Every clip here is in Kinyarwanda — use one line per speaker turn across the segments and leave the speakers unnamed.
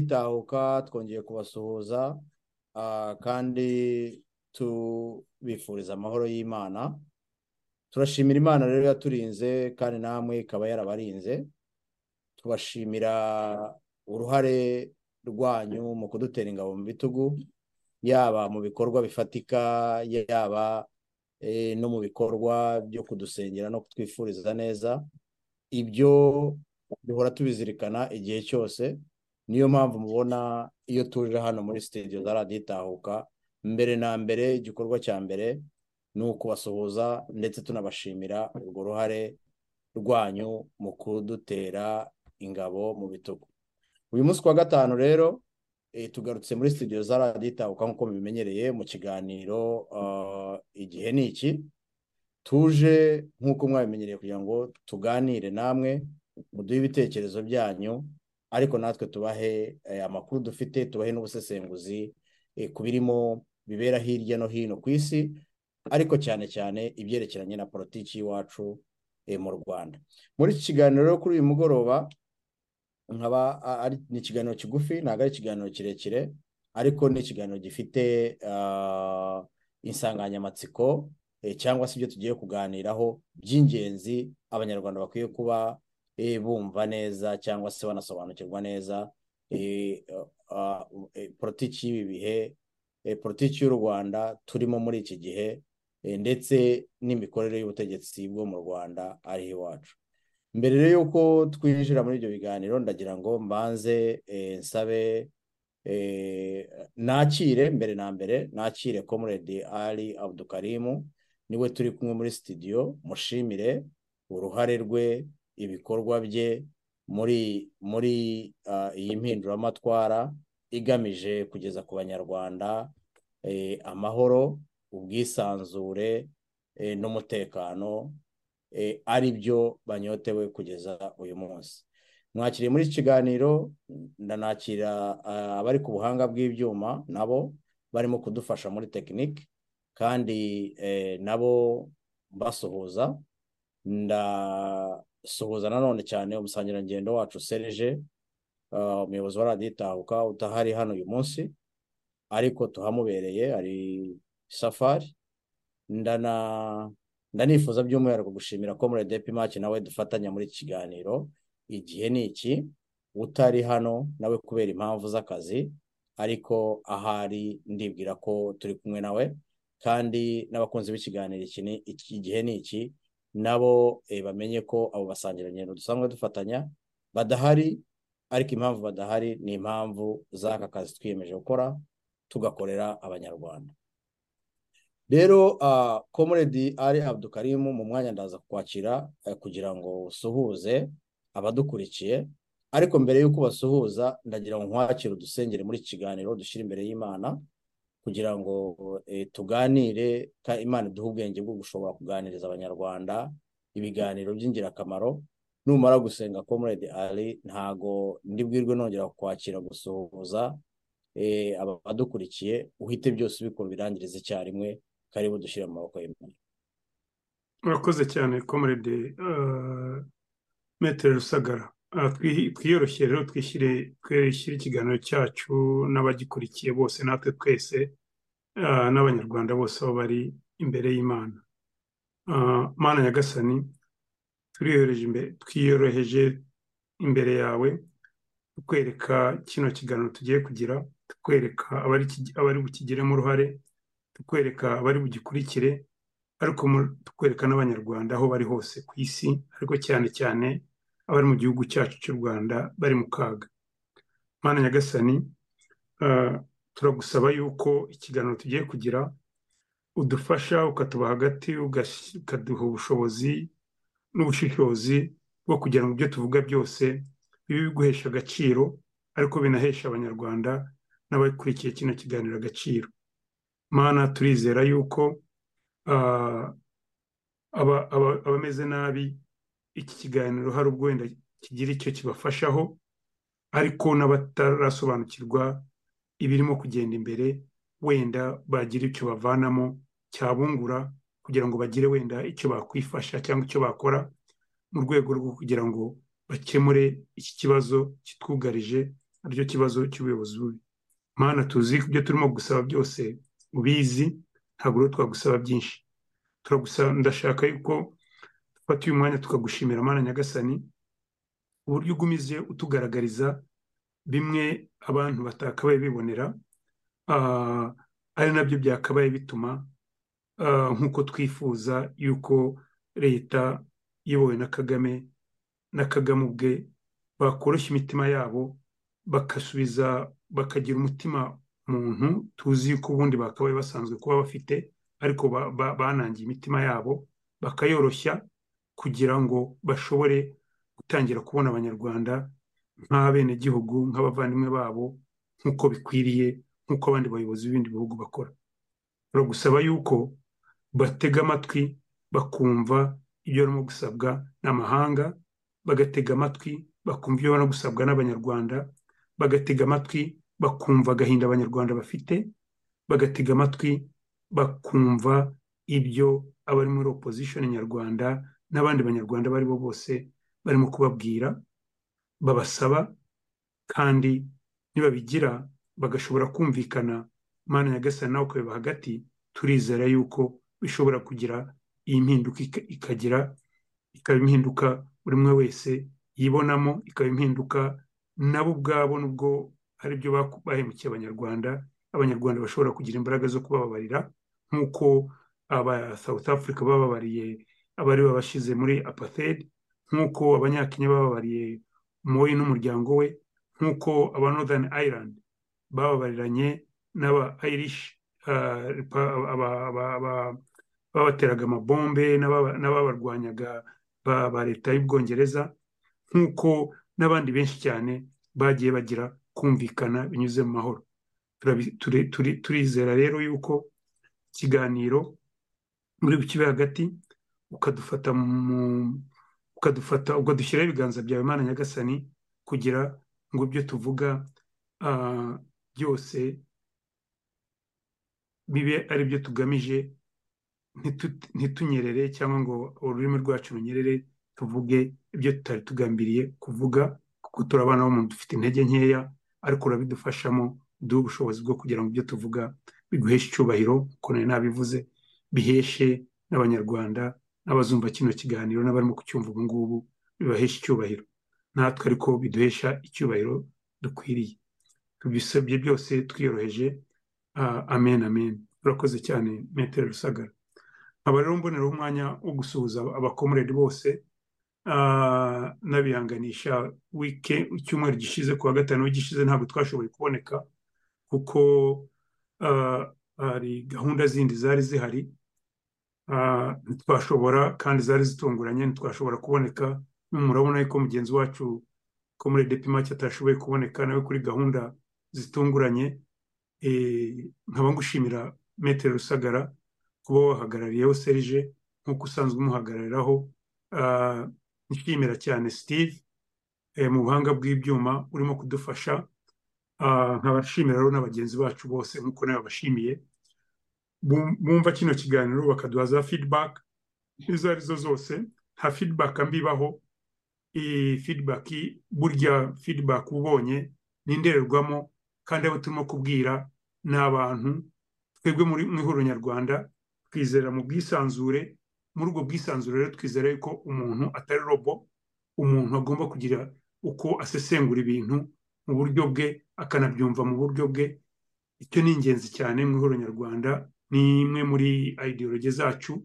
bakunzi ba radiyo itahuka twongeye kubasuhuza ah, kandi tubifuriza amahoro y'imana. Turashimira imana rero yaturinze kandi namwe ikaba yarabarinze. Tubashimira uruhare rwanyu mu kudutera ingabo mu bitugu yaba mu bikorwa bifatika yaba eh, no mu bikorwa byo kudusengera no kutwifuriza neza. Ibyo duhora tubizirikana igihe cyose niyo mpamvu mubona iyo tuje hano muri sitidiyo za radiyo itahuka mbere na mbere igikorwa cya mbere ni ukubasuhuza ndetse tunabashimira urwo ruhare rwanyu mu kudutera ingabo mu bitugu. Uyu munsi wa gatanu rero eh, tugarutse muri sitidiyo za radiyo itahuka nk'uko mubimenyereye mu kiganiro ah, igihe ni iki? Tuje nk'uko mwabimenyereye kugira ngo tuganire namwe muduhe ibitekerezo byanyu ariko natwe tubahe eh, amakuru dufite tubahe n'ubusesenguzi eh, ku birimo bibera hirya no hino ku isi ariko cyane cyane ibyerekeranye na politiki y'iwacu eh, mu Rwanda. Muri iki kiganiro kuri uyu mugoroba nkaba ari ni ikiganiro kigufi ntabwo ari ikiganiro kirekire ariko ni ikiganiro gifite ah, insanganyamatsiko cyangwa se ibyo tugiye kuganiraho by'ingenzi abanyarwanda bakwiye kuba bumva neza cyangwa se banasobanukirwa neza eh, eh, politiki y'ibi bihe eh, politiki y'u Rwanda turimo muri iki gihe eh, ndetse n'imikorere y'ubutegetsi bwo mu Rwanda ariho iwacu. Mbere rero y'uko twinjira muri ibyo biganiro ndagira ngo mbanze eh, nsabe eh, nakire mbere na mbere nakire comrade Ali Abdukarimu ni we turi kumwe muri studio mushimire uruhare rwe ibikorwa bye muri muri ah, iyi mpinduramatwara igamije kugeza ku banyarwanda eh, amahoro ubwisanzure eh, n'umutekano eh, ari byo banyotewe kugeza uyu munsi. Mwakiriye muri iki kiganiro ndanakira ah, abari ku buhanga bw'ibyuma nabo barimo kudufasha muri tekinike kandi nabo basuhuza ndasuhuza nanone cyane umusangirangendo wacu Serge. Ah, umuyobozi wa radiyo itahuka utahari hano uyu munsi ariko tuhamubereye ari safari. Ndana ndanifuza by'umwihariko gushimira ko muri Depimaki nawe dufatanya muri iki kiganiro. Igihe ni iki? Utari hano nawe kubera impamvu z'akazi ariko ahari ndibwira ko turi kumwe nawe. Kandi n'abakunzi b'ikiganiro iki ni iki gihe ni iki? Nabo eh, bamenye ko abo basangirangendo dusanzwe dufatanya badahari ariko impamvu badahari ni impamvu z'aka kazi twiyemeje gukora tugakorera abanyarwanda. Rero uh, comrade ari abdukarimu mu mwanya ndaza kukwakira eh, kugira ngo usuhuze abadukurikiye ariko mbere y'uko basuhuza ndagira ngo nkwakire udusengere muri iki kiganiro dushyire imbere y'imana kugira ngo eh, tuganire imana iduhe ubwenge bwo gushobora kuganiriza abanyarwanda ibiganiro by'ingirakamaro. Numara gusenga comrade ali ntago ndibwirwe nongera kukwakira gusuhuza eh, abadukurikiye uhite byose ubikora ubirangiriza icyarimwe karibu dushyire mu maboko y'imana.
Urakoze cyane komerede metero rusagara. Twiyoroshye rero twishyire ikiganiro cyacu n'abagikurikiye bose natwe twese ah, n'abanyarwanda bose aho bari imbere y'imana. Ah, mana nyagasani twiyoroheje imbere yawe tukwereka kino kiganiro tugiye kugira tukwereka abari kigi- abari bukigiremo uruhare tukwereka abari bugikurikire ariko tukwereka n'abanyarwanda aho bari hose ku isi ariko cyane cyane abari mu gihugu cyacu cy'u Rwanda bari mu kaga. Mana nyagasani ah, turagusaba yuko ikiganiro tugiye kugira udufasha ukatuba hagati ukaduha ubushobozi n'ubushishozi bwo kugira ngo ibyo tuvuga byose bibe biguhesha agaciro ariko binahesha abanyarwanda n'abakurikiye kino kiganiro agaciro. Mana turizera yuko aba- abameze nabi iki kiganiro hari ubwo wenda kigira icyo kibafashaho ariko n'abatarasobanukirwa ibirimo kugenda imbere wenda bagira icyo bavanamo cyabungura kugira ngo bagire wenda icyo bakwifasha cyangwa icyo bakora mu rwego rwo kugira ngo bakemure iki kibazo kitwugarije ari cyo kibazo cy'ubuyobozi bubi. Mana tuzi ibyo turimo gusaba byose ubizi ntabwo rero twagusaba byinshi. Turagusaba ndashaka yuko dufata uyu mwanya tukagushimira mana nyagasani uburyo ugumije utugaragariza bimwe abantu batakabaye bibonera ah, ari na byo byakabaye bituma ah, nk'uko twifuza yuko leta iyobowe na kagame na kagame ubwe bakoroshya imitima yabo bagasubiza bakagira umutima muntu tuzi yuko ubundi bakabaye basanzwe kuba bafite ariko ba- ba- banangiye imitima yabo bakayoroshya kugira ngo bashobore gutangira kubona abanyarwanda nk'abenegihugu nk'abavandimwe babo nk'uko bikwiriye nk'uko abandi bayobozi b'ibindi bihugu bakora. Turagusaba yuko batega amatwi bakumva ibyo barimo gusabwa n'amahanga bagatega amatwi bakumva ibyo barimo gusabwa n'abanyarwanda bagatega amatwi bakumva agahinda abanyarwanda bafite bagatega amatwi bakumva ibyo abari muri opposition nyarwanda n'abandi banyarwanda abo ari bo bose barimo kubabwira babasaba kandi nibabigira bagashobora kumvikana mana nyagasani nawe ukareba hagati turizera yuko bishobora kugira iyi mpinduka ika- ikagira ikaba impinduka buri umwe wese yibonamo ikaba impinduka nabo ubwabo nubwo ari byo baku- bahemukiye abanyarwanda abanyarwanda bashobora kugira imbaraga zo kubababarira nk'uko aba South Africa bababariye abari babashyize muri apartheid nk'uko abanyakenya bababariye Moi n'umuryango we nk'uko aba Northern Ireland bababariranye n'aba Irish aba- babateraga amabombe n'ababa- n'ababarwanyaga ba leta y'ubwongereza nk'uko n'abandi benshi cyane bagiye bagira kumvikana binyuze mu mahoro. Turizera rero yuko ikiganiro muri bukibe hagati ukadufata mu ukadufata ukadushyiraho ibiganza byawe Mana nyagasani kugira ngo ibyo tuvuga ah, byose bibe ari byo tugamije ntitu- ntitunyerere cyangwa ngo ururimi rwacu runyerere tuvuge ibyo tutari tugambiriye kuvuga kuko turi abana b'umuntu dufite intege nkeya ariko urabidufashamo uduhe ubushobozi bwo kugira ngo ibyo tuvuga biguheshe icyubahiro nari nabivuze biheshe n'abanyarwanda n'abazumva kino kiganiro n'abarimo kucyumva ubu ngubu bibaheshe icyubahiro. Natwe ariko biduhesha icyubahiro dukwiriye. Tubisabye byose twiyoroheje. Ah, amen amen. Urakoze cyane metero rusagara. Nkaba rero mboneraho umwanya wo gusuhuza abakomuredi bose ah, n'abihanganisha wike icyumweru gishize ku wa gatanu w'igishize ntabwo twashoboye kuboneka kuko ah, hari gahunda zindi zari zihari. Ntitwashobora kandi zari zitunguranye ntitwashobora kuboneka murabona yuko mugenzi wacu ko muri depimake atashoboye kuboneka nawe kuri gahunda zitunguranye Eh, nkaba ngushimira metero rusagara kuba wahagarariyeho serije nk'uko usanzwe umuhagarariraho. Ah, nshimira cyane steve eh, mu buhanga bw'ibyuma urimo kudufasha. Nkaba nshimira rero na bagenzi bacu bose nk'uko nawe bashimiye bumva kino kiganiro bakaduha za feedback. Izo ari zo zose nta feedback mbibaho. Iyi feedback burya feedback ubonye ni indorerwamo kandi abo turimo kubwira ni abantu twebwe mu ihuriro nyarwanda twizera mu bwisanzure. Muri ubwo bwisanzure rero twizera yuko umuntu atari robo umuntu agomba kugira uko asesengura ibintu mu buryo bwe akanabyumva mu buryo bwe. Icyo ni ingenzi cyane mu ihuriro nyarwanda ni imwe muri ideologi zacu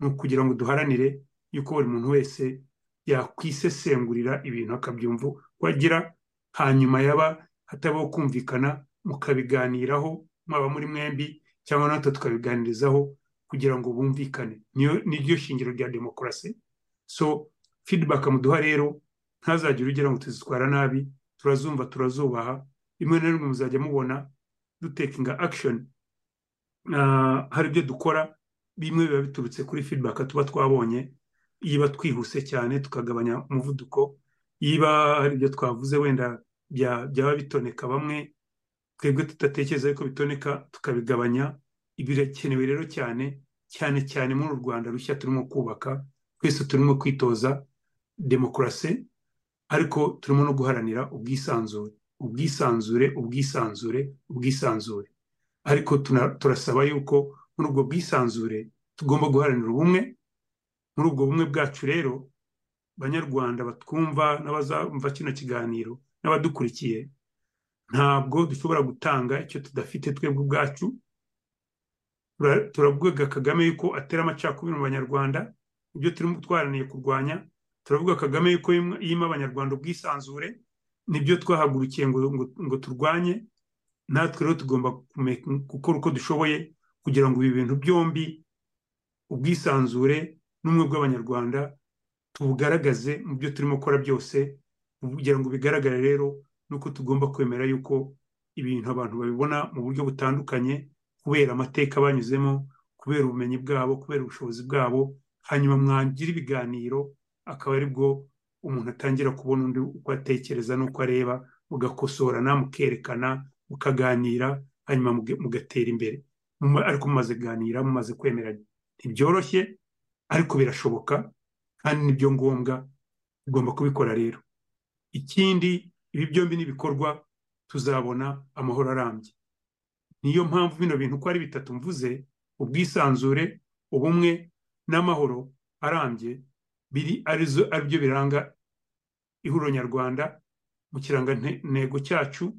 ni ukugira ngo duharanire yuko buri muntu wese yakwisesengurira ibintu akabyumva. Uko agira hanyuma yaba hatabaho kumvikana mukabiganiraho mwaba muri mwembi cyangwa natwe tukabiganirizaho kugira ngo bumvikane. Niryo shingiro rya demokarasi. So feedback muduha rero ntazagire ugira ngo tuzitwara nabi turazumva turazubaha rimwe na rimwe muzajya mubona dutekinga Ah, hari ibyo dukora bimwe biba biturutse kuri feedback tuba twabonye yiba twihuse cyane tukagabanya umuvuduko. Yiba hari ibyo twavuze wenda bya- byaba bitoneka bamwe twebwe tudatekereza yuko bitoneka tukabigabanya. Birakenewe rero cyane cyane cyane muri uru Rwanda rushya turimo kubaka twese turimo kwitoza demokarasi ariko turimo no guharanira ubwisanzure. Ubwisanzure ubwisanzure ubwisanzure. Ariko turasaba yuko muri ubwo bwisanzure tugomba guharanira ubumwe. Muri ubwo bumwe bwacu rero banyarwanda batwumva n'abazumva kino kiganiro n'abadukurikiye ntabwo dushobora gutanga icyo tudafite twebwe ubwacu. Tura- turavuga kagame yuko atera amacakubiri mu banyarwanda ibyo turimo twaharaniye kurwanya. Turavuga kagame yuko yima abanyarwanda ubwisanzure ni byo twahagurukiye ngo turwanye. Natwe rero tugomba gukora uko dushoboye kugira ngo ibi bintu byombi ubwisanzure n'ubumwe bw'abanyarwanda tubugaragaze mu byo turimo gukora byose kugira ngo bigaragare rero nuko tugomba kwemera yuko ibintu abantu babibona mu buryo butandukanye kubera amateka banyuzemo kubera ubumenyi bwabo kubera ubushobozi bwabo hanyuma mwagira ibiganiro akaba ari bwo umuntu atangira kubona undi uko atekereza n'uko areba mugakosorana mukerekana mukaganira hanyuma mugatera imbere. Ariko mumaze kuganira mumaze kwemeranya ntibyoroshye ariko birashoboka kandi ni byo ngombwa tugomba kubikora rero. Ikindi ibi byombi nibikorwa tuzabona amahoro arambye. Niyo mpamvu bino bintu uko ari bitatu mvuze ubwisanzure ubumwe n'amahoro arambye biri ari byo biranga ihuriro nyarwanda mu kirangantego cyacu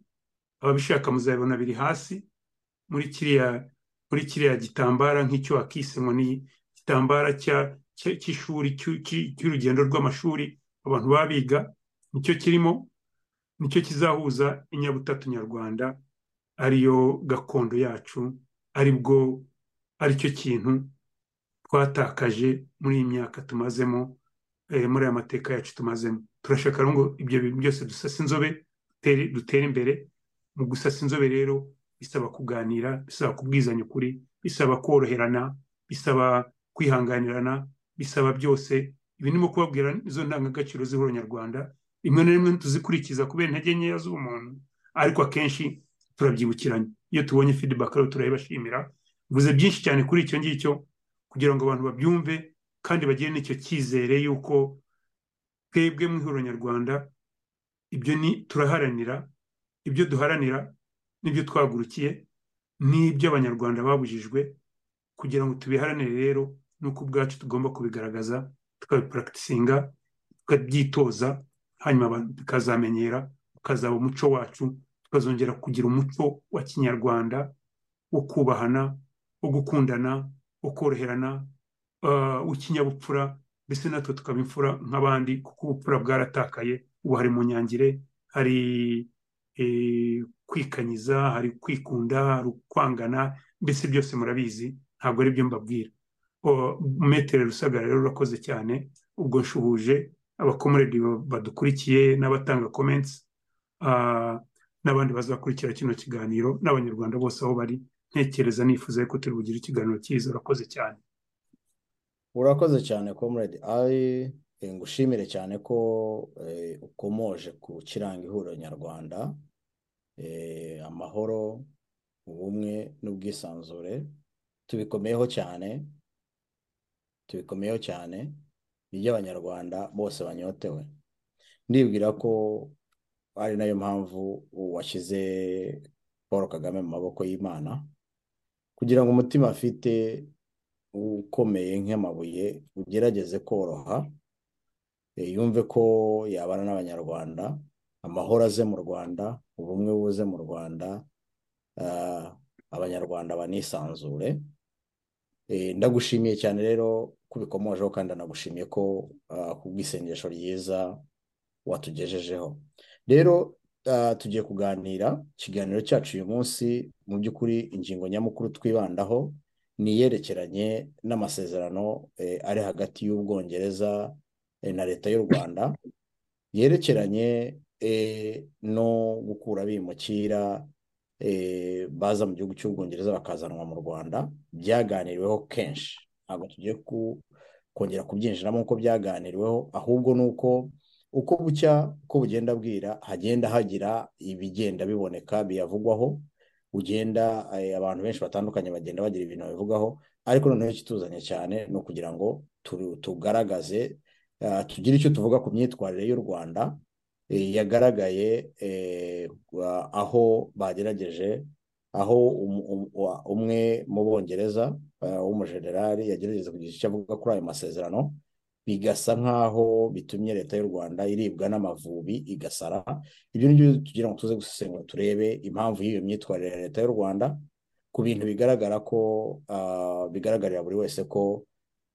ababishaka muzabibona biri hasi muri kiriya muri kiriya gitambara nk'icyo wakise ngo ni igitambara cy'ishuri cy'u- cy'u- cy'urugendo rw'amashuri abantu baba biga ni cyo kirimo ni cyo kizahuza inyabutatu nyarwanda ariyo gakondo yacu ari bwo ari cyo kintu twatakaje muri iyi myaka tumazemo eh, muri aya mateka yacu tumazemo. Turashaka ngo ibyo bintu byose dusase inzobe dutere imbere mu gusasa inzobe rero bisaba kuganira bisaba kubwizanya ukuri bisaba koroherana bisaba kwihanganirana bisaba byose. Ibi ndimo kubabwira izo ndangagaciro z'ihuriro nyarwanda rimwe na rimwe tuzikurikiza kubera intege nkeya z'umuntu ariko akenshi turabyibukiranya. Iyo tubonye feedback rero turayibashimira. Mvuze byinshi cyane kuri icyo ngicyo kugira ngo abantu babyumve kandi bagire n'icyo cyizere yuko twebwe mu ihuriro nyarwanda ibyo ni turaharanira ibyo duharanira n'ibyo twahagurukiye n'ibyo abanyarwanda babujijwe kugira ngo tubiharanire rero nuko ubwacu tugomba kubigaragaza tukabipuragitisinga tukabyitoza hanyuma abantu bikazamenyera ukazaba umuco wacu tukazongera kugira umuco wa kinyarwanda wo kubahana wo gukundana wo koroherana uh, w'ikinyabupfura mbese natwe tukaba imfura nk'abandi kuko ubupfura bwaratakaye ubu hari mu nyangire hari kwikanyiza hari kwikunda hari kwangana mbese byose murabizi ntabwo ari byo mbabwira metere rusagara rero urakoze cyane ubwo nshuhuje abakomoredi badukurikiye n'abatanga comments ah, n'abandi bazakurikira kino kiganiro n'abanyarwanda bose aho bari ntekereza nifuza yuko turi bugire ikiganiro cyiza urakoze cyane.
Urakoze cyane comrade. Ari ngushimire cyane ko eh, ukomoje ku kiranga ihuriro nyarwanda. eh, amahoro ubumwe n'ubwisanzure. Tubikomeyeho cyane tubikomeyeho cyane ibyo abanyarwanda bose banyotewe. Ndibwira ko ari na yo mpamvu washyize paul kagame mu maboko y'imana kugira ngo umutima afite ukomeye nk'amabuye ugerageze koroha eh, yumve ko yabana n'abanyarwanda amahoro aze mu rwanda ubumwe buze mu rwanda ah, abanyarwanda banisanzure. Eh, ndagushimiye cyane rero ko ubikomojeho kandi ndanagushimiye ko ah, ku bw'isengesho ryiza watugejejeho. Rero tugiye kuganira ikiganiro cyacu uyu munsi mu by'ukuri ingingo nyamukuru twibandaho ni iyerekeranye n'amasezerano eh, ari hagati y'Ubwongereza eh, na leta y'u Rwanda yerekeranye eh, no gukura abimukira eh, baza mu gihugu cy'Ubwongereza bakazanwa mu Rwanda byaganiriweho kenshi. Ntabwo tugiye kongera kubyinjiramo uko byaganiriweho ahubwo ni uko uko bucya uko bugenda bwira hagenda hagira ibigenda biboneka biyavugwaho ugenda eh, abantu benshi batandukanye bagenda bagira ibintu babivugaho ariko noneho ikituzanye cyane ni ukugira ngo tu- tugaragaze ah, tugire icyo tuvuga ku myitwarire y'u Rwanda eh, yagaragaye eh, aho bagerageje aho um- um- umwe mu Bongereza ah, w'umujenerali yagerageza kugira icyo avuga kuri ayo masezerano bigasa nk'aho bitumye leta y'u Rwanda iribwa n'amavubi igasara ibyo ni byo tugira ngo tuze gusesengura turebe impamvu y'iyo myitwarire ya leta y'u Rwanda ku bintu bigaragara ko ah, bigaragarira buri wese ko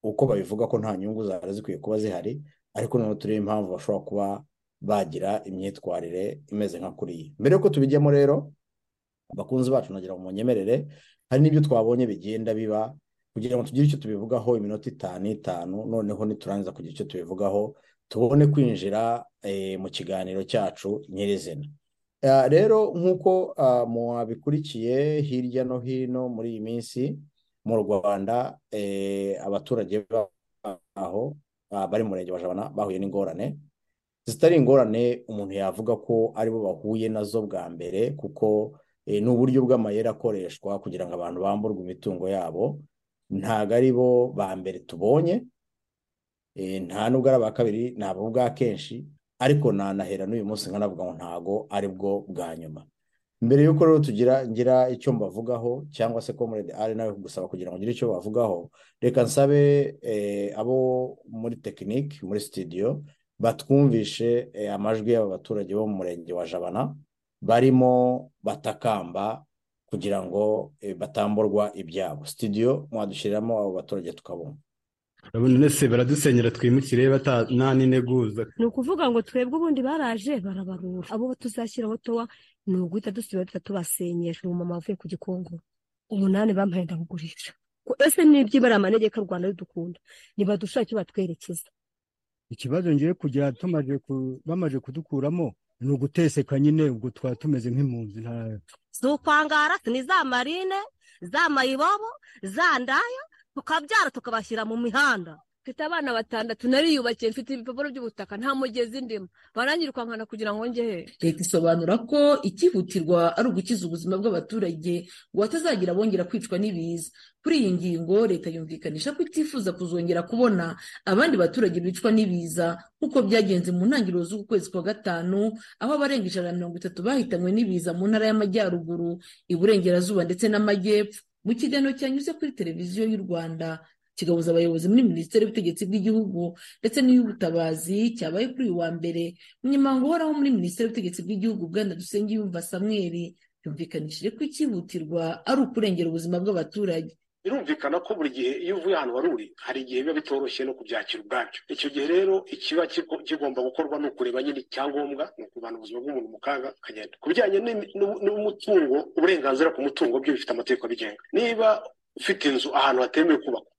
uko babivuga ko nta nyungu zari zikwiye kuba zihari ariko noneho turebe impamvu bashobora kuba bagira imyitwarire imeze nka kuriya mbere y'uko tubijyamo rero abakunzi bacu nagira ngo munyemerere hari n'ibyo twabonye bigenda biba kugira ngo tugire icyo tubivugaho iminota itanu itanu noneho niturangiza kugira icyo tubivugaho tubone kwinjira eh, mu kiganiro cyacu nyirizina. Ah, rero nk'uko ah, mwabikurikiye hirya no hino muri iyi minsi mu Rwanda eh, abaturage baho ah, bari mu murenge wa Jabana bahuye n'ingorane. Zitari ingorane umuntu yavuga ko ari bo bahuye na zo bwa mbere kuko eh, ni uburyo bw'amayeri akoreshwa kugira ngo abantu bamburwe imitungo yabo ntago ari bo ba mbere tubonye eh, nta nubwo ari aba kabiri ni abo bwa kenshi ariko nanahera n'uyu munsi nkanavuga ngo ntago ari bwo bwa nyuma. Mbere y'uko rero tugira ngira icyo mbavugaho cyangwa se comrade ari nawe gusaba kugira ngo ngire icyo bavugaho reka nsabe eh, abo muri tekinike muri studio batwumvishe eh, amajwi y'aba baturage bo mu murenge wa Jabana barimo batakamba kugira ngo eh, batamburwa ibyabo. Studio mwadushyiriramo abo baturage tukabona.
Urabona se baradusenyera twimukire nta n'integuza?
Ni ukuvuga ngo twebwe ubundi baraje barabarura. Abo tuzashyiraho towa ni uguhita dusiba duhita tubasenyesha. Umumama wavuye ku gikongoro umunani bampaye ndakugurisha. Ko ese n'ibyibara amanegeka rwanda ridukunda? Nibadushaka icyo batwerekeza
ikibazo ngiye kugira tumaze bamaze kudukuramo ni uguteseka nyine ubwo twaba tumeze nk'impunzi nta
si ukwangara ni za marine za mayibobo za ndaya tukabyara tukabashyira mu mihanda.
Mfite abana batandatu nariyubakiye mfite ibipapuro by'ubutaka nta mugezi ndimo. Baranyirukankana kugira ngo njye he?
Leta isobanura ko icyihutirwa ari ugukiza ubuzima bw'abaturage ngo hatazagira abongera kwicwa n'ibiza. Kuri iyi ngingo leta yumvikanisha ko itifuza kuzongera kubona abandi baturage bicwa n'ibiza nk'uko byagenze mu ntangiriro z'uku kwezi kwa gatanu aho abarenga ijana na mirongo itatu bahitanywe n'ibiza mu ntara y'amajyaruguru iburengerazuba ndetse n'amajyepfo. Mu kiganiro cyanyuze kuri televiziyo y'u rwanda kigahuza abayobozi muri minisiteri y'ubutegetsi bw'igihugu ndetse n'iy'ubutabazi cyabaye kuri uyu wa mbere. Umunyamabanga uhoraho muri minisiteri y'ubutegetsi bw'igihugu bwana dusengiyumva samweli yumvikanishije ko icyihutirwa ari ukurengera ubuzima bw'abaturage.
Birumvikana ko buri gihe iyo uvuye ahantu wari uri hari igihe biba bitoroshye no kubyakira ubwabyo icyo gihe rero ikiba kigo- kigomba gukorwa ni ukureba nyine icyangombwa ni ukuvana ubuzima bw'umuntu mu kaga akagenda. Ku bijyanye n'umutungo uburenganzira ku mutungo byo bifite amategeko abigenga. Niba ufite inzu ahantu hatemewe kubakwa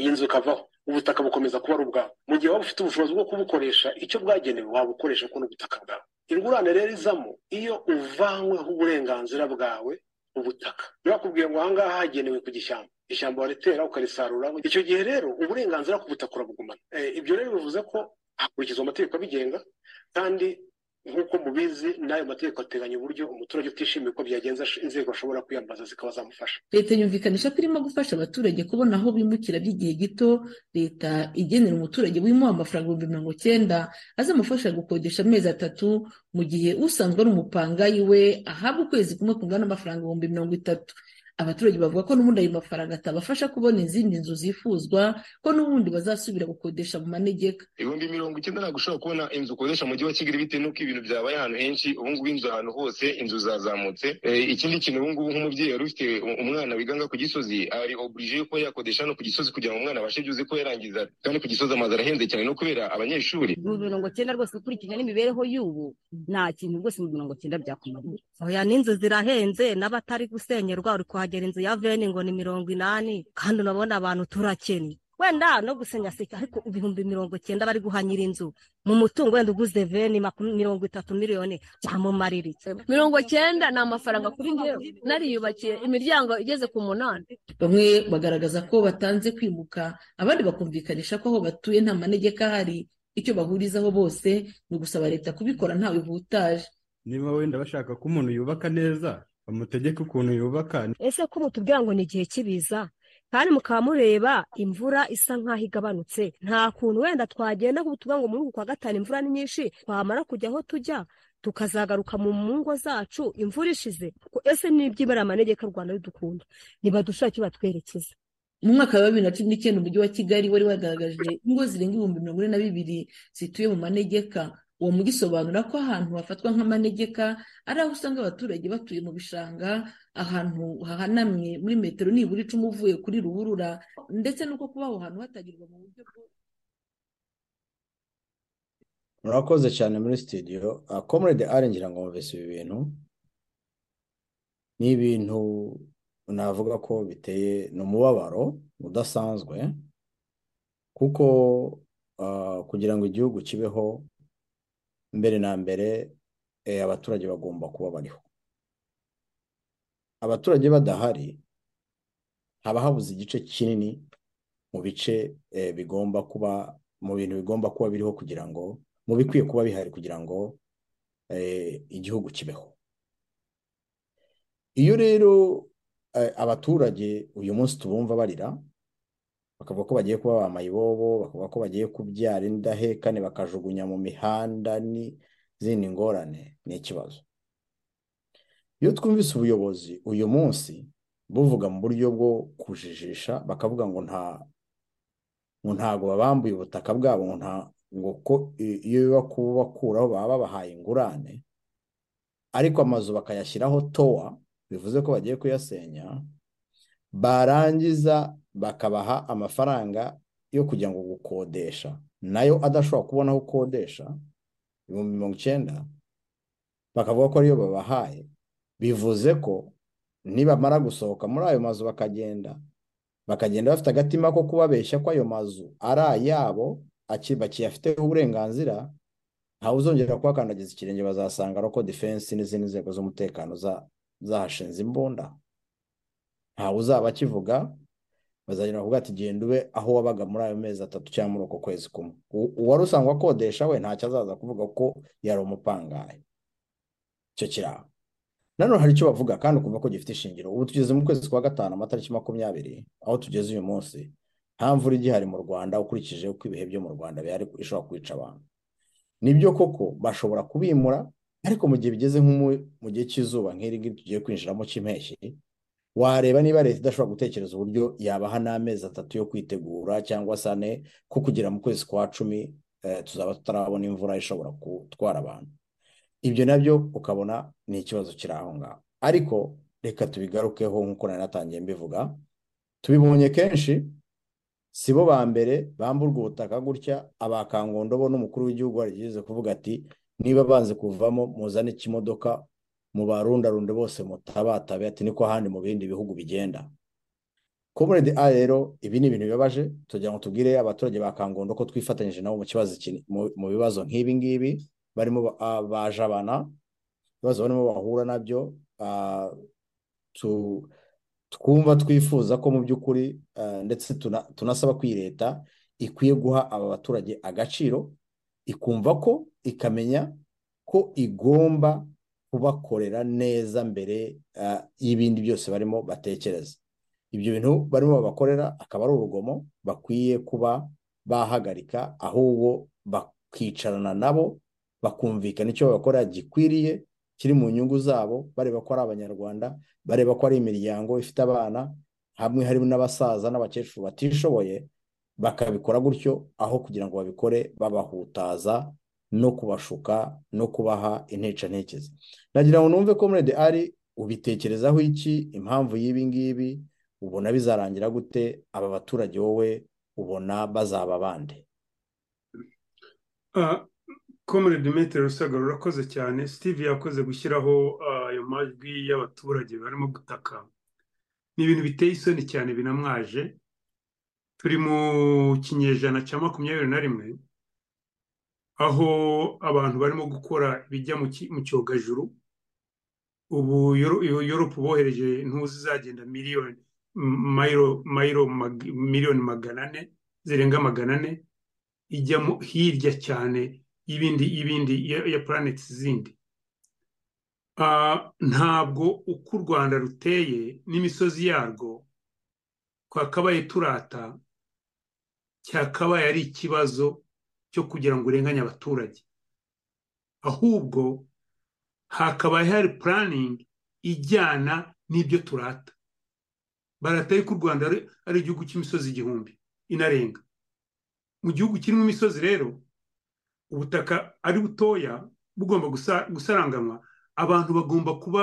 iyi nzu ikavaho. Ubutaka bukomeza kuba ari ubwawe mu gihe waba ufite ubushobozi bwo kubukoresha icyo bwagenewe wabukoresha ko n'ubutaka bwawe. Ingurane rero izamo iyo uvanyweho uburenganzira bwawe ubutaka bakubwiye ngo ahangaha hagenewe ku gishyamba. Ishyamba waritera ukarisarura. Icyo gihe rero uburenganzira ku butaka urabugumana Eh, ibyo rero bivuze ko hakurikizwa amategeko abigenga kandi nk'uko mubizi n'ayo mategeko ateganya uburyo umuturage utishimiye uko byagenze inzego ashobora kwiyambaza zikaba zamufasha.
Leta yumvikanisha ko irimo gufasha abaturage kubona aho bimukira by'igihe gito. Leta igenera umuturage wimuha amafaranga ibihumbi mirongo cyenda azamufasha gukodesha amezi atatu mu gihe usanzwe ari umupangayi we ahabwa ukwezi kumwe kungana n'amafaranga ibihumbi mirongo itatu. Abaturage bavuga ko n'ubundi ayo mafaranga atabafasha kubona izindi nzu zifuzwa ko n'ubundi bazasubira gukodesha mu manegeka.
Ibihumbi mirongo icyenda ntabwo ushobora kubona inzu ukodesha mu mujyi wa kigali bitewe n'uko ibintu byabaye ahantu henshi ubu ngubu inzu ahantu hose inzu zazamutse. Eh, ikindi kintu ubu ngubu nk'umubyeyi wari ufite umwana wiganga ku gisozi ari oburije kuba yakodesha hano ku gisozi kugira ngo umwana abashe byuze ko yarangiza kandi ku gisozi amazu arahenze cyane. No kubera abanyeshuri.
Ibihumbi mirongo cyenda rwose ukurikije n'imibereho y'ubu nta kintu rwose ibihumbi mirongo cyenda byakumarira
oya n'inzu zirahenze n'abatari gusenyerwa uri kuhagera inzu ya veni ngo ni mirongo inani kandi urabona abantu turakennye. Wenda no gusenya seka ariko ibihumbi mirongo cyenda bari guha nyir'inzu mu mutungo wenda uguze veni mirongo itatu miliyoni byamumarira iki
mirongo cyenda ni amafaranga kuri njyewe. Nariyubakiye imiryango igeze ku munani.
Bamwe bagaragaza ko batanze kwimuka abandi bakumvikanisha ko aho batuye nta manegeka ahari. Icyo bahurizaho bose ni ugusaba leta kubikora ntawe ihutaje
niba wenda bashaka ko umuntu yubaka neza bamutegeke ukuntu yubaka.
Ese ko mutubwira ngo ni igihe cy'ibiza kandi mukaba mureba imvura isa nk'aho igabanutse. Nta kuntu wenda twagenda ngo tuvuga ngo muri uku kwa gatanu imvura ni nyinshi twamara kujya aho tujya tukazagaruka mu ngo zacu imvura ishize. Ese n'ibyibara amanegeka u rwanda ridukunda? Nibadushake icyo batwerekeza
mu mwaka wa bibiri na cumi n'icyenda umujyi wa kigali wari wagaragaje ingo zirenga ibihumbi mirongo ine na bibiri zituye mu manegeka. Uwo mujyi usobanura ko ahantu hafatwa nk'amanegeka ari aho usanga abaturage batuye mu bishanga ahantu hahanamye muri metero nibura icumi uvuye kuri ruhurura ndetse n'uko kuba aho hantu hatagirwa mu buryo bwo
murakoze cyane muri studio. Comrade ari ngira ngo muvese ibi bintu. Ni ibintu navuga ko biteye ni umubabaro udasanzwe kuko ah, kugira ngo igihugu kibeho mbere na mbere eh, abaturage bagomba kuba bariho. Abaturage badahari haba habuze igice kinini mu bice eh, bigomba kuba mu bintu bigomba kuba biriho kugira ngo mu bikwiye kuba bihari kugira ngo eh, igihugu kibeho. Iyo rero abaturage uyu munsi tubumva barira bakavuga ko bagiye kuba ba mayibobo bakavuga ko bagiye kubyara indahekane bakajugunya mu mihanda n'izindi ngorane ni ikibazo. Iyo twumvise ubuyobozi uyu munsi buvuga mu buryo bwo kujijisha bakavuga ngo nta ngo ntago babambuye ubutaka bwabo ngo nta ngo ko iyo biba kubakuraho baba babahaye ingurane ariko amazu bakayashyiraho towa bivuze ko bagiye kuyasenya barangiza bakabaha amafaranga yo kugira ngo gukodesha. Nayo adashobora kubona aho ukodesha ibihumbi mirongo icyenda bakavuga ko ariyo babahaye. Bivuze ko nibamara gusohoka muri ayo mazu bakagenda bakagenda bafite agatima ko kubabeshya ko ayo mazu ari ayabo aki- bakiyafiteho uburenganzira ntawe uzongera kuhakandagiza ikirenge bazasanga roko defense n'izindi nzego z'umutekano za- zahashinze imbunda. Ntawe uzaba akivuga bazagenda bavuga ati genda ube aho wabaga muri ayo mezi atatu cyangwa muri uko kwezi kumwe. Uwari usanzwe akodesha we ntacyo azaza kuvuga ko yari umupangayi icyo kiraho nanone hari icyo bavuga kandi ukumva ko gifite ishingiro. Ubu tugeze mu kwezi kwa gatanu amatariki makumyabiri aho tugeze uyu munsi nta mvura igihari mu rwanda ukurikije uko ibihe byo mu rwanda bihari ishobora kwica abantu. Nibyo koko bashobora kubimura ariko mu gihe bigeze nko mu gihe cy'izuba nk'iri ngiri tugiye kwinjiramo cy'impeshyi wareba niba leta idashobora gutekereza uburyo yabaha n'amezi atatu yo kwitegura cyangwa se ane ko kugera mu kwezi kwa cumi eh, tuzaba tutarabona imvura ishobora gutwara abantu. Ibyo na byo ukabona ni ikibazo kiri aho ngaho. Ariko reka tubigarukeho nk'uko nari natangiye mbivuga. Tubibonye kenshi si bo ba mbere bamburwa ubutaka gutya abakangondo bo n'umukuru w'igihugu yarigeze kuvuga ati niba banze kuvamo muzane ikimodoka mubarundarunde bose mutabatabe ati niko ahandi mu bindi bihugu bigenda? Comrade A rero ibi ni ibintu bibabaje tugira ngo tubwire abaturage ba Kangondo ko twifatanyije nabo mu mu mu bibazo nk'ibi ngibi barimo ba- bajabana ibibazo barimo bahura na byo twumva twifuza ko mu by'ukuri ndetse tuna- tunasaba ko iyi leta ikwiye guha aba baturage agaciro ikumva ko ikamenya ko igomba kubakorera neza mbere ah, y'ibindi byose barimo batekereza. Ibyo bintu barimo babakorera akaba ari urugomo bakwiye kuba bahagarika ahubwo bakicarana nabo bakumvikana icyo babakorera gikwiriye kiri mu nyungu zabo bareba ko ari abanyarwanda bareba ko ari imiryango ifite abana hamwe harimo n'abasaza n'abakecuru batishoboye bakabikora gutyo aho kugira ngo babikore babahutaza no kubashuka no kubaha intecantekezi nagira ngo numve ko muri ari ubitekerezaho iki? Impamvu y'ibi ngibi? Ubona bizarangira gute? Aba baturage wowe ubona bazaba bande?
Komere Dimitri rusagara urakoze cyane steve yakoze gushyiraho ayo majwi y'abaturage barimo gutaka. Ni ibintu biteye isoni cyane binamwaje. Turi mu kinyejana cya makumyabiri na rimwe aho abantu barimo gukora ibijya mu cyogajuru ubu yoropu bohereje ntuzi zagenda miliyoni mayiro miliyoni magana ane zirenga magana ane ijya hirya cyane y'ibindi y'ibindi ya puraneti zindi. Ntabwo uko u rwanda ruteye n'imisozi yarwo twakabaye turata cyakabaye ari ikibazo cyo kugira ngo urenganye abaturage. Ahubwo hakabaye hari puraningi ijyana n'ibyo turata. Barataye ko u rwanda ari igihugu cy'imisozi igihumbi inarenga. Mu gihugu kirimo imisozi rero ubutaka ari butoya bugomba gusaranganywa abantu bagomba kuba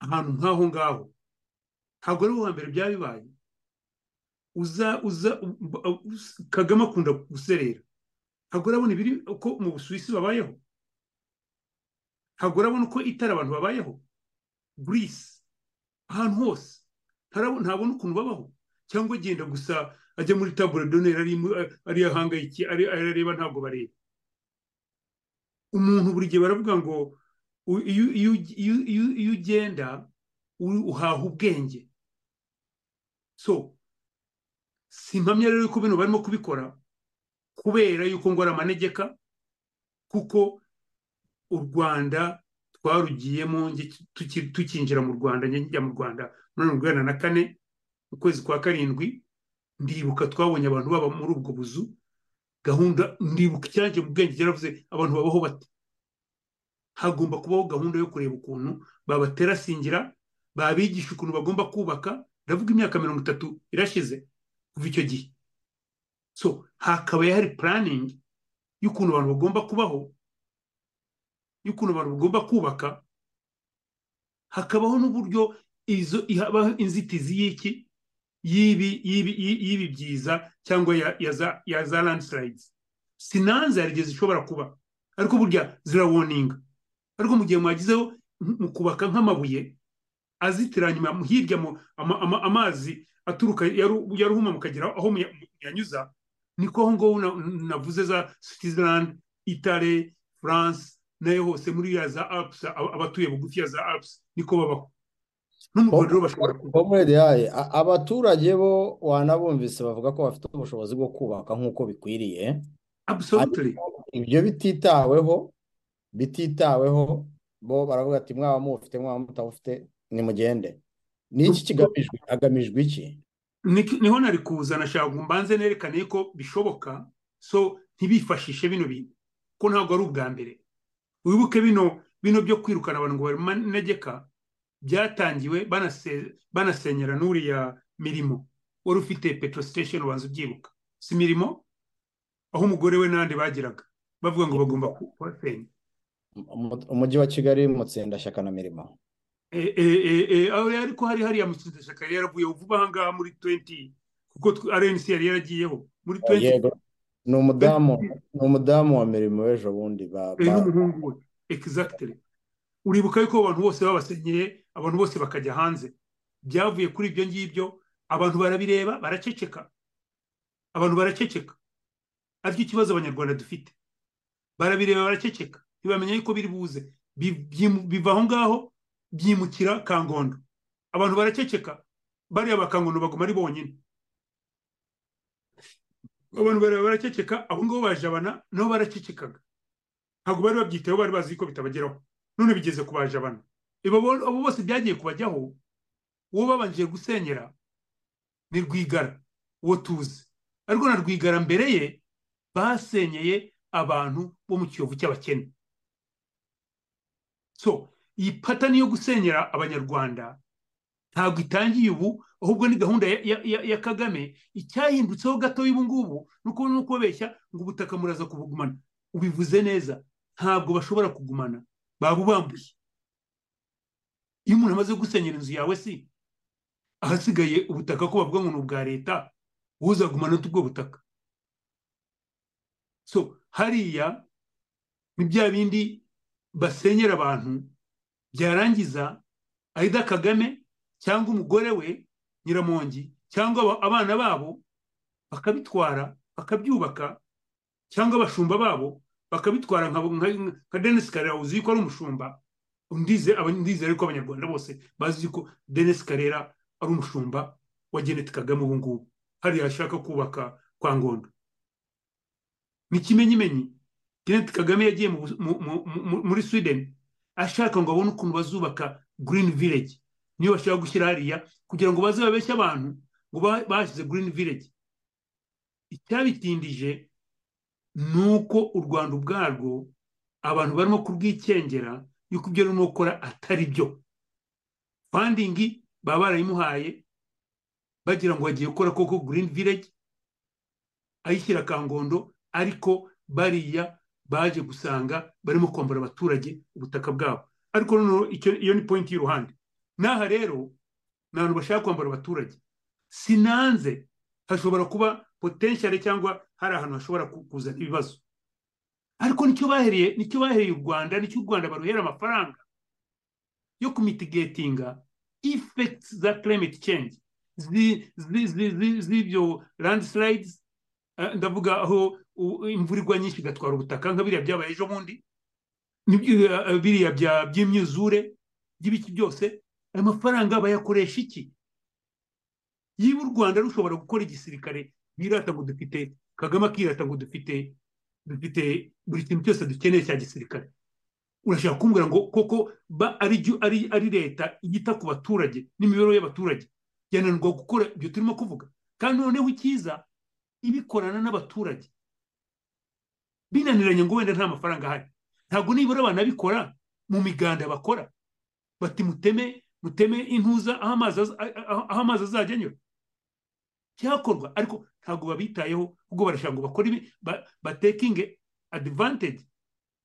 ahantu nk'aho ngaho. Ntabwo ari uwa mbere byaba bibaye uza uza kagame akunda guserera. Ntabwo urabona ibiri uko mu busuwisi babayeho. Ntabwo urabona uko itara abantu babayeho. Burisi ahantu hose. Ntabona ukuntu babaho. Cyangwa agenda gusa ajya muri tabure doneri ari ahangayiki arareba ntabwo bareba. Umuntu buri gihe baravuga ngo iyo ugenda uhaha ubwenge. So si impamya rero yuko bino barimo kubikora. Kubera yuko ngo ari amanegeka kuko u rwanda twarugiyemo tukinjira mu rwanda njya mu rwanda. Muri mirongo inani na kane mu kwezi kwa karindwi ndibuka twabonye abantu baba muri ubwo buzu gahunda ndibuka icyanjye mu bwenge cyaravuze abantu babaho bate? Hagomba kubaho gahunda yo kureba ukuntu babaterasingira babigisha ukuntu bagomba kubaka. Ndavuga imyaka mirongo itatu irashize kuva icyo gihe. So hakabaye hari puraningi y'ukuntu abantu bagomba kubaho y'ukuntu abantu bagomba kubaka hakabaho n'uburyo izo inzitizi y'iki? Y'ibi byiza cyangwa ya za landslides. Sinanze hari igihe zishobora kuba. Ariko burya zirawoninga ariko mu gihe mwagizeho mu kubaka nk'amabuye azitira nyuma hirya amazi aturuka yaruhuma mukagera aho muyanyuza niko aho ngaho navuze za switzerland itale france na yo hose muri ya za alps abatuye bugufi ya za alps niko babaho. No mu rwanda rero bashobora
kuba abaturage bo wanabumvise bavuga ko bafite ubushobozi bwo kubaka nk'uko bikwiriye. Ibyo bititaweho bititaweho bo baravuga ati mwaba mufite mwaba mutabufite nimugende. Ni iki kigamijwe? Hagamijwe iki?
Ni ho nari kuza nashaka ngo mbanze nerekane ko bishoboka so ntibifashishe bino bintu. Ko ntabwo ari ubwa mbere. Wibuke bino bino byo kwirukana abantu ngo bamanegeka byatangiwe banasenyera n'uriya mirimo. Wari ufite petro station ubanza ubyibuka. Si mirimo? Aho umugore we n'andi bagiraga. Bavuga ngo bagomba kubasenya
umujyi wa kigali mutsindashyaka na mirimo.
Ariko hari hariya mutsindashyaka yari yaravuye vuba aha ngaha muri 20 kuko rnc yari yaragiyeho muri 20
ni umudamu ni umudamu wa mirimo w'ejo bundi
n'umuhungu we exactly uribuka yuko abantu bose babasenyeye abantu bose bakajya hanze byavuye kuri ibyo ngibyo abantu barabireba baraceceka abantu baraceceka ari cyo kibazo abanyarwanda dufite barabireba baraceceka ntibamenya yuko biri buze biva aho ngaho byimukira kangondo. Abantu baraceceka bariya bakangondo baguma ari bonyine. Abantu bareba baraceceka abo ngabo bajabana nabo baracecekaga ntabwo bari babyitaho bari bazi ko bitabageraho. None bigeze ku bajabana. Abo bose byagiye kubajyaho uwo babanje gusenyera ni rwigara uwo tuzi. Ariko na rwigara mbere ye basenyeye abantu bo mu kiyovu cy'abakene. So iyi patani yo gusenyera abanyarwanda. Ntabwo itangiye ubu ahubwo ni gahunda ya, kagame. Icyahindutseho gato ubu ngubu ni uko ni ukubeshya ngo ubutaka muraza kubugumana. Ubivuze neza ntabwo bashobora kugumana. Babubambuye iyo umuntu amaze gusenyera inzu yawe si ahasigaye ubutaka ko bavuga ngo ni ubwa leta uzagumana ubwo butaka. So hariya ni bya bindi basenyera abantu byarangiza ayida kagame cyangwa umugore we nyiramongi cyangwa aba- abana babo bakabitwara bakabyubaka cyangwa abashumba babo bakabitwara nka nka- nka Denis Karera uzi ko ari umushumba? Ndize aba- ndizera ko abanyarwanda bose bazi ko Denis Karera ari umushumba wa Jeannette Kagame ubu ngubu. Hariya ashaka kubaka kwa Ngondo. Ni ikimenyimenyi Jeannette Kagame yagiye mu- mu- mu- mu- muri Sweden. Ashaka ngo abone ukuntu bazubaka Green Village. Niyo bashaka gushyira hariya kugira ngo baze babeshye abantu ngo ba- bashyize Green Village. Icyabitindije ni uko u Rwanda ubwarwo abantu barimo kurwikengera yuko ibyo rurimo gukora atari byo. Fandingi baba barayimuhaye bagira ngo bagiye gukora koko Green Village ayishyira Kangondo ariko bariya baje gusanga barimo kwambura abaturage ubutaka bwabo. Ariko noneho iyo ni point y'uruhande. N'aha rero ni abantu bashaka kwambura abaturage sinanze hashobora kuba potential cyangwa hari ahantu hashobora ku- kuzana ibibazo. Ariko ni cyo bahereye ni cyo bahereye u Rwanda ni cyo u Rwanda baruhera amafaranga yo kumitigatinga effects za climate change. Zi- zi- zi- zi- z'ibyo landslides eh, ndavuga aho imvura igwa nyinshi igatwara ubutaka. Nka biriya byabaye ejo bundi n'ibyo, eh, biriya by'imyuzure by'ibiki byose ayo mafaranga bayakoresha iki? Yiba u rwanda rushobora gukora igisirikare birata ngo dufite kagame akirata ngo dufite dufite buri kintu cyose dukeneye cya gisirikare. Urashaka kumbwira ngo koko ari leta yita ku baturage n'imibereho y'abaturage? Yananirwa gukora ibyo turimo kuvuga. Kandi noneho icyiza ibikorana n'abaturage. Binaniranye ngo wenda nta mafaranga ahari. Ntabwo nibura banabikora mu miganda bakora. Bati muteme muteme intuza aho amazi azajya anyura. Cyakorwa ariko ntabwo babitayeho ubwo barashaka ngo bakore batekinge advantage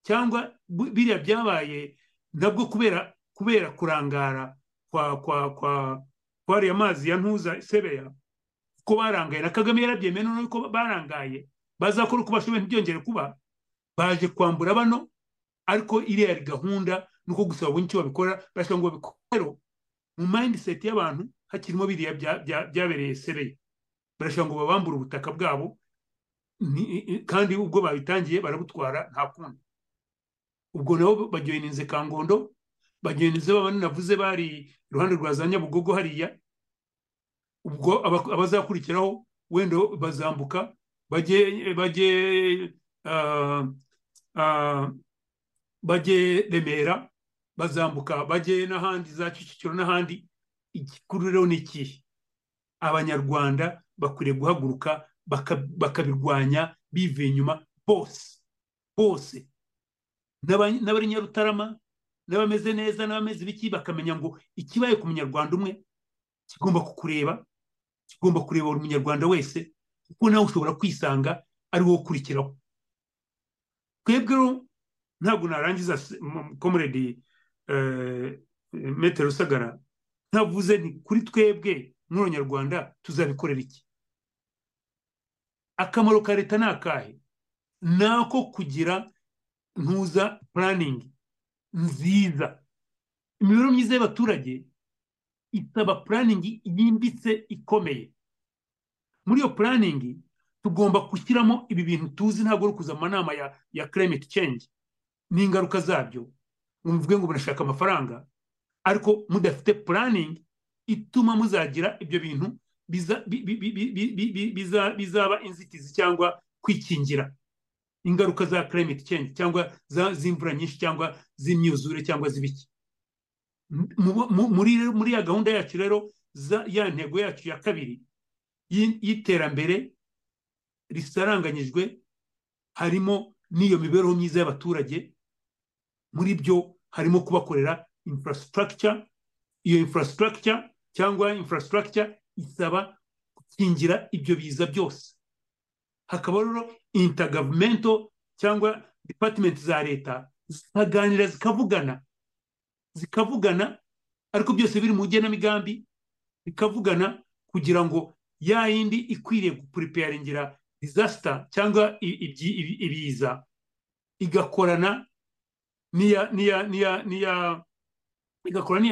cyangwa biriya byabaye nabwo kubera kubera kurangara kwa kwa kwa kwa ariya mazi ya ntuza sebeya ko barangaye na kagame yarabyemeye noneho ko barangaye bazakora uko bashoboye ntibyongere kuba baje kwambura bano ariko iriya yari gahunda ni uko gusa babonye icyo babikora barashaka ngo babikore mu mindset y'abantu hakirimo biriya bya- bya- byabereye sebeya barashaka ngo babambure ubutaka bwabo kandi ubwo babitangiye barabutwara nta kundi. Ubwo nabo bajoyininze kangondo bajoyininze babandi navuze bari iruhande rwa za nyabugogo hariya. Ubwo aba- abazakurikiraho wenda bazambuka bajye ah, bajye remera bazambuka bajye n'ahandi za kicukiro n'ahandi igikuru rero ni ikihe abanyarwanda bakwiriye guhaguruka baka- bakabirwanya bivuye inyuma bose bose. N'aba- n'abari nyarutarama n'abameze neza n'abameze ibiki bakamenya ngo ikibaye ku munyarwanda umwe kigomba kukureba kigomba kureba buri munyarwanda wese kuko nawe ushobora kwisanga ari wowe ukurikiraho. Twebwe rero ntabwo narangiza komuredi metero usagara ntavuze nti kuri twebwe nk'abanyarwanda tuzabikorera iki? Akamaro ka leta ni akahe? Ni ako kugira ntuza puraningi nziza. Imibereho myiza y'abaturage isaba puraningi yimbitse ikomeye. muri iyo puraningi tugomba gushyiramo ibi bintu tuzi ntabwo ari ukuza amanama ya ya kiremiti cengi n'ingaruka zabyo. Ngo muvuge ngo murashaka amafaranga. Ariko mudafite puraningi ituma muzagira ibyo bintu bizaba inzitizi cyangwa kwikingira. Ingaruka za kiremiti cengi cyangwa z'imvura nyinshi cyangwa z'imyuzure cyangwa z'ibiki. Muri ya gahunda yacu rero ya ntego yacu ya kabiri y'iterambere risaranganyijwe harimo n'iyo mibereho myiza y'abaturage muri byo harimo kubakorera infrastructure iyo infrastructure cyangwa infrastructure isaba gukingira ibyo biza byose. Hakaba rero intergovernmental cyangwa department za leta zikaganira zikavugana zikavugana ariko byose biri mu igenamigambi bikavugana kugira ngo ya yindi ikwiriye gupuripeyaringira disaster cyangwa ibiza. Igakorana n'iya n'iya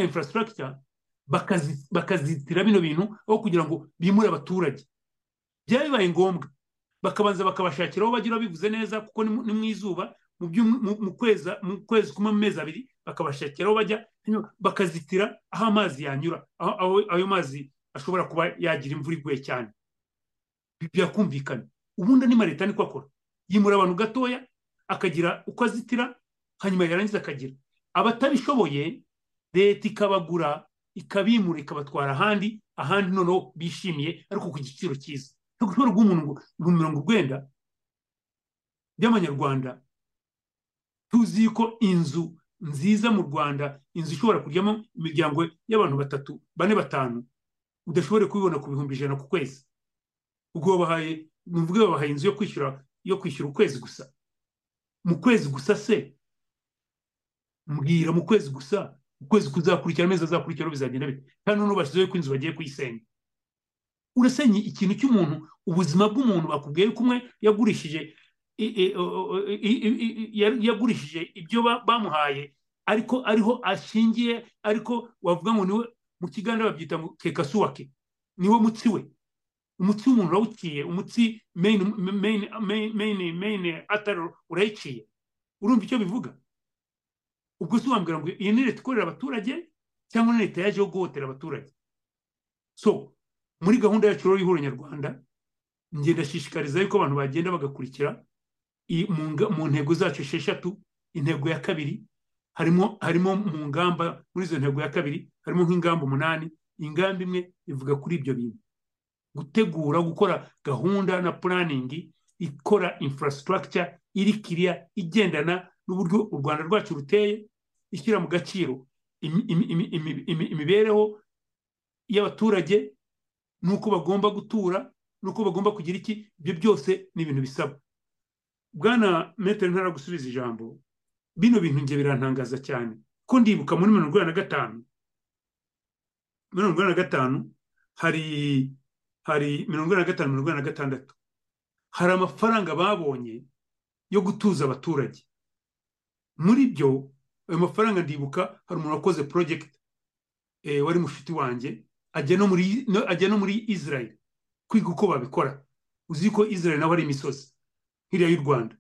infrastructure bakazi- bakazitira bino bintu aho kugira ngo bimure abaturage. Byaba bibaye ngombwa. Bakabanza bakabashakira aho bagira bivuze neza kuko ni mu- izuba mu kwezi kumwe mu mezi abiri bakabashakira aho bajya bakazitira aho amazi yanyura aho- ayo mazi ashobora kuba yagira imvura iguye cyane. Bi- birakumvikana ubundi andi leta niko akora. Yimura abantu gatoya akagira uko azitira hanyuma yarangiza akagira. Abatabishoboye leta ikabagura ikabimura ikabatwara ahandi ahandi noneho bishimiye ariko ku giciro cyiza. Ntabwo ushobora guha umuntu mirongo urwenda by'amanyarwanda tuzi ko inzu nziza mu rwanda inzu ishobora kuryamo imiryango y'abantu batatu bane batanu. Udashobora kubibona ku bihumbi ijana ku kwezi. Ubwo babahaye ni ukuvuga babahaye inzu yo kwishyura yo kwishyura ukwezi gusa. Mu kwezi gusa se? Mbwira mu kwezi gusa ukwezi kuzakurikira amezi azakurikiraho bizagenda bite? Kandi noneho bashyizeho ko inzu bagiye kuyisenya. Urasenya ikintu cy'umuntu ubuzima bw'umuntu bakubwiye ko umwe yagurishije yagurishije ibyo ba- bamuhaye ariko ariho ashingiye ariko wavuga ngo ni we mu kiganza babyita kekasuwake ni we mutsi we. Umutsi w'umuntu urawuciye umutsi main main atari urayiciye. Urumva icyo bivuga? Ubwo se wambwira ngo iyi ni leta ikorera abaturage cyangwa ni leta yaje yo guhotera abaturage? So muri gahunda yacu rero y'ihuriro nyarwanda njye ndashishikariza yuko abantu bagenda bagakurikira mu ntego zacu esheshatu intego ya kabiri harimo harimo mu ngamba muri izo ntego ya kabiri harimo nk'ingamba umunani ingamba imwe ivuga kuri ibyo bintu. Gutegura gukora gahunda na puraningi ikora infrastructure iri kiriya igendana n'uburyo u rwanda rwacu ruteye ishyira mu gaciro imi- imi- imi- imi- imi- imibereho y'abaturage n'uko bagomba gutura n'uko bagomba kugira iki ibyo byose ni ibintu bisaba. Bwana metero ntara gusubiza ijambo. Bino bintu njye birantangaza cyane. Ko ndibuka muri mirongo inani na gatanu mirongo inani na gatanu hari hari mirongo inani na gatanu mirongo inani na gatandatu hari amafaranga babonye yo gutuza abaturage. Muri byo ayo mafaranga ndibuka hari umuntu wakoze project eh, wari mushuti wanjye ajya no muri Israel kwiga uko babikora. Uzi ko Israel naho ari imisozi nk'iriya y'u Rwanda.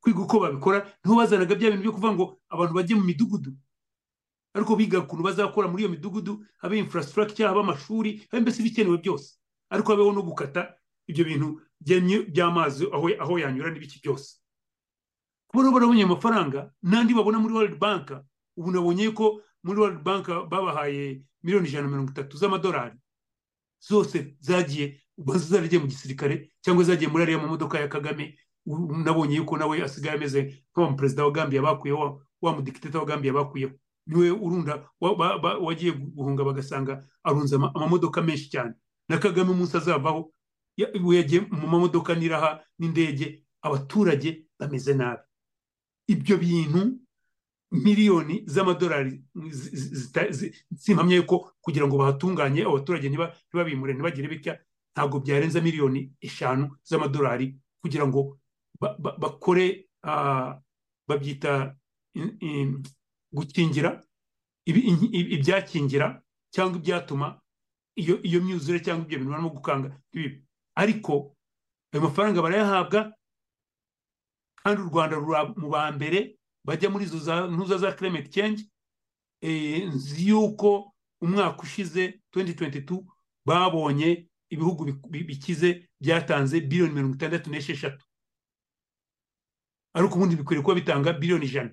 Kwiga uko babikora ni ho bazanaga bya bintu byo kuvuga ngo abantu bajye mu midugudu. Ariko biga ukuntu bazakora muri iyo midugudu habe infrastructure habe amashuri habe mbese ibikenewe byose. Ariko habeho no gukata ibyo bintu by'amazi aho yanyura n'ibiki byose. Kuba rero barabonye ayo mafaranga n'andi babona muri World Bank ubu nabonye ko muri World Bank babahaye miliyoni ijana na mirongo itatu z'amadolari. Zose zagiye ubanza zaragiye mu gisirikare cyangwa zagiye muri ariya mamodoka ya Kagame. Nabonye yuko nawe asigaye ameze nk'uwa perezida wa Gambia bakuyeho wa, mudikiteta wa Gambia bakuyeho. Ni we urunda wagiye guhunga bagasanga arunze ama- amamodoka menshi cyane. Na Kagame umunsi azavaho yagiye mu mamodoka n'iraha n'indege abaturage bameze nabi. Ibyo bintu miliyoni z'amadolari simpamya yuko kugira ngo bahatunganye abaturage ntiba- ntibabimure ntibagire bitya ntabwo byarenza miliyoni eshanu z'amadolari kugira ngo ba- ba- bakore ah, babyita gukingira ibyakingira cyangwa ibyatuma iyo myuzure cyangwa ibyo bintu barimo gukanga ariko ayo mafaranga barayahabwa kandi u rwanda rura mu ba mbere bajya muri izo za ntuza za climate change eh, nzi yuko umwaka ushize 2022 babonye ibihugu bi- bi- bikize byatanze biliyoni mirongo itandatu n'esheshatu. Ariko ubundi bikwiriye kuba bitanga biliyoni ijana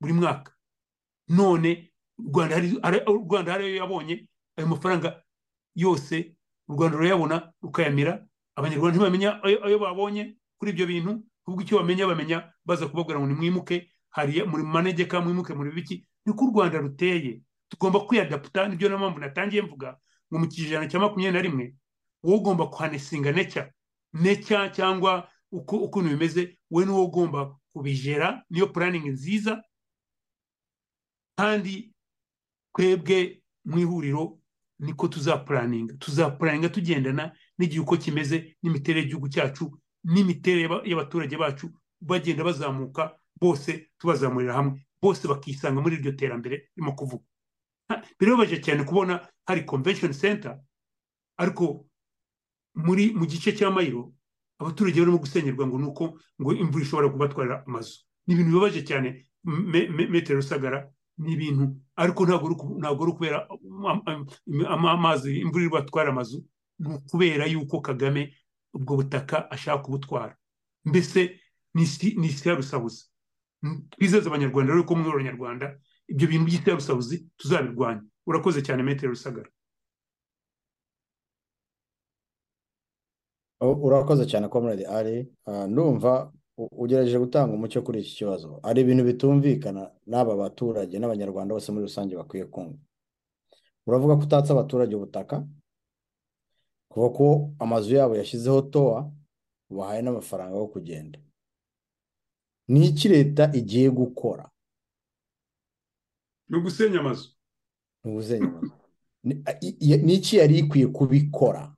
buri mwaka. None u rwanda hari hari- u rwanda hari ayo yabonye ayo mafaranga yose u rwanda rurayabona rukayamira abanyarwanda ntibamenya ayo babonye kuri ibyo bintu ahubwo icyo bamenya bamenya baza kubabwira ngo nimwimuke hari muri manegeka mwimuke muri biki niko u rwanda ruteye. Tugomba kwiyadaputa ni byo na mpamvu natangiye mvuga ngo mu kijana cya makumyabiri na rimwe wowe ugomba kuhanesinga necya necya cyangwa uko ukuntu bimeze we niwo ugomba kubijera niyo puraningi nziza kandi twebwe mu ihuriro niko tuzapuraninga tuzapuraninga tugendana n'igihe uko kimeze n'imiterere y'igihugu cyacu n'imiterere y'aba- y'abaturage bacu bagenda bazamuka bose tubazamurira hamwe. Bose bakisanga muri iryo terambere ririmo kuvuga. Birababaje cyane kubona hari convention center ariko muri mu gice cya mayiro abaturage barimo gusenyerwa ngo nuko ngo imvura ishobora kubatwarira amazu. Ni ibintu bibabaje cyane Me- me- metero rusagara ni ibintu ariko ntabwo ari ukubera am- am- am- amazi imvura iri batwara amazu ni ukubera yuko kagame ubwo butaka ashaka kubutwara. Mbese ni isi yarusabuza twizeze abanyarwanda rero ko muri abanyarwanda ibyo bintu by'isi yarusabuzi tuzabirwanya. Urakoze cyane metero rusagara.
Urakoze cyane comrade ari Ah, ndumva ugerageje gutanga umucyo kuri iki kibazo. Hari ibintu bitumvikana n'aba baturage n'abanyarwanda bose muri rusange bakwiye kumva. Uravuga ko utatse abaturage ubutaka? Kuva ko amazu yabo yashyizeho towa ubahaye n'amafaranga yo kugenda. Ni iki leta igiye gukora?
Ni ugusenya amazu.
Ni ugusenya amazu. Ni- iki yari ikwiye kubikora?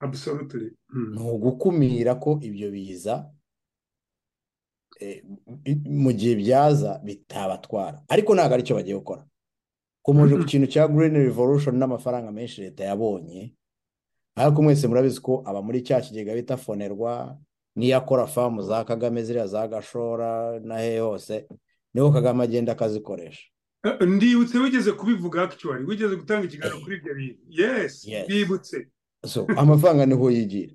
Absolutely.
Ni ugukumira ko ibyo biza mu gihe byaza bitabatwara. Ariko ntabwo ari cyo bagiye gukora. Komeje ku kintu cya green revolution n'amafaranga menshi leta yabonye ariko mwese murabizi ko aba muri cya kigega bita fonerwa n'iyo akora famu za kagame ziriya za gashora na hehe hose ni ho kagame agenda akazikoresha.
Eh, ndibutse wigeze kubivuga actually wigeze gutanga ikiganiro kuri ibyo bintu? Yes
Yes.
bibutse
amafaranga ni ho yigira.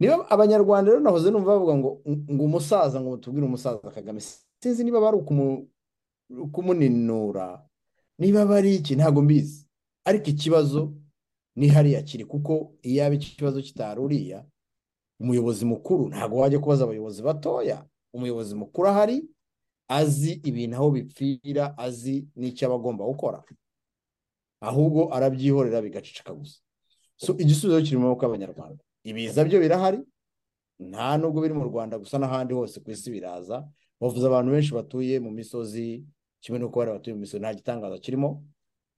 Niba abanyarwanda rero nahoze numva bavuga ngo ngo umusaza ngo mutubwire umusaza kagame sinzi niba bari ukumu- kumuninura niba bari iki? Ntabwo mbizi. Ariko ikibazo ni hariya kiri kuko iyo yaba iki kibazo kitari uriya umuyobozi mukuru ntabwo wajya kubaza abayobozi batoya. Umuyobozi mukuru ahari azi ibintu aho bipfira azi n'icyo aba agomba gukora. Ahubwo arabyihorera bigaceceka gusa. Igisubizo kiri mu maboko y'abanyarwanda ibiza byo birahari? Nta nubwo biri mu rwanda gusa n'ahandi hose ku isi biraza. Bavuze abantu benshi batuye mu misozi kimwe n'uko bari batuye mu misozi nta gitangaza kirimo.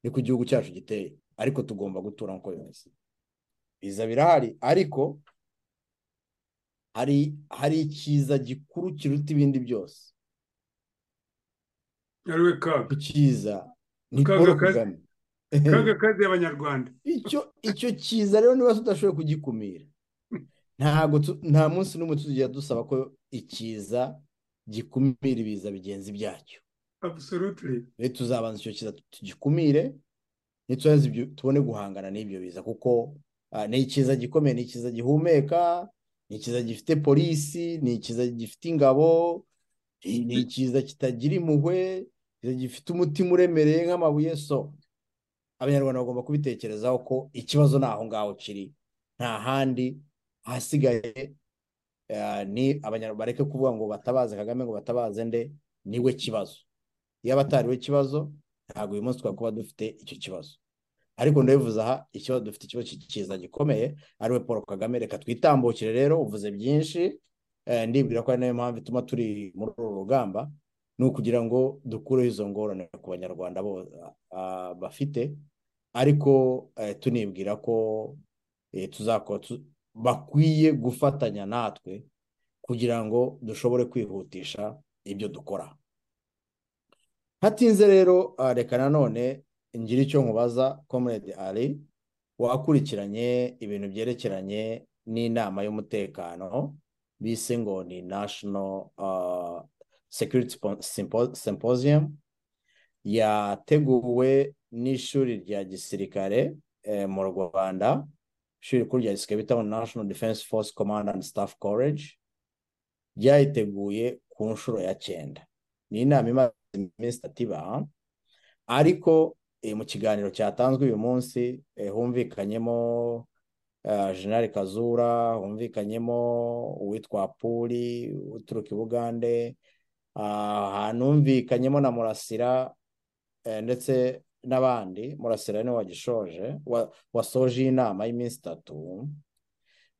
Ni ku gihugu cyacu giteye. Ariko tugomba gutura nk'uko bimeze. Ibiza birahari. Ariko hari hari ikiza gikuru kiruta ibindi byose.
Ariwe kaga?
Icyiza ni paul kagame.
Kaga kazi y'abanyarwanda.
Icyo icyo cyiza rero niba tudashoboye kugikumira. Ntabwo nta munsi n'umwe tuzigera dusaba ko ikiza gikumira ibiza bigenzi byacyo. Rero tuzabanza icyo kiza tugikumire tubone guhangana n'ibyo biza. Kuko ah, ni ikiza gikomeye ni ikiza gihumeka ni ikiza gifite polisi ni ikiza gifite ingabo ni ikiza kitagira impuhwe gifite umutima uremereye nk'amabuye. So abanyarwanda bagomba kubitekerezaho ko ikibazo ni aho ngaho kiri. Nta handi ahasigaye eh, ni abanyarwanda bareke kuvuga ngo batabaze kagame ngo batabaze nde? Niwe kibazo. Iyo aba atari we kibazo ntabwo uyu munsi twakuba dufite icyo kibazo. Ariko ndabivuze aha ikibazo dufite ikibazo cyiza gikomeye ari we paul kagame. Reka twitambukire rero uvuze byinshi eh, ndibwira ko ari na yo mpamvu ituma turi muri uru rugamba ni ukugira ngo dukureho izo ngorane ku banyarwanda bafite. Ariko eh, tunibwira ko tuzakora tu- bakwiye gufatanya natwe kugira ngo dushobore kwihutisha ibyo dukora. Hatinze rero reka nanone ngira icyo nkubaza comrade ali wakurikiranye ibintu byerekeranye n'inama y'umutekano bise ngo ni Sympo- Sympo- symposium yateguwe n'ishuri rya gisirikare eh, mu rwanda. Bita ngo national defense force command and staff college ryayiteguye ku nshuro ya cyenda ni inama imaze iminsi itatu iba ariko eh, mu kiganiro cyatanzwe uyu munsi eh, humvikanyemo eh, General Kazura humvikanyemo uwitwa Puri uturuka i Bugande ah, hanumvikanyemo na Murasira eh, ndetse n'abandi murasira ni we wagishoje wa- wasoje iyi nama y'iminsi itatu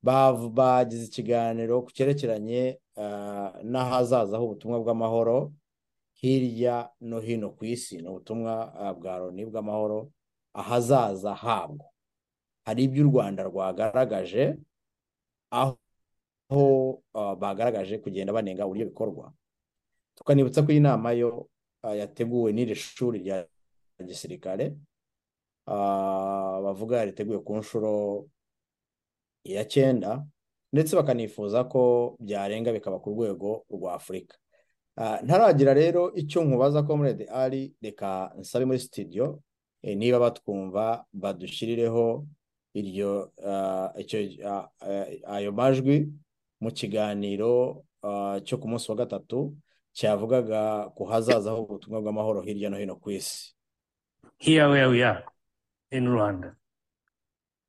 bagize ikiganiro ku cyerekeranye ah, n'ahazaza h'ubutumwa bw'amahoro hirya no hino ku isi ni ubutumwa ah, bwa loni bw'amahoro ahazaza habwo. Hari ibyo u rwanda rwagaragaje aho ah, bagaragaje kugenda banenga uburyo bikorwa. Tukanibutsa ko iyi nama yo yateguwe n'iri shuri rya gisirikare. Ah, bavuga riteguye ku nshuro ya cyenda ndetse bakanifuza ko byarenga bikaba ku rwego rwa afurika. Ah, ntaragira rero icyo nkubaza ko muri ari reka nsabe muri studio eh, niba batwumva badushyirireho iryo ah, ayo majwi mu kiganiro cyo ku munsi wa gatatu cyavugaga ku hazaza h'ubutumwa bw'amahoro hirya no hino ku isi.
Here where we are in Rwanda.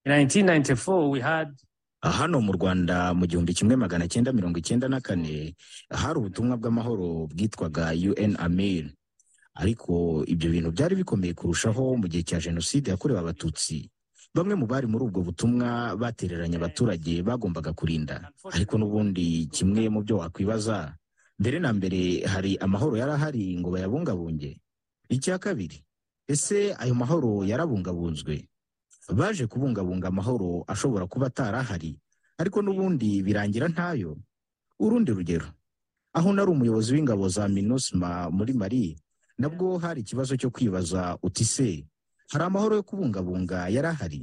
In 1994, we had
hano mu rwanda mu gihumbi kimwe magana cyenda mirongo icyenda na kane hari ubutumwa bw'amahoro bwitwaga un amir ariko ibyo bintu byari bikomeye kurushaho mu gihe cya jenoside yakorewe abatutsi. Bamwe mu bari muri ubwo butumwa batereranye abaturage bagombaga kurinda. Ariko n'ubundi kimwe mu byo wakwibaza mbere na mbere hari amahoro yari ahari ngo bayabungabunge. Icya kabiri ese ayo mahoro yarabungabunzwe. Baje kubungabunga amahoro ashobora kuba atarahari ariko n'ubundi birangira ntayo. Urundi rugero aho nari umuyobozi w'ingabo za minusma muri mali nabwo hari ikibazo cyo kwibaza uti se hari amahoro yo kubungabunga yari ahari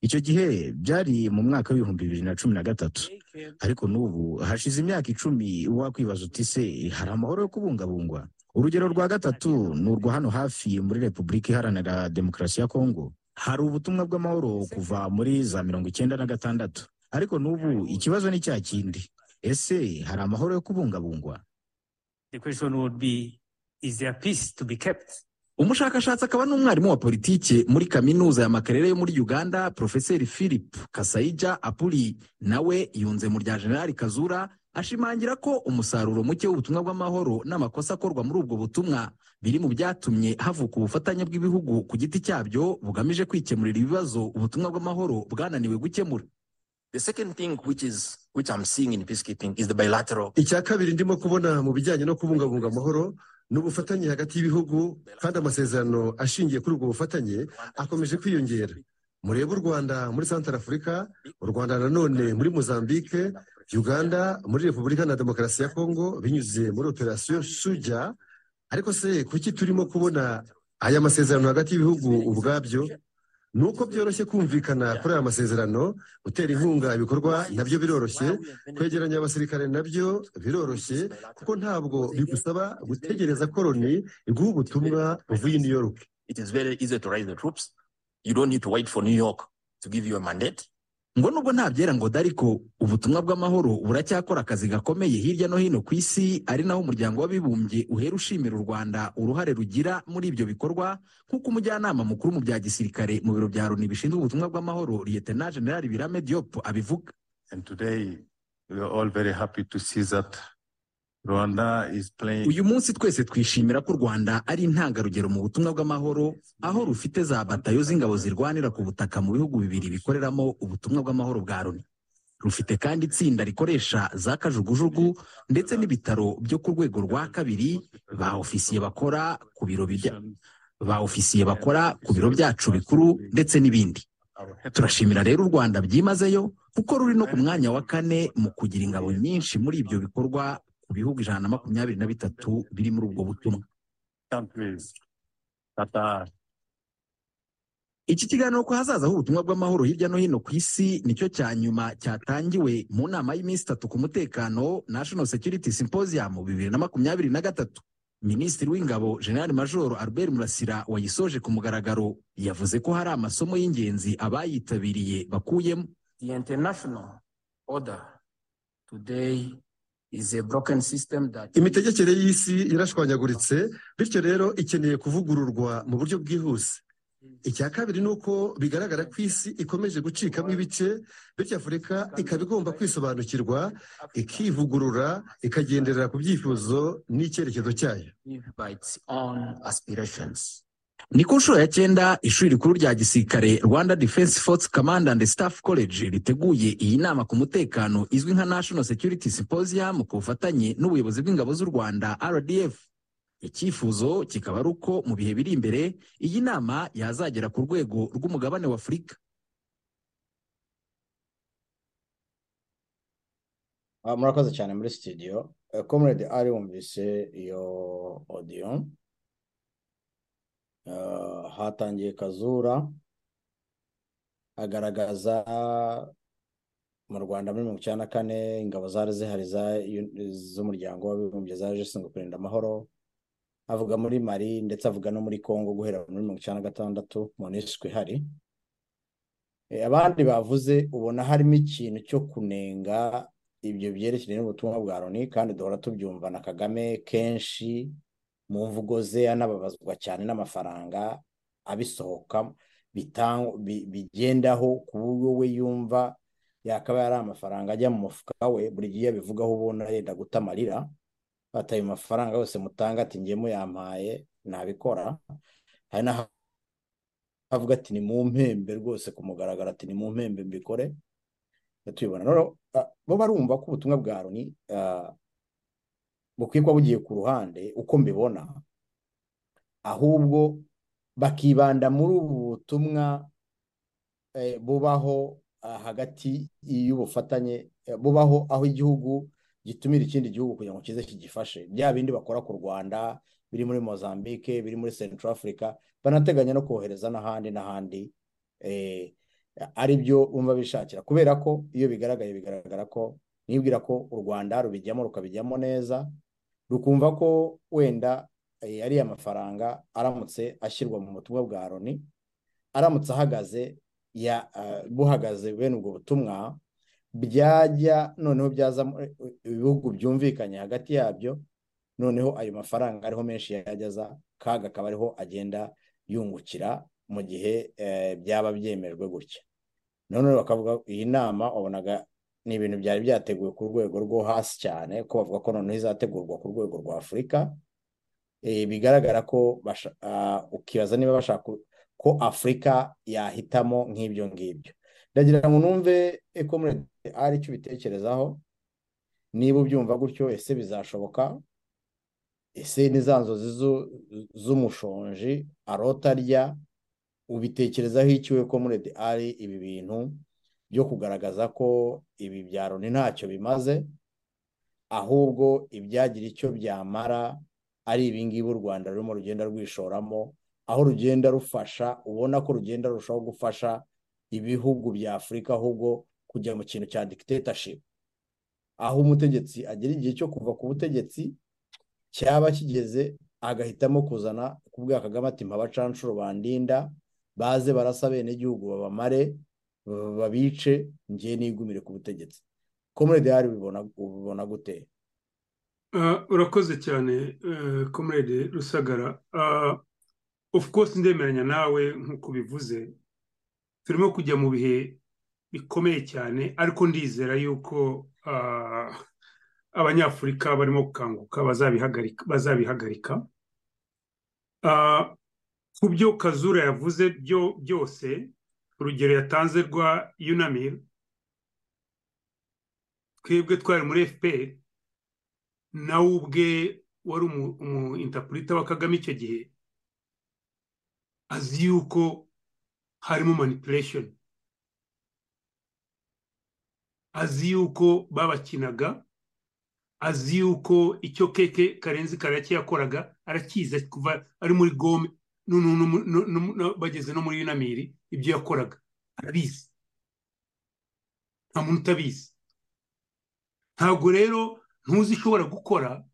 icyo gihe byari mu mwaka w'ibihumbi bibiri na cumi na gatatu. Ariko n'ubu hashize imyaka icumi wakwibaza uti se hari amahoro yo kubungabungwa? Urugero rwa gatatu ni urwa hano hafi muri repubulika iharanira demokarasi ya kongo hari ubutumwa bw'amahoro kuva muri za mirongo icyenda na gatandatu. Ariko n'ubu ikibazo ni cya kindi. Ese hari amahoro yo kubungabungwa?
Umushakashatsi akaba n'umwarimu wa politiki muri kaminuza ya makerere yo muri uganda porofeseri philip kasayija apuri nawe yunze mu rya generali kazura ashimangira ko umusaruro muke w'ubutumwa bw'amahoro n'amakosa akorwa muri ubwo butumwa biri mu byatumye havuka ubufatanye bw'ibihugu ku giti cyabyo bugamije kwikemurira ibibazo ubutumwa bw'amahoro bwananiwe gukemura
The second thing which is which I'm seeing in peacekeeping is the bilateral.
icya kabiri ndimo kubona mu bijyanye no kubungabunga amahoro ni ubufatanye hagati y'ibihugu kandi amasezerano ashingiye kuri ubwo bufatanye akomeje kwiyongera murebe u rwanda muri santara afurika u rwanda nanone muri mozambique uganda muri repubulika na demokarasi ya kongo binyuze muri operasiyo suja ariko se kuki turimo kubona aya masezerano hagati y'ibihugu ubwabyo ni uko byoroshye kumvikana kuri aya masezerano gutera inkunga ibikorwa na byo biroroshye kwegeranya abasirikare na byo biroroshye kuko ntabwo bigusaba gutegereza koroni iguha ubutumwa buvuye i new york
It is very easy to raise the troops. You don't need to wait for New York to give you a mandate.
Ngo nubwo nta byera ngo ariko ubutumwa bw'amahoro buracyakora akazi gakomeye hirya no hino ku isi ari naho umuryango w'abibumbye uhera ushimira u rwanda uruhare rugira muri ibyo bikorwa nk'uko umujyanama mukuru mu bya gisirikare mu biro bya loni bishinzwe ubutumwa bw'amahoro liyetena generali birame diop abivuga uyu munsi twese twishimira ko u rwanda ari intangarugero mu butumwa bw'amahoro aho rufite za batayo z'ingabo zirwanira ku butaka mu bihugu bibiri bikoreramo ubutumwa bw'amahoro bwa loni. Rufite kandi itsinda rikoresha za kajugujugu ndetse n'ibitaro byo ku rwego rwa kabiri ba ofisiye bakora ku biro ba ofisiye bakora ku biro byacu bikuru ndetse n'ibindi. Turashimira rero u rwanda byimazeyo kuko ruri no ku mwanya wa kane mu kugira ingabo nyinshi muri ibyo bikorwa ku bihugu ijana na makumyabiri na bitatu biri muri ubwo butumwa. Iki kiganiro ku hazaza h'ubutumwa bw'amahoro hirya no hino ku isi ni cyo cya nyuma cyatangiwe mu nama y'iminsi itatu ku mutekano national security symposium bibiri na makumyabiri na gatatu. Minisitiri w'ingabo general major albert murasira wayisoje ku mugaragaro yavuze ko hari amasomo y'ingenzi abayitabiriye bakuyemo.
Imitegekere y'isi yarashwanyaguritse bityo rero ikeneye kuvugururwa mu buryo bwihuse. Icya kabiri ni uko bigaragara ko isi ikomeje gucikamo ibice bityo afurika ikaba igomba kwisobanukirwa ikivugurura ikagenderera ku byifuzo n'icyerekezo cyayo.
Ni ku nshuro ya cyenda ishuri rikuru rya gisirikare rwanda defense force command and staff college riteguye iyi nama ku mutekano izwi nka national security symposium ku bufatanye n'ubuyobozi bw'ingabo z'u rwanda rdf icyifuzo kikaba ari uko mu bihe biri imbere iyi nama yazagera ku rwego rw'umugabane wa afurika.
Ah, murakoze cyane muri studio. Eh, comrade ari wumvise iyo Ah, hatangiye kazura agaragaza mu rwanda muri mirongo icyenda na kane ingabo zari zihari z'umuryango w'abibumbye zaje zishinzwe kurinda amahoro avuga muri mali ndetse avuga no muri congo guhera muri mirongo icyenda na gatandatu monisco ihari. Eh, abandi bavuze ubona harimo ikintu cyo kunenga ibyo byerekeranye n'ubutumwa bwa loni kandi duhora tubyumva na kagame kenshi mu mvugo ze anababazwa cyane n'amafaranga abisohoka bigendaho ku buryo we yumva yakaba yari amafaranga ajya mu mufuka we buri gihe abivugaho ubona yenda guta amarira ati ayo mafaranga yose mutanga ati njye muyampaye nabikora. Hari n'aho avuga ati ni mu mpembe rwose ku mugaragaro ati ni mu mpembe mbikore. Tubibona bo barumva ko ubutumwa bwa loni ah, bukwiye kuba bugiye ku ruhande uko mbibona ahubwo bakibanda muri ubu butumwa eh, bubaho ah, hagati y'ubufatanye eh, bubaho aho igihugu gitumira ikindi gihugu kugira ngo kize kigifashe. Bya bindi bakora ku Rwanda biri muri Mozambique biri muri Central Africa banateganya no kohereza n'ahandi n'ahandi eh, ari byo bumva bishakira. Kubera ko iyo bigaragaye bigaragara ko nibwira ko u Rwanda rubijyamo rukabijyamo neza rukumva ko wenda eh, ariya mafaranga aramutse ashyirwa mu butumwa bwa loni aramutse ahagaze ya ah, buhagaze bene ubwo butumwa byajya noneho byaza mu- ibihugu byumvikanye hagati yabyo noneho ayo mafaranga ariho menshi yajyaza kaga akaba ariho agenda yungukira mu gihe eh, byaba byemejwe gutya. Noneho bakavuga iyi nama wabonaga ni ibintu byari byateguwe ku rwego rwo hasi cyane ko bavuga ko noneho izategurwa ku rwego rwa afurika. Eh, bigaragara ko ah, ukibaza niba bashaka ko- ko afurika yahitamo nk'ibyo ngibyo. Ndagira ngo numve ekomurede ari icyo ubitekerezaho niba ubyumva gutyo ese bizashoboka? Ese ni za nzozi zu- z'umushonji arota arya? Ubitekerezaho iki we komurede ari ibi bintu byo kugaragaza ko ibi bya loni ntacyo bimaze ahubwo ibyagira icyo byamara ari ibingibi u Rwanda rurimo rugenda rwishoramo aho rugenda rufasha ubona ko rugenda rurushaho gufasha ibihugu bya Afurika ahubwo kujya mu kintu cya dictatorship. Aho umutegetsi agera igihe cyo kuva ku butegetsi cyaba kigeze agahitamo kuzana kubwira Kagame ati mpabacanshuro bandinda baze barasa bene igihugu babamare babice ngiye nigumire ku butegetsi. Komurede hari ubibona gute?
Ah, urakoze cyane comrade rusagara. Ah, of course ndemeranya nawe nk'uko ubivuze. Turimo kujya mu bihe bikomeye cyane ariko ndizera yuko ah, abanyafurika barimo gukanguka bazabihagarika ku byo kazura yavuze byo byose urugero yatanze rwa yunamir twebwe twari muri fpr nawe ubwe wari umu- intapurita wa kagame icyo gihe azi yuko harimo manipulation. Azi yuko babakinaga azi yuko icyo keke karenzi karake yakoraga arakizi kuva ari muri gome bageze no muri yunamiri ibyo yakoraga. Arabizi. Nta muntu utabizi. Ntabwo rero ntuzi ishobora gukora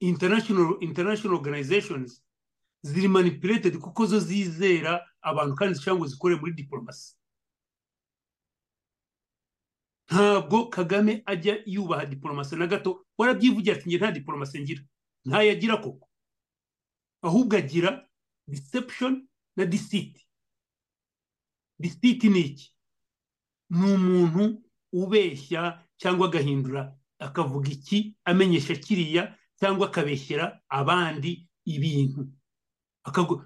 international international organizations ziri manipulated kuko zo zizera abantu kandi zishobora ngo zikore muri diplomasi ntabwo kagame ajya yubaha diplomasi na gato. Warabyivugira ati njye nta diplomasi ngira ntayagira koko. Ahubwo agira deception na deceit. Deceit ni iki? Ni umuntu ubeshya cyangwa agahindura akavuga iki amenyesha kiriya cyangwa akabeshyera abandi ibintu.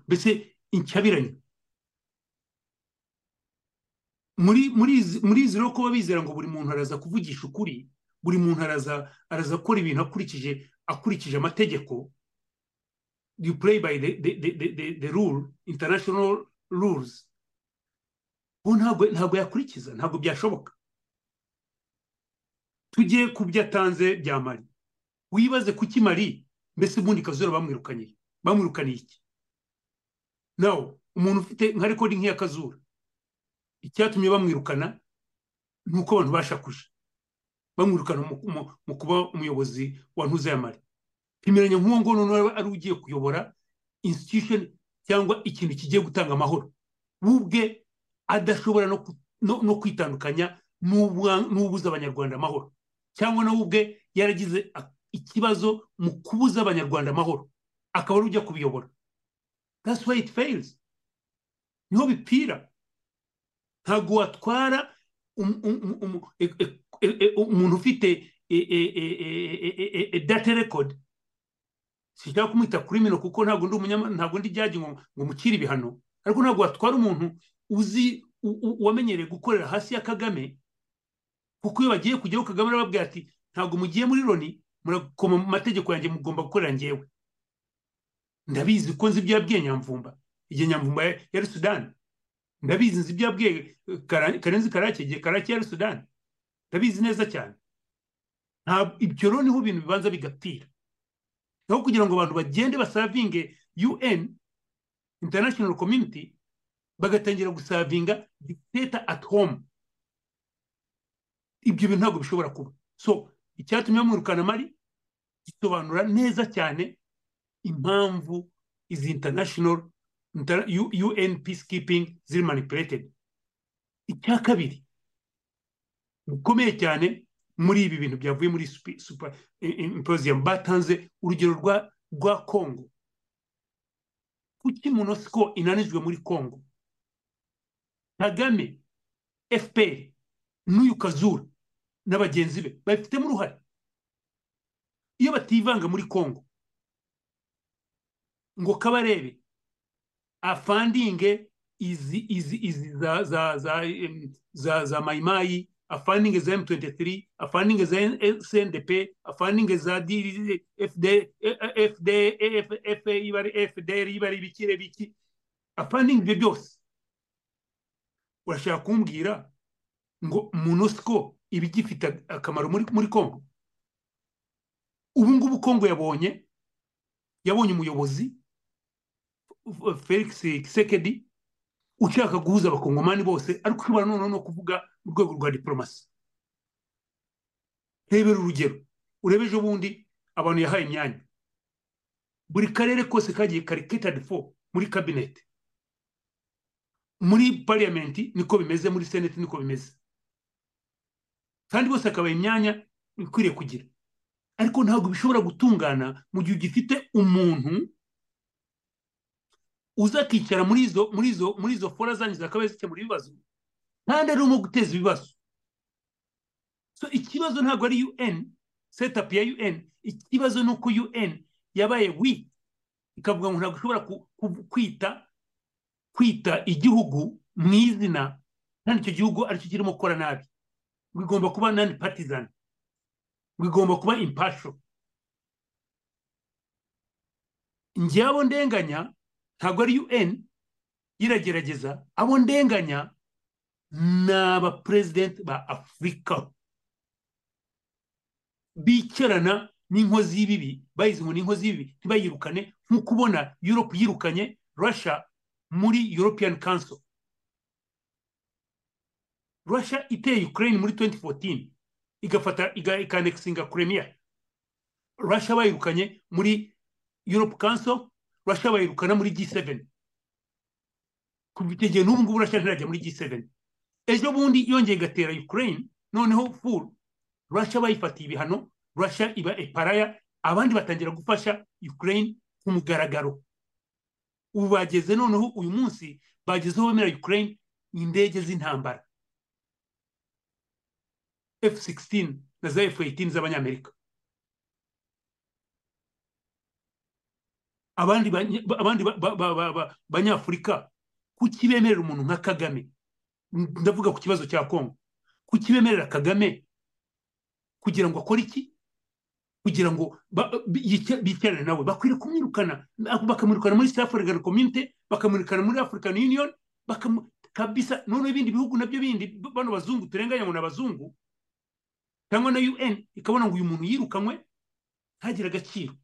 Mbese incabiranye muri izi rero kuba bizera ngo buri muntu araza kuvugisha ukuri buri muntu araza gukora ibintu akurikije amategeko you play by the, the, the, the, the, rule international rules. Ubu ntabwo ntabwo yakurikiza ntabwo byashoboka. Tujye ku byo atanze bya mari wibaze kuki mari mbese ubundi kazura bamwirukaniye bamwirukaniye iki? Nawe umuntu ufite nka rekodi nk'iya kazura icyatumye bamwirukana ni uko abantu bashakuje. Bamwirukana mu kuba umuyobozi wa ntuzayamare pimiranya nk'uwo nguwo noneho ari ugiye kuyobora institution cyangwa ikintu kigiye gutanga amahoro we ubwe adashobora no kwitandukanya n'ubuza abanyarwanda amahoro cyangwa nawe ubwe yaragize ikibazo mu kubuza abanyarwanda amahoro akaba ari ujya kubiyobora that's why it fails ni ho bipira ntabwo watwara umuntu ufite data record sinshaka kumwita criminal kuko ntabwo ndi ntabwo ndi jyaji ngo ngo mukire ibihano. Ariko ntabwo watwara umuntu uzi wamenyereye gukorera hasi ya kagame kuko iyo bagiye kujyaho kagame arababwira ati ntabwo mugiye muri loni murakoma mu mategeko yanjye mugomba gukorera ngewe ndabizi ko nzi ibyo yabwiye nyamvumba. Igihe nyamvumba yari sudani ndabizi nzi ibyo yabwiye karenzi karake igihe karake yari sudani ndabizi neza cyane. Ibyo rero ni ho ibintu bibanza bigapfira. Naho kugira ngo abantu bagende basavinge un international community bagatangira gusavinga dictator at home. Ibyo bintu ntabwo bishobora kuba. So icyatumye bamwirukana mari gisobanura neza cyane impamvu izi international un peacekeeping ziri manipulated. Icya kabiri bikomeye cyane muri ibi bintu byavuye muri super imposium batanze urugero rwa rwa congo. Kuki monosiko inanijwe muri congo? Kagame fpr n'uyu kazura na bagenzi be babifitemo uruhare. Iyo bativanga muri congo ngo kabarebe afandinge izi izi izi za za za za za mayimayi afandinge za M23 afandinge za CNDP afandinge za FD FD F ibari FDR ibari bikire biki afandinge ibyo byose urashaka kumbwira ngo MONUSCO iba igifite akamaro muri Congo? Ubu ngubu Congo yabonye yabonye umuyobozi Felix Kisekedi ushaka guhuza abakongomani bose ariko ushobora noneho no kuvuga mu rwego rwa diporomasi rebera urugero. Urebe ejo bundi abantu yahaye imyanya. Buri karere kose kagiye kariketadi fo muri kabineti muri pariyamenti niko bimeze muri seneti niko bimeze. Kandi bose akabaha imyanya ikwiriye kugira. Ariko ntabwo bishobora gutungana mu gihe ugifite umuntu uza akicara muri izo muri izo muri izo fora zanyu zakaba zikemura ibibazo. Kandi arimo guteza ibibazo so ikibazo ntabwo ari un setup ya un ikibazo ni uko un yabaye wi ikavuga ngo ntabwo ushobora kwita kwita igihugu mu izina kandi icyo gihugu ari cyo kirimo gukora nabi. Bigomba kuba nani patizani bigomba kuba impasho njye abo ndenganya ntabwo ari un iragerageza. Abo ndenganya ni abaperezidenti ba afurika bicarana n'inkozi y'ibibi bayizi ngo ni inkozi y'ibibi ntibayirukane. Nk'uko ubona europe yirukanye russia muri european council. Russia iteye ukraine muri 2014 igafata ikanekisinga crimea. Russia bayirukanye muri europe council russia bayirukana muri g7 kuva icyo gihe n'ubu ngubu russia ntirajya muri g7 ejo bundi yongeye igatera ukraine noneho full russia bayifatiye ibihano russia iba eparaya abandi batangira gufasha ukraine ku mugaragaro ubu bageze noneho uyu munsi bagezeho bemera ukraine indege z'intambara f16 na za f18 z'abanyamerika abandi banyafurika kuki bemerera umuntu nka kagame ndavuga ku kibazo cya kongo kuki bemerera kagame kugira ngo akore iki? Kugira ngo bicarane nawe. Bakwiriye kumwirukana bakamwirukana muri South African Community bakamwirukana muri African Union kabisa none ibindi bihugu na byo bindi bano bazungu turenganya ngo ni abazungu. Cyangwa na UN ikabona ngo uyu muntu yirukanywe ntagire agaciro.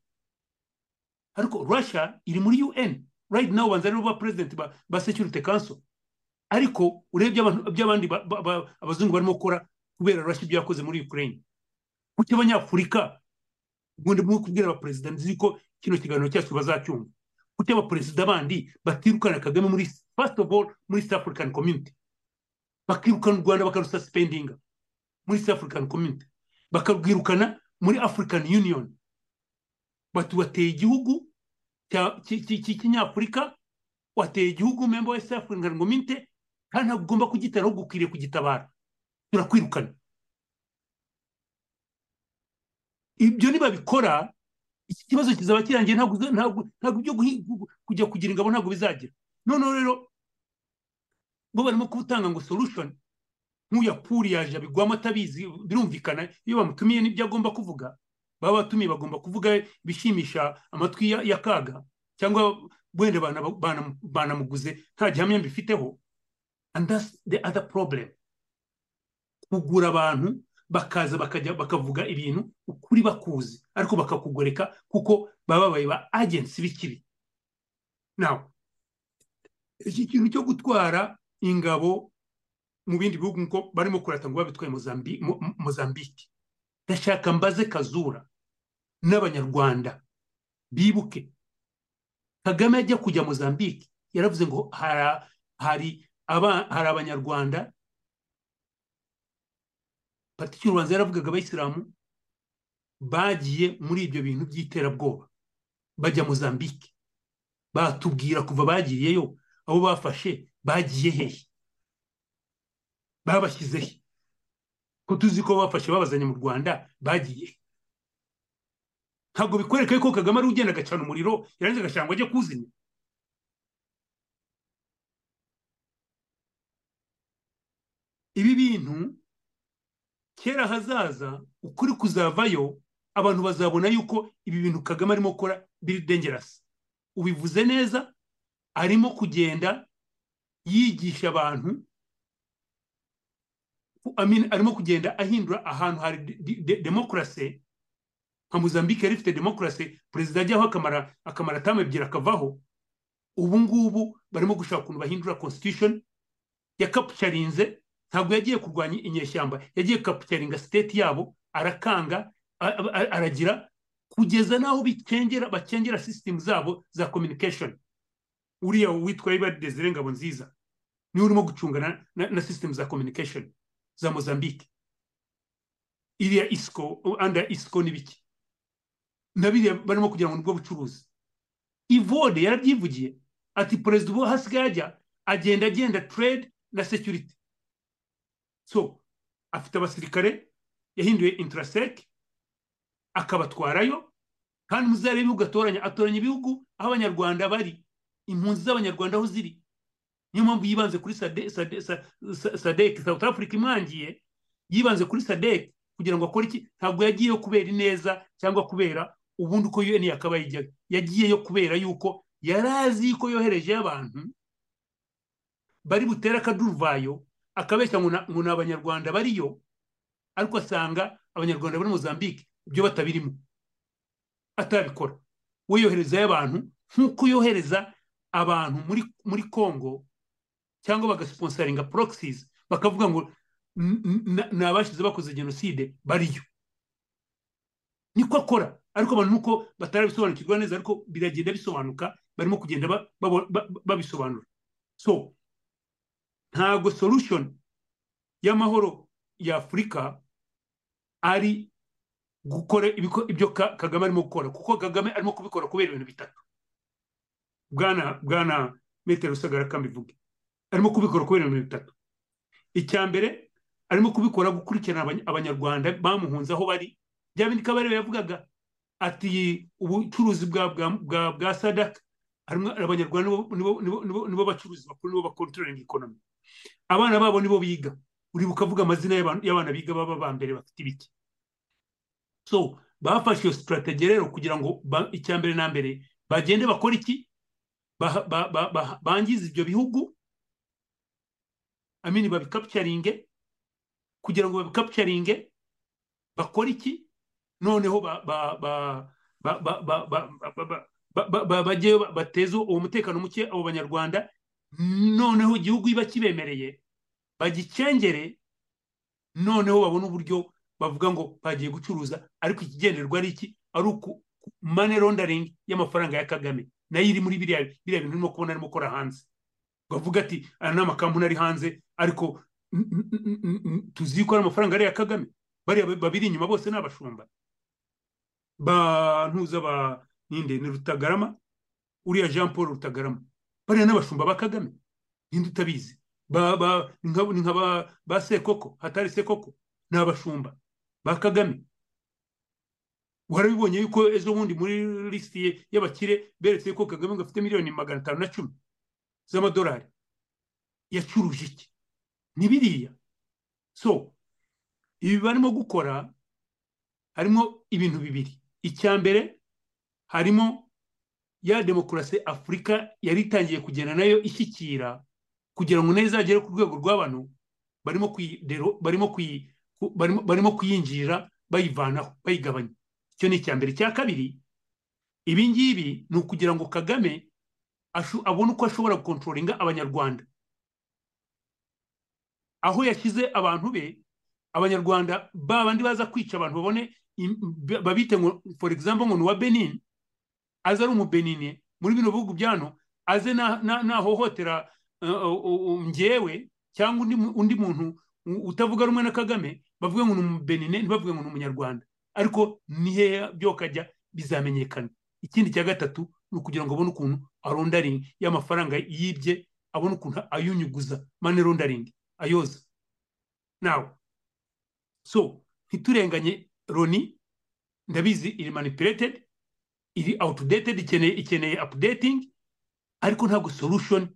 Ariko Russia iri muri UN right now banza ari bo ba president ba Security Council. Ariko urebye by'abandi ba- ba- ba- abazungu barimo gukora kubera Russia ibyo yakoze muri Ukraine. Kuki abanyafurika ubundi mwe kubwira abaperezida nzi ko kino kiganiro cyacu bazacyumva kuki abaperezida bandi batirukana kagame muri first of all muri South African Community? Bakirukana u Rwanda bakarususpendinga muri South African Community. Bakarwirukana muri African Union. Bati wateye igihugu cy'ikinyafurika wateye igihugu member wa South African Community kandi ntabwo ugomba kugitera ahubwo ukwiriye kugitabara. Turakwirukana. Ibyo nibabikora iki kibazo kizaba kirangiye ntabwo ibyo kujya kugira ingabo ntabwo bizagira. Noneho rero bo barimo kubutanga ngo solution nk'uya puri yaje abigwamo atabizi birumvikana iyo bamutumiye n'ibyo agomba kuvuga baba batumiye bagomba kuvuga ibishimisha amatwi ya, kaga cyangwa wenda bana- bana- banamuguze nta gihamya mbifiteho. And that's the other problem. Kugura abantu bakaza bakajya bakavuga ibintu ukuri bakuzi ariko bakakugoreka kuko baba babaye ba agency b'ikibi. Now iki kintu cyo gutwara ingabo mu bindi bihugu nk'uko barimo kurata ngo babitwaye Mozambi- Mo- Mo- Mozambique. Ndashaka mbaze kazura n'abanyarwanda. Bibuke. Kagame ajya kujya Mozambique. Yaravuze ngo hari aba- hari abanyarwanda pariti y'urubanza yaravugaga abayisilamu bagiye muri ibyo bintu by'iterabwoba. Bajya Mozambique. Batubwira kuva bagiyeyo abo bafashe bagiye hehe babashyize he? Ko tuzi ko bafashe babazanye mu rwanda bagiye ntabwo bikwereka yuko kagame ari ugenda agacana umuriro yarangiza agashaka ngo ajye ibi bintu kera hazaza ukuri kuzavayo abantu bazabona yuko ibi bintu kagame arimo gukora biri dangerous. Ubivuze neza arimo kugenda yigisha abantu arimo kugenda ahindura ahantu hari de- de- demokarasi nka mozambique yari ifite demokarasi perezida ajyaho akamara akamara atamu ebyiri akavaho. Ubu ngubu barimo gushaka ukuntu bahindura constitution yakapucarinze ntabwo yagiye kurwanya inyeshyamba. Yagiye kapucaringa state yabo arakanga aragira kugeza n'aho bicengera bacengera system zabo za communication. Uriya witwa ibari desire ngabo nziza ni we urimo gucungana na, system za communication za mozambique. Iriya isco under isco n'ibiki. Na biriya barimo kugira ngo ni bwo bucuruzi. Ivode yarabyivugiye ati perezida ubu hasigaye ajya agenda agenda trade na security. So afite abasirikare yahinduye intrasec akabatwarayo kandi muzarebe ibihugu atoranya atoranya ibihugu aho abanyarwanda bari impunzi z'abanyarwanda aho ziri. Niyo mpamvu yibanze kuri Sade- Sade- Sa- Sa- sadek south africa imwangiye yibanze kuri sadek kugira ngo akore iki? Ntabwo yagiyeyo kubera ineza cyangwa kubera ubundi uko un yakabaye ijyaga yagiyeyo kubera yuko yari azi ko yoherejeyo abantu bari butere akaduruvayo akabeshya ngo ni abanyarwanda bariyo ariko asanga abanyarwanda bari mozambique ibyo batabirimo. Atabikora. We yoherezayo abantu nk'uko yohereza abantu muri muri congo cyangwa bagasponsaringa proxies bakavuga ngo "N- n- ni abashize bakoze jenoside bariyo. Niko akora. Ariko abantu nuko batarabisobanukirwa neza ariko biragenda bisobanuka barimo kugenda babisobanura. So ntabwo solution. Y'amahoro ya afurika ari gukora ibyo Ka- kagame arimo gukora. Kuko kagame arimo kubikora kubera ibintu bitatu. Bwana bwana metero rusagara kambivuge arimo kubikora kubera ibintu bitatu. Icya mbere arimo kubikora gukurikirana abany- abanyarwanda bamuhunze aho bari. Bya bindi kabarebe yavugaga ati ubucuruzi bwa bwa bwa sadaka. Abanyarwanda nibo nibo nibo bacuruzi bakuru nibo bakontrolinga ikonomi abana babo nibo biga uribuka ukavuga amazina y'abana biga baba ba mbere bafite ibiki so bafashe iyo sitarategi rero kugira ngo icya mbere na mbere bagende bakore iki bangize ibyo bihugu amini babikapcaringe kugira ngo babikapcaringe bakore iki noneho bajye bateze uwo mutekano muke abo banyarwanda noneho igihugu iba kibemereye bagicengere noneho babone uburyo bavuga ngo bagiye gucuruza ariko ikigenderwa ari iki? Ari mane rondaringi y'amafaranga ya kagame. Nayo iri muri biriya biriya bintu urimo kubona arimo gukora hanze. Bavuga ati aya ni amakampani ari hanze ariko tuzi ko ari amafaranga ari iya kagame. Bariya babiri inyuma bose ni abashumba. Ba ntuza ba ninde ni rutagarama? Uriya jean paul rutagarama. Bariya ni abashumba ba kagame ninde utabizi ni nka ba sekoko hatari sekoko ni abashumba ba kagame. Warabibonye yuko ejo bundi muri lisiti y'abakire beretse ko kagame ngo afite miliyoni magana atanu na cumi z'amadolari. Yacuruje iki? Ni biriya. So ibi barimo gukora harimo ibintu bibiri. Icya mbere harimo ya demokarasi afurika yari itangiye kugenda na yo ishyikira kugira ngo na yo izagere ku rwego rw'abantu barimo kuyidero barimo kuyi ku- barimo barimo kuyinjira bayivanaho bayigabanya. Icyo ni icya mbere. Icya kabiri ibi ngibi ni ukugira ngo kagame abone uko ashobora gukontrolinga abanyarwanda. Aho yashyize abantu be abanyarwanda ba bandi baza kwica abantu babone babite ngo for example ngo ni uwa benin aze ari umubenine muri bino bihugu bya hano aze na- na- nahohotera uh, uh, njyewe cyangwa undi mu- undi muntu utavuga rumwe na kagame bavuge ngo ni umubenine ntibavuge ngo ni umunyarwanda. Ariko ni hehe byokajya bizamenyekana? Ikindi cya gatatu ni ukugira ngo abone ukuntu arondaringi y'amafaranga yibye abone ukuntu ayunyuguza. Mani rondaringi ayoza nawe so ntiturenganye loni ndabizi iri manipulated iri outdated ikeneye ikeneye updating ariko ntabwo solution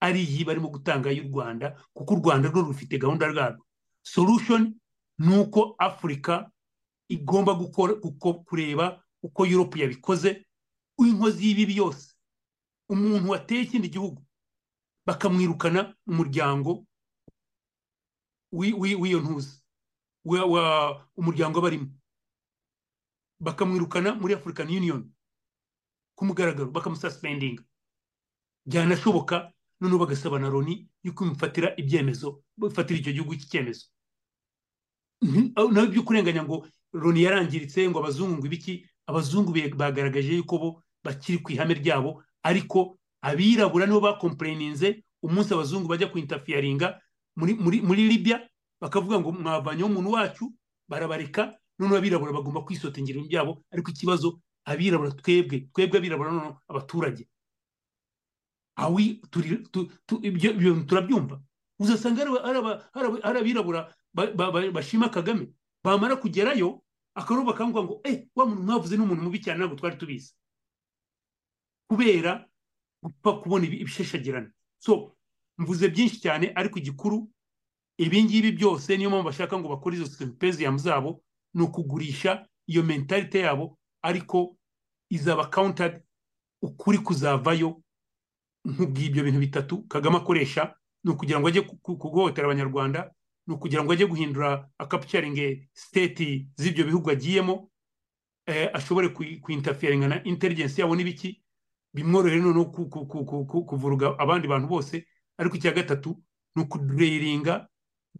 ari iyi barimo gutanga y'u rwanda kuko u rwanda rwo rufite gahunda rwarwo. Solution ni uko afurika igomba gukora uko kureba uko europe yabikoze inkozi y'ibibi yose. Umuntu wateye ikindi gihugu bakamwirukana mu muryango wi- wi- w'iyo ntuzi umuryango barimo. Bakamwirukana muri african union. Ku mugaragaro bakamususpendinga byanashoboka noneho bagasaba na loni yuko imufatira ibyemezo bafatira icyo gihugu iki cyemezo Nti- aho- naho ibyo kurenganya ngo loni yarangiritse ngo abazungu ngo ibiki abazungu bagaragaje yuko bo bakiri ku ihame ryabo ariko abirabura nibo bakomplayininze umunsi abazungu bajya kuintafiyaringa muri, muri, muri libya bakavuga ngo mwavanyeho umuntu wacu barabareka noneho abirabura bagomba kwisotengera ibintu byabo ariko ikibazo abirabura twebwe twebwe abirabura noneho abaturage awi ibyo ibyo turabyumva uzasanga hari abirabura ba- ba- ba- bashima kagame bamara kugerayo akaruba bakavuga ngo eh wa muntu mwavuze ni umuntu mubi cyane ntabwo twari tubizi kubera gupfa kubona ibi- ibishashagirana so mvuze byinshi cyane ariko igikuru ibi ngibi byose niyo mpamvu bashaka ngo bakore izo symposium zabo ni ukugurisha iyo mentalite yabo ariko izaba counted ukuri kuzavayo nk'ubw'ibyo bintu bitatu. Kagame akoresha ni ukugira ngo ajye ku- ku- kuguhotera abanyarwanda ni ukugira ngo ajye guhindura akapucaringe state z'ibyo bihugu agiyemo eh, ashobore kuintafiyaringa na intelligence yabo n'ibiki. Bimworohere noneho ku- ku- ku- ku- ku- kuvuruga abandi bantu bose. Ariko icya gatatu ni ukudureyiringa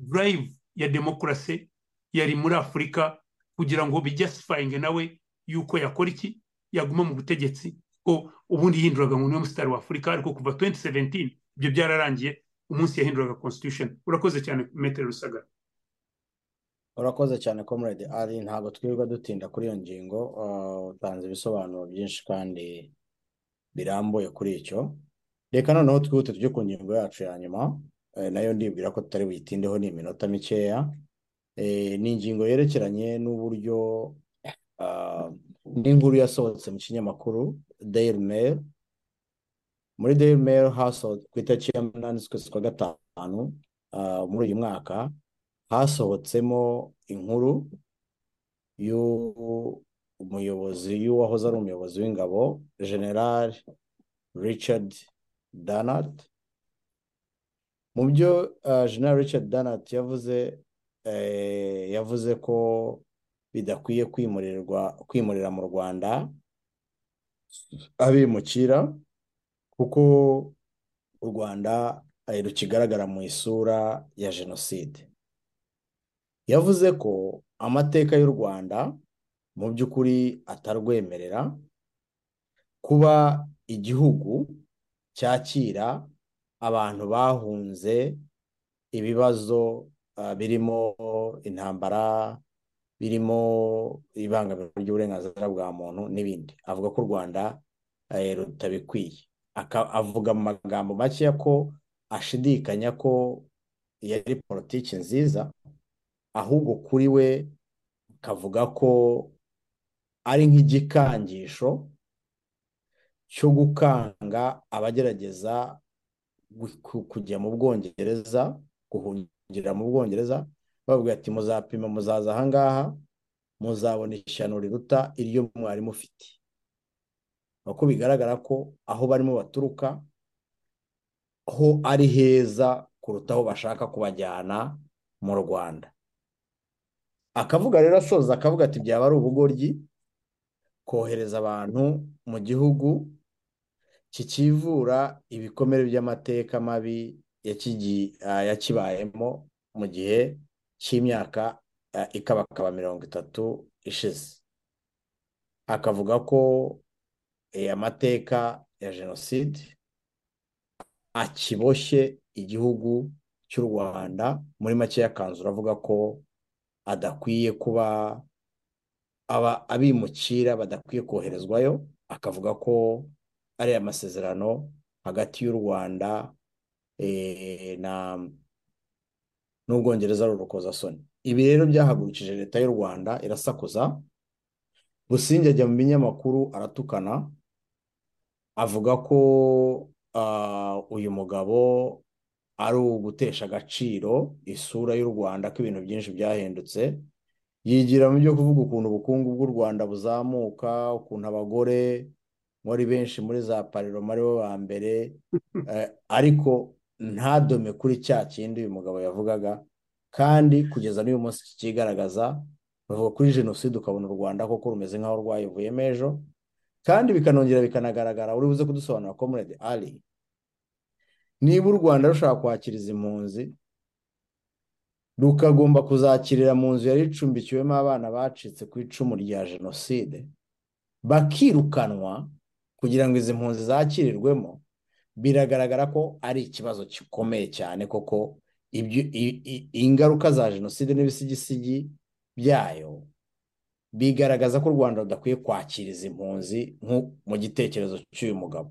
drive ya demokarasi yari muri afurika kugira ngo bijyasifayinge nawe yuko yakora iki? Yaguma mu butegetsi ko ubundi yihinduraga ni we musitari wa afurika ariko kuva 2017 ibyo byararangiye umunsi yahinduraga constitution. Urakoze cyane metero rusagara.
Urakoze cyane comrade. Ari ntabwo twirirwa dutinda kuri iyo ngingo. Uh, utanze ibisobanuro byinshi kandi birambuye kuri icyo. Reka noneho twihute tujye ku ngingo yacu ya nyuma. Eh, na yo ndibwira ko tutari buyitindeho ni iminota mikeya. Eh, ni ingingo yerekeranye n'uburyo ah, n'inkuru yasohotse mu kinyamakuru Daily Mail. Muri Daily Mail hasohotse ku itariki ya munani z'ukwezi kwa gatanu ah, muri uyu mwaka hasohotsemo inkuru y'umuyobozi y'uwahoze ari umuyobozi w'ingabo General Richard Danart mu byo ah, General Richard Danart yavuze eh, yavuze ko bidakwiye kwimurirwa kwimurira mu Rwanda abimukira kuko u Rwanda eh, rukigaragara mu isura ya jenoside. Yavuze ko amateka y'u Rwanda mu by'ukuri atarwemerera kuba igihugu cyakira abantu bahunze ibibazo ah, birimo intambara birimo ibangamirwa ry'uburenganzira bwa muntu n'ibindi. Avuga ko u Rwanda eh, rutabikwiye. Avuga mu magambo makeya ko ashidikanya ko yari politiki nziza ahubwo kuri we akavuga ko ari nk'igikangisho cyo gukanga abagerageza kujya mu Bwongereza guhungira mu Bwongereza bavuga ati muzapima muzaza aha ngaha muzabona ishyano riruta iryo mwari mufite. Uko bigaragara ko aho barimo baturuka ho ari heza kuruta aho bashaka kubajyana mu Rwanda. Akavuga rero asoza akavuga ati byaba ari ubugoryi kohereza abantu mu gihugu kikivura ibikomere by'amateka mabi yakibayemo mu gihe cy'imyaka ah, ikabakaba mirongo itatu ishize. Akavuga ko eh, amateka ya jenoside akiboshye igihugu cy'u Rwanda muri make yakanzura avuga ko adakwiye kuba aba abimukira badakwiye koherezwayo akavuga ko ari amasezerano hagati y'u Rwanda eh, na n'Ubwongereza ari urukozasoni ibi rero byahagurukije leta y'u Rwanda irasakuza Busingye ajya mu binyamakuru aratukana avuga ko uyu mugabo ari ugutesha agaciro isura y'u Rwanda ko ibintu byinshi byahindutse. Yigira mu byo kuvuga ukuntu ubukungu bw'u Rwanda buzamuka ukuntu abagore muri benshi muri za pariroma ari bo ba mbere eh, ariko ntadome kuri cya kindi uyu mugabo yavugaga kandi kugeza n'uyu munsi kikigaragaza bavuga kuri jenoside ukabona u Rwanda koko rumeze nk'aho rwayivuyemo ejo kandi bikanongera bikanagaragara uri buze kudusobanura comrade Ali niba u Rwanda rushaka kwakira izi mpunzi rukagomba kuzakirira mu nzu yari icumbikiwemo abana bacitse ku icumu rya jenoside bakirukanwa kugira ngo izi mpunzi zakirirwemo biragaragara ko ari ikibazo gikomeye cyane koko ingaruka za jenoside n'ibisigisigi byayo bigaragaza ko u Rwanda rudakwiye kwakira izi mpunzi mu gitekerezo cy'uyu mugabo.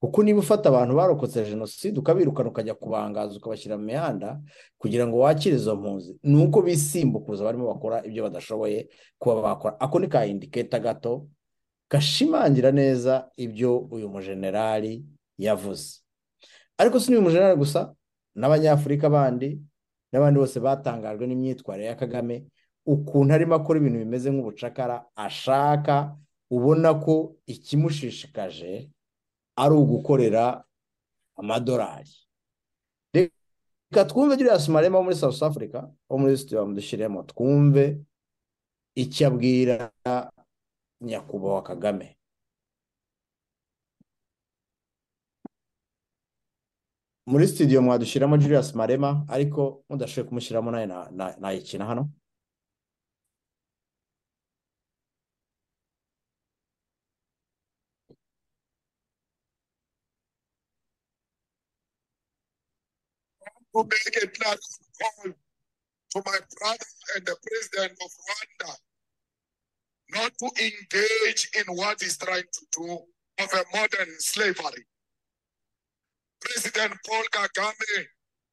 Kuko niba ufata abantu barokotse jenoside ukabirukana ukajya kubangaza ukabashyira mu mihanda kugira ngo wakire izo mpunzi ni uko bisimbukuza barimo bakora ibyo badashoboye kuba bakora. Ako ni ka indiketa gato gashimangira neza ibyo uyu mujenerali yavuze. Ariko si n'uyu mujenerali gusa n'abanyafurika bandi n'abandi bose batangajwe n'imyitwarire ya Kagame ukuntu arimo akora ibintu bimeze nk'ubucakara ashaka ubona ko ikimushishikaje ari ugukorera amadolari reka twumve Julius Malema wo muri South Africa wo muri studio bamudushyiremo twumve icyo abwira nyakubahwa Kagame. Muri studio Julius Malema ariko hano
make a class call to my brother and the president of Rwanda not to engage in what he's trying to do of a modern slavery. President Paul Kagame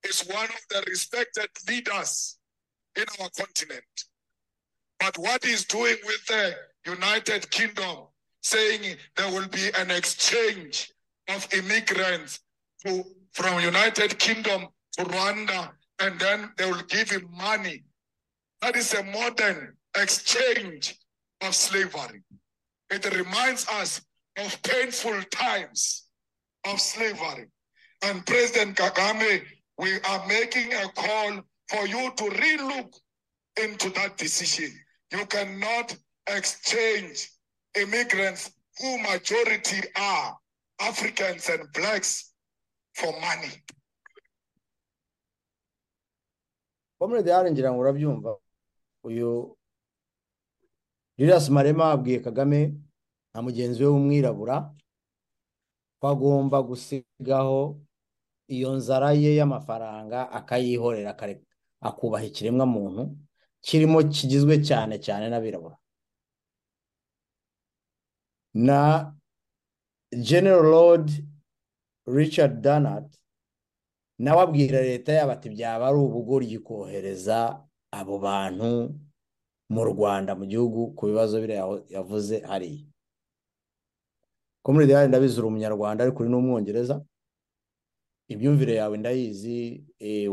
is one of the respected leaders in our continent. But what he's doing with the United Kingdom, saying there will be an exchange of immigrants to, from United Kingdom to Rwanda, and then they will give him money. That is a modern exchange of slavery. It reminds us of painful times of slavery. And President Kagame, we are making a call for you to relook into that decision. You cannot exchange immigrants who majority are Africans and blacks for money.
komurede yarangira ngo urabyumva uyu Julius Marema abwiye Kagame na mugenzi we w'umwirabura ko gusigaho iyo nzara ye y'amafaranga akayihorera akubaha ikiremwamuntu kirimo kigizwe cyane cyane n'abirabura. Na General Lord Richard Dannard nawe abwira leta yabo ati byaba ari ubugoryi kohereza abo bantu mu Rwanda mu gihugu ku bibazo biriya yavuze hariya. Komurede yawe ndabizi uri umunyarwanda ariko uri n'umwongereza. Imyumvire yawe ndayizi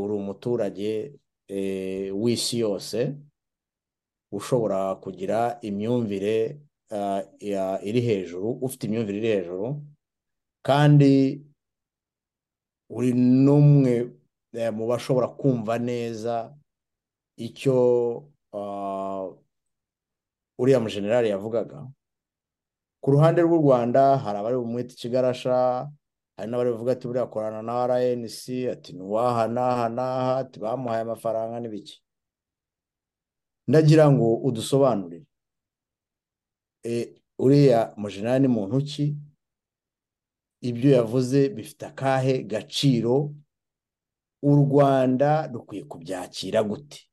uri umuturage w'isi yose ushobora kugira imyumvire iri hejuru ufite imyumvire iri hejuru kandi uri n'umwe mu bashobora kumva neza icyo uriya mujenerali yavugaga. Ku ruhande rw'u rwanda hari abari bumwite ikigarasha hari n'abari buvuga ati buriya akorana na rnc ati ntiwaha n'aha n'aha ati bamuhaye amafaranga n'ibiki ndagira ngo udusobanurire. Uriya mujenerali ni muntu ki? Ibyo yavuze bifite akahe gaciro? U rwanda rukwiye kubyakira gute?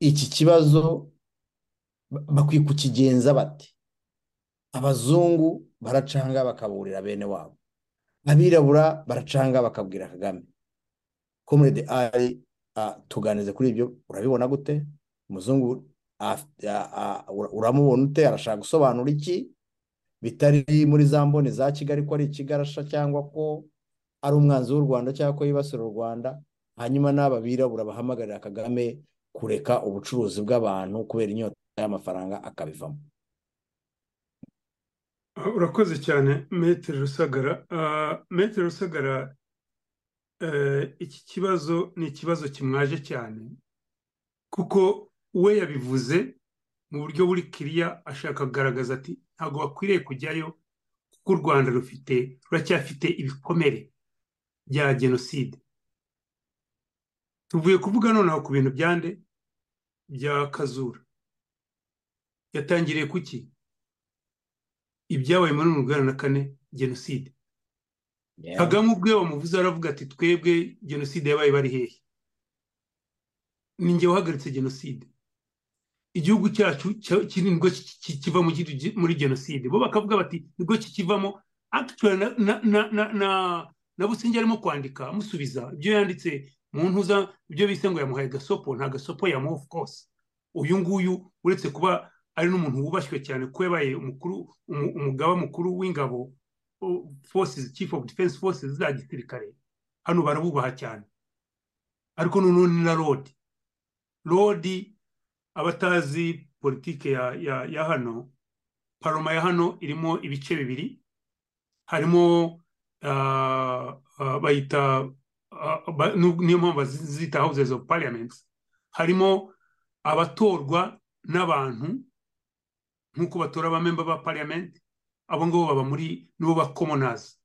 Iki kibazo bakwiye kukigenza bate? Abazungu baracanga bakaburira bene wabo. Abirabura baracanga bakabwira kagame komurede ari tuganize kuri ibyo urabibona gute? Umuzungu uramubona ute? Arashaka gusobanura iki? Bitari muri za mboni za kigali ko ari ikigarasha cyangwa ko ari umwanzi w'u rwanda cyangwa ko yibasira u rwanda? Hanyuma n'aba birabura bahamagarira kagame kureka ubucuruzi bw'abantu kubera inyota y'amafaranga akabivamo.
Urakoze cyane metero rusagara. Metero rusagara iki kibazo ni ikibazo kimwaje cyane kuko we yabivuze mu buryo buri kiriya ashaka kugaragaza ati ntabwo bakwiriye kujyayo kuko u rwanda rufite ruracyafite ibikomere bya jenoside tuvuye kuvuga noneho ku bintu byande bya kazura. Yatangiriye kuki ibyabaye muri mirongo inani na kane jenoside. Kagame ubwe wamuvuze aravuga ati twebwe jenoside yabaye bari hehe? Ninjye wahagaritse jenoside. Igihugu cyacu ni bwo kiva muri jenoside. Bo bakavuga bati ni bwo kikivamo na businge arimo kwandika amusubiza ibyo yanditse mu ntuza ibyo bise ngo yamuhaye gasopo. Nta gasopo yamuha of course. Uyu nguyu uretse kuba ari n'umuntu wubashywe cyane ko yabaye umukuru umugaba mukuru w'ingabo forces chief of defense forces za gisirikare. Hano barabubaha cyane. Ariko noneho ni na rodi rodi abatazi politike ya, ya, ya hano paroma ya hano irimo ibice bibiri. Harimo uh, uh, bayita uh, niyo mpamvu bazita houses of parliament. Harimo abatorwa n'abantu nk'uko batora abamemba ba parliament abo ngabo baba muri nibo ba commoners.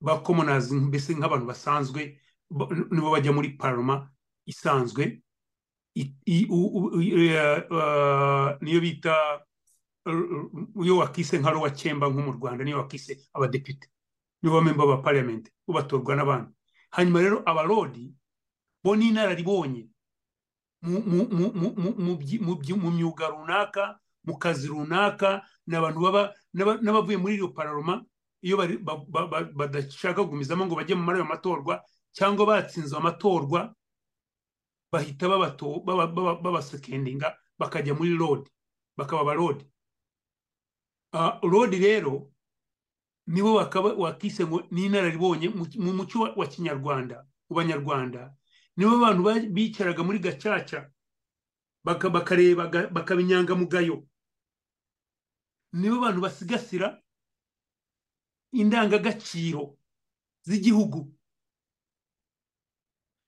Ba commoners mbese nk'abantu basanzwe nibo bajya muri paroma isanzwe. Niyo bita iyo wakise nka rowa cyemba nko mu rwanda niyo wakise abadepite. Nibo bamemba ba parliament bo batorwa n'abandi hanyuma rero abarodi bo ni inararibonye mu myuga runaka mu kazi runaka ni abantu baba n'abavuye muri iyo pararoma iyo badashaka kugumizamo ngo bajye muri ayo matorwa cyangwa batsinze amatorwa bahita babasekendinga bakajya muri rodi bakaba abarodi rodi rero nibo wakise ngo ni inararibonye mu muco wa kinyarwanda mu banyarwanda. Nibo abantu bicaraga muri gacaca bakareba bakaba inyangamugayo nibo bantu basigasira indangagaciro z'igihugu.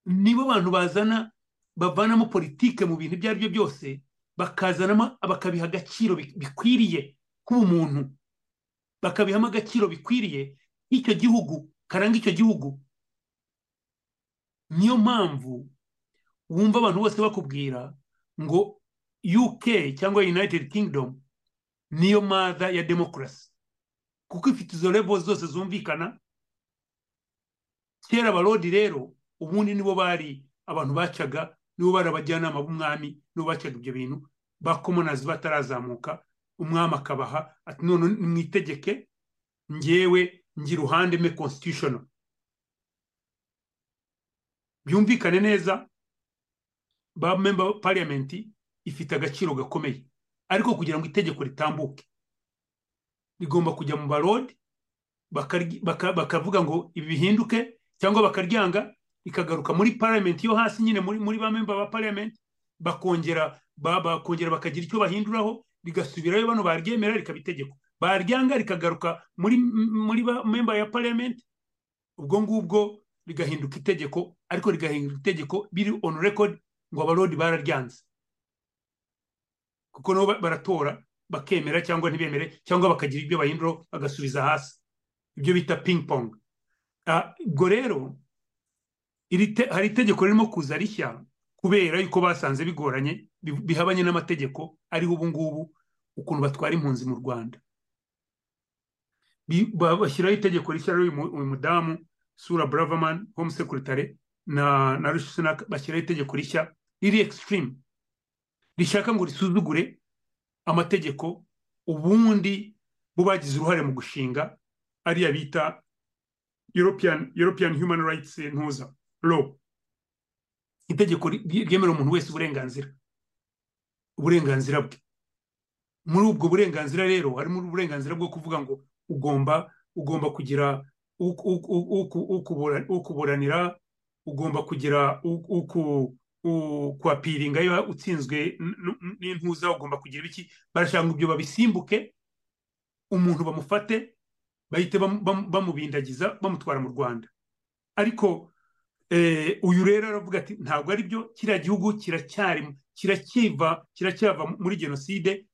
Nibo bantu bazana bavanamo politike mu bintu ibyo ari byo byose bakazanamo bakabiha agaciro bikwiriye k'ubumuntu bakabihamo agaciro bikwiriye icyo gihugu karanga icyo gihugu. Niyo mpamvu wumva abantu bose bakubwira ngo UK cyangwa United Kingdom niyo maza ya demokarasi kuko ifite izo level zose zumvikana. Kera abarodi rero ubundi nibo bari abantu bacaga nibo bari abajyanama b'umwami nibo bacaga ibyo bintu. Bakomonazi batarazamuka umwami akabaha ati none nimwitegeke ngewe ngira uruhande me constitutional. Byumvikane neza ba member parliament ifite agaciro gakomeye. Ariko kugira ngo itegeko ritambuke. Rigomba kujya mu barodi bakavuga ngo ibi bihinduke cyangwa bakaryanga ikagaruka muri parliament yo hasi nyine muri ba member ba parliament bakongera bakongera bakagira icyo bahinduraho rigasubirayo bano baryemera rikaba itegeko baryanga rikagaruka muri muri ba member ya parliament ubwo ngubwo rigahinduka itegeko ariko rigahinduka itegeko biri on record ngo abarodi bararyanze. Kuko nabo baratora bakemera cyangwa ntibemere cyangwa bakagira ibyo bahinduraho bagasubiza hasi. Ibyo bita ping pong. Ubwo rero hari itegeko ririmo kuza rishya kubera yuko basanze bigoranye bihabanye n'amategeko ariho ubu ngubu ukuntu batwara impunzi mu rwanda. Bashyiraho itegeko rishya uyu mudamu sura bravaman home secretary na na rushisunaka bashyiraho itegeko rishya riri extreme. Rishaka ngo risuzugure amategeko ubundi bo bagize uruhare mu gushinga ariya bita european european human rights ntuza law. Itegeko ryemerera umuntu wese uburenganzira uburenganzira bwe. Muri ubwo burenganzira rero harimo uburenganzira bwo kuvuga ngo ugomba ugomba kugira ukuburanira ugomba kugira kwapiringa iyo utsinzwe n'intuza ugomba kugira ibiki barashaka ibyo babisimbuke umuntu bamufate bahite bamubindagiza bamutwara mu rwanda. Ariko uyu rero aravuga ati ntabwo ari byo kiriya gihugu kiracyari kirakiva kiracyava muri jenoside.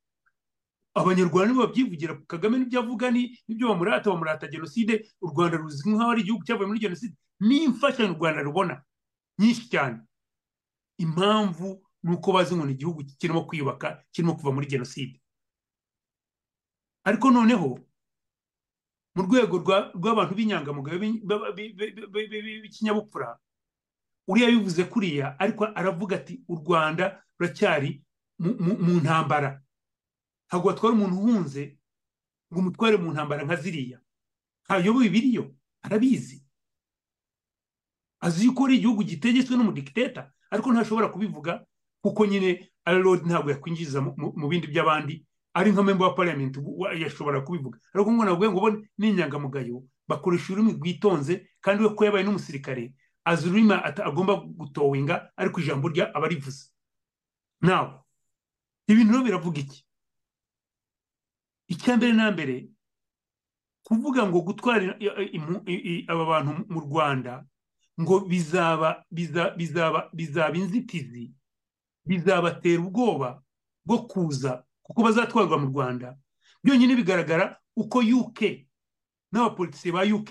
Abanyarwanda nibo babyivugira kagame n'ibyo avuga n'ibyo bamurata bamurata jenoside u rwanda ruzwi nk'aho ari igihugu cyavuye muri jenoside. N'imfashanyo u rwanda rubona nyinshi cyane. Impamvu ni uko bazi ngo ni igihugu kirimo kwiyubaka kirimo kuva muri jenoside. Ariko noneho mu rwego rw'abantu b'inyangamugayo b'ikinyabupfura uriya bivuze kuriya ariko aravuga ati u rwanda ruracyari mu ntambara. Ntabwo watwara umuntu uhunze ngo umutware mu ntambara nka ziriya. Ntayoboye ibiriyo arabizi. Azi yuko ari igihugu gitegetswe n'umudikiteta ariko ntashobora kubivuga kuko nyine ararodi ntabwo yakwinjiza mu bindi by'abandi ari nka member wa parliament yashobora kubivuga. Ariko ngo nabwo ngo ni inyangamugayo bakoresha ururimi rwitonze kandi we ko yabaye n'umusirikare azi ururimi agomba gutowinga ariko ijambo rye aba arivuze nawe ibintu rero biravuga iki? Icya mbere na mbere kuvuga ngo gutwara aba bantu mu rwanda ngo bizaba bizaba bizaba inzitizi bizabatera ubwoba bwo kuza kuko bazatwarwa mu rwanda. Byonyine bigaragara uko UK n'abapolitisiye ba UK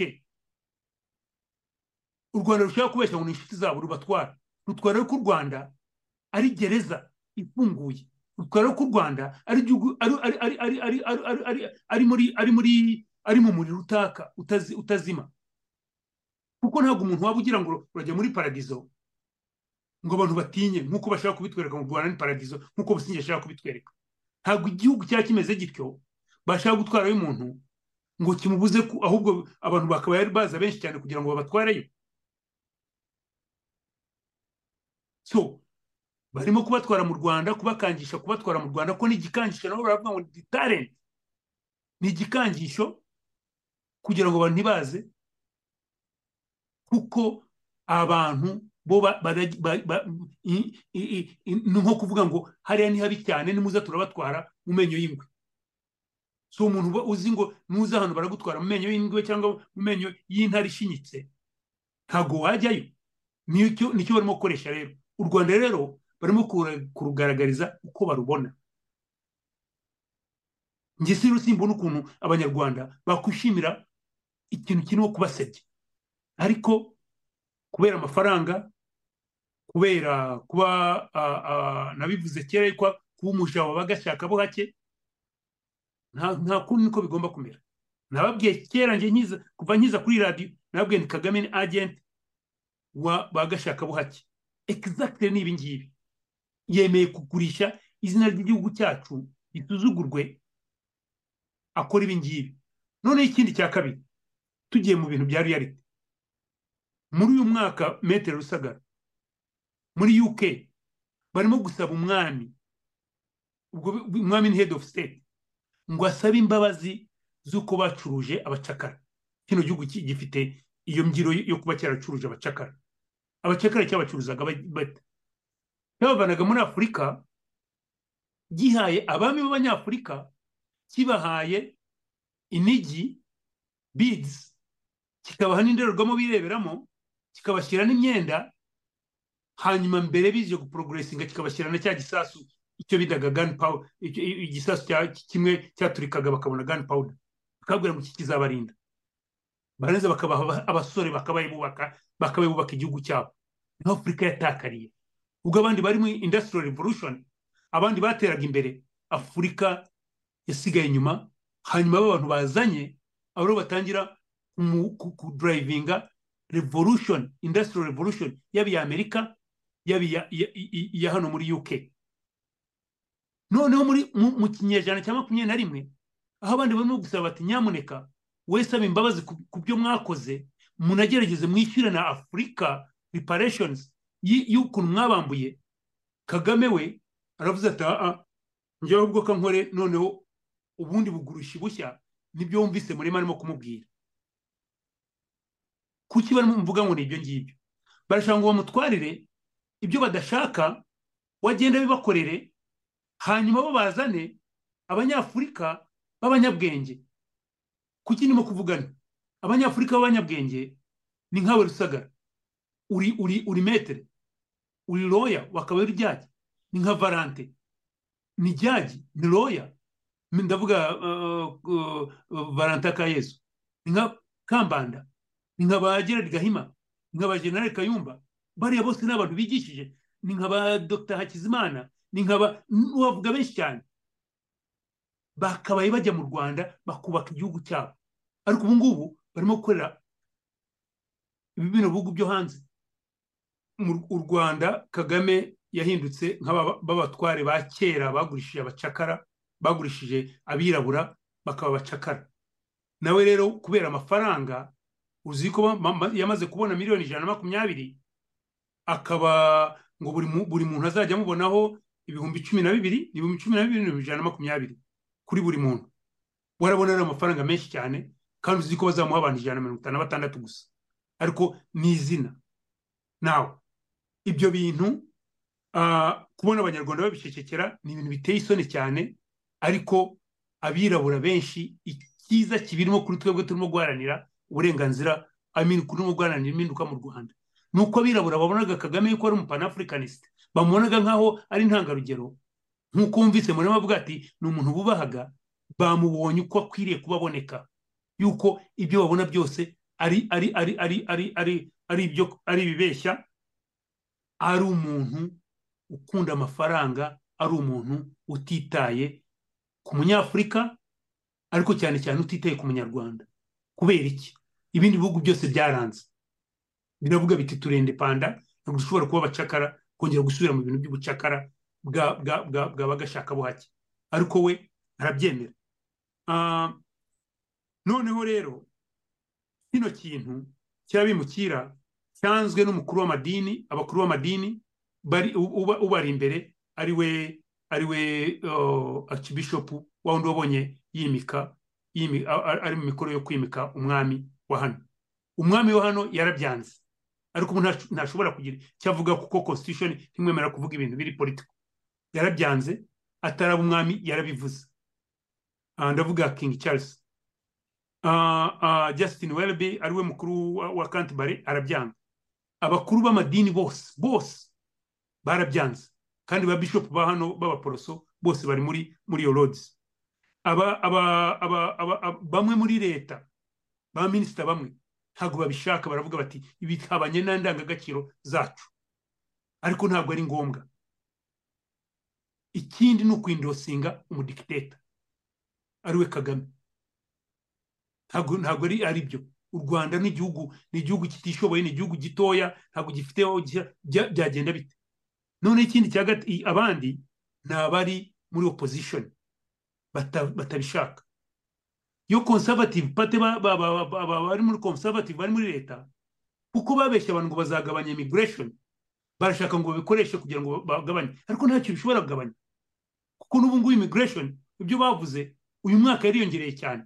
u rwanda rushobora kubeshya ngo ni inshuti zabo rubatwara rutwara ko u rwanda ari gereza ifunguye. Rutwara ko u rwanda ari muri ari mu muriro utaka utazima. Kuko ntabwo umuntu waba ugira ngo urajya muri paradizo ngo abantu batinye nk'uko bashaka kubitwereka mu rwanda ni paradizo nk'uko businge ashaka kubitwereka. Ntabwo igihugu cyaba kimeze gityo bashaka gutwarayo umuntu ngo kimubuze ahubwo abantu bakaba baza benshi cyane kugira ngo babatwareyo. So barimo kubatwara mu rwanda kubakangisha kubatwara mu rwanda ko ni igikangisho nabo baravuga ngo ni igikangisho kugira ngo abantu ntibaze. Kuko abantu bo ni nko kuvuga ngo hariya ni habi cyane nimuza turabatwara mu menyo y'ingwe. Si umuntu uba uzi ngo nuza hano baragutwara mu menyo y'ingwe cyangwa mu menyo y'intare ishinyitse ntabwo wajyayo. Nicyo barimo gukoresha rero. U rwanda rero barimo kurugaragariza uko barubona. Si simbona ukuntu abanyarwanda bakwishimira ikintu kirimo kubasebya. Ariko kubera amafaranga kubera kuba nabivuze kera yuko kuba umuja wabaga ashaka bo hake nta kundi niko bigomba kumera. Nababwiye kera njye nkiza kuva nkiza kuri radiyo nababwiye ni kagame ni agenti wa bagashaka buhake exactly ni ibi ngibi. Yemeye kugurisha izina ry'igihugu cyacu risuzugurwe akora ibi ngibi. Noneho ikindi cya kabiri tugiye mu bintu bya reality. Muri uyu mwaka metero rusagara muri uk barimo gusaba umwami umwami ni head of state ngo asabe imbabazi z'uko bacuruje abacakara. Kino gihugu gifite iyo mbyiro yo kuba cyaracuruje abacakara. Abacakara cyabacuruzaga ba- bate cyabavanaga muri afurika gihaye abami b'abanyafurika kibahaye inigi beads kikabaha n'indorerwamo bireberamo kikabashyira n'imyenda hanyuma mbere bije guporogoresinga kikabashyira na cya gisasu icyo bitaga gun powder icyo- i- igisasu kimwe cyaturikaga bakabona gun powder. Bakabwira ngo iki kizabarinda. Barangiza bakabaha aba- abasore bakabaye bubaka igihugu cyabo. Niho afurika yatakariye. Ubwo abandi bari muri industrial revolution abandi bateraga imbere. Afurika yasigaye inyuma hanyuma abo bantu bazanye abo batangira kumu- ku- kudrivinga revolution industrial revolution. Yaba iya amerika yaba iya- hano muri uk noneho mu kinyejana cya makumyabiri na rimwe aho abandi barimo gusaba bati nyamuneka we saba imbabazi ku byo mwakoze munagerageze mwishyure na afurika y- y'ukuntu mwabambuye kagame we aravuze ati njyewe ahubwo ko nkore noneho ubundi bugurushi bushya ni byo wumvise murimo arimo kumubwira kuki barimo mvuga ngo ni ibyo ngibyo? Barashaka ngo bamutwarire ibyo badashaka wagenda bibakorere hanyuma bo bazane abanyafurika b'abanyabwenge. Kuki ndimo kuvugana? Abanyafurika b'abanyabwenge ni nkawe rusagara. Uri uri uri metere uri roya wakaba uri jyaji ni nka valante ni jyaji ni roya? Ndavuga uh, uh, uh, valante akayezu ni nka kambanda. Ni nka ba gerard gahima ni nka ba general kayumba bariya bose ni abantu bigishije. Ni nka ba dr. Hakizimana ni nka ba wavuga benshi cyane. Bakabaye bajya mu rwanda bakubaka igihugu cyabo. Ariko ubu ngubu barimo gukorera bino bihugu byo hanze. U rwanda kagame yahindutse nk'abatware ba kera bagurishije abacakara bagurishije abirabura bakaba abacakara. Nawe rero kubera amafaranga uzi ko yamaze kubona miliyoni ijana na makumyabiri akaba ngo buri muntu azajya amubonaho ibihumbi cumi na bibiri ibihumbi cumi na bibiri n'ibihumbi ijana na makumyabiri kuri buri muntu. Warabona ari amafaranga menshi cyane kandi uzi ko bazamuha abantu ijana na mirongo itanu na batandatu gusa. Ariko ni izina. Nawe ibyo bintu ah, kubona abanyarwanda babicecekera ni ibintu biteye isoni cyane ariko abirabura benshi icyiza kibirimo kuri twebwe turimo guharanira uburenganzira I mean, turimo guharanira impinduka mu rwanda. Ni uko abirabura babonaga kagame yuko ari umupanafricanist bamubonaga nk'aho ari intangarugero. Nk'uko wumvise muri bavuga ati ni umuntu bubahaga bamubonye uko akwiriye kubaboneka. Yuko ibyo babona byose ari ari ari ari ari ari ari ibyo ari ibibeshya. Ari umuntu ukunda amafaranga ari umuntu utitaye ku munyafurika ariko cyane cyane utitaye ku munyarwanda. Kubera iki? Ibindi bihugu byose byaranze. Biravuga biti turende panda ntabwo dushobora kuba abacakara kongera gusubira mu bintu by'ubucakara bwa bwa bwa bwa bagashaka buhake. Ariko we arabyemera. Ah, noneho rero kino kintu cy'abimukira cyanzwe n'umukuru w'amadini abakuru b'amadini ubari imbere ari we ari we uh, archbishop wa wundi wabonye yimika ari mu mikoro yo kwimika umwami wa hano umwami wa hano yarabyanze. Ariko ubu ntash- ntashobora kugira icyo avuga kuko constitution ntimwemera kuvuga ibintu biri politiko yarabyanze ataraba umwami yarabivuze. Ah, ndavuga king charles. Ah, ah, justin welby ari we mukuru wa, canterbury arabyanga abakuru b'amadini bose bose barabyanze. Kandi ba bishop ba hano b'abaporoso bose bari muri muri iyo aba- bamwe muri leta ba minisita bamwe ntabwo babishaka baravuga bati ibi bihabanye n'indangagaciro zacu. Ariko ntabwo ari ngombwa. Ikindi ni ukwindosinga umudikiteta. Ari we kagame. Ntabwo ari ari byo. U rwanda ni igihugu ni igihugu kitishoboye ni igihugu gitoya ntabwo gifite aho kijya- bya- byagenda bite. Noneho ikindi cya abandi ni abari muri bata- batabishaka. Iyo conservative party ba- ba- ba- ba- ba- bari muri conservative bari muri leta. Kuko babeshya abantu ngo bazagabanya immigration. Barashaka ngo babikoreshe kugira ngo bagabanye. Ariko ntacyo bishobora kugabanya. Kuko n'ubu ngubu immigration ibyo bavuze uyu mwaka yariyongereye cyane.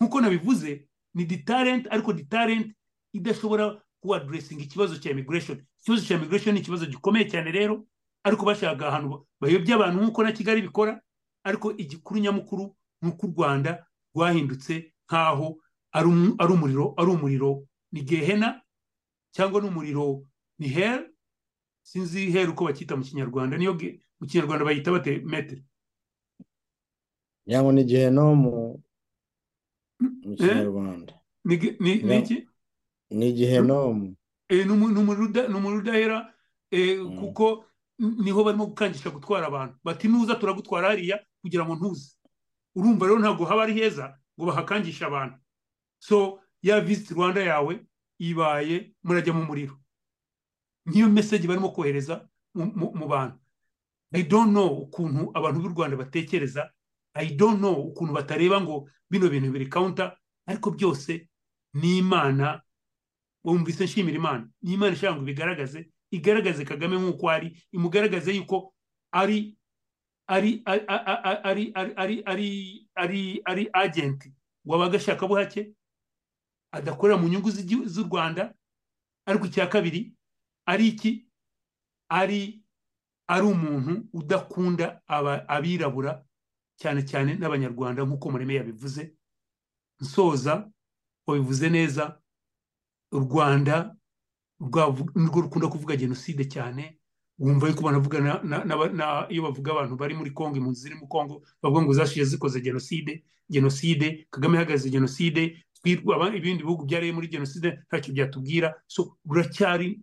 Nk'uko nabivuze ni deterrent ariko deterrent idashobora kuadressinga ikibazo cya immigration. Ikibazo cya immigration ni ikibazo gikomeye cyane rero ariko bashaka ahantu bayobya abantu nk'uko na kigali bikora ariko igikuru nyamukuru ni uko u rwanda rwahindutse nk'aho ari um- ari umuriro ari umuriro ni gehena cyangwa n'umuriro ni hell sinzi hell uko bacyita mu kinyarwanda. Niyo mu kinyarwanda bayita bate? Metere
yango ni gehenomu mu
Eh?
kinyarwanda.
Ni iki?
ni gehenomu
Eh, ni umu- ni umuriro udahera eh, kuko n- ni ho barimo gukangisha gutwara abantu. Bati nuza turagutwara hariya kugira ngo ntuze. Urumva rero ntabwo haba ari heza ngo bahakangishe abantu. So ya visit rwanda yawe ibaye murajya mu muriro. Niyo message barimo kohereza mu- bantu. I don't know ukuntu abantu b'u rwanda batekereza. I don't know ukuntu batareba ngo bino bintu biri counter ariko byose ni imana. Wumvise nshimira imana. Ni imana ishaka ngo ibigaragaze igaragaze kagame nk'uko ari imugaragaze yuko ari ari ari ari ari ari ari agenti ngo abagashakabuhake adakorera mu nyungu z'u rwanda ariko icya kabiri ari iki? Ari ari umuntu udakunda abirabura cyane cyane n'abanyarwanda nk'uko mureme yabivuze. Nsoza wabivuze neza u rwanda rwo rukunda kuvuga jenoside cyane. Wumva yuko banavuga na- na- na- na- iyo bavuga abantu bari muri kongo impunzi ziri mu kongo bavuga ngo zashize zikoze jenoside jenoside kagame ihagaze jenoside ibindi bihugu byariye muri jenoside ntacyo byatubwira. So ruracyari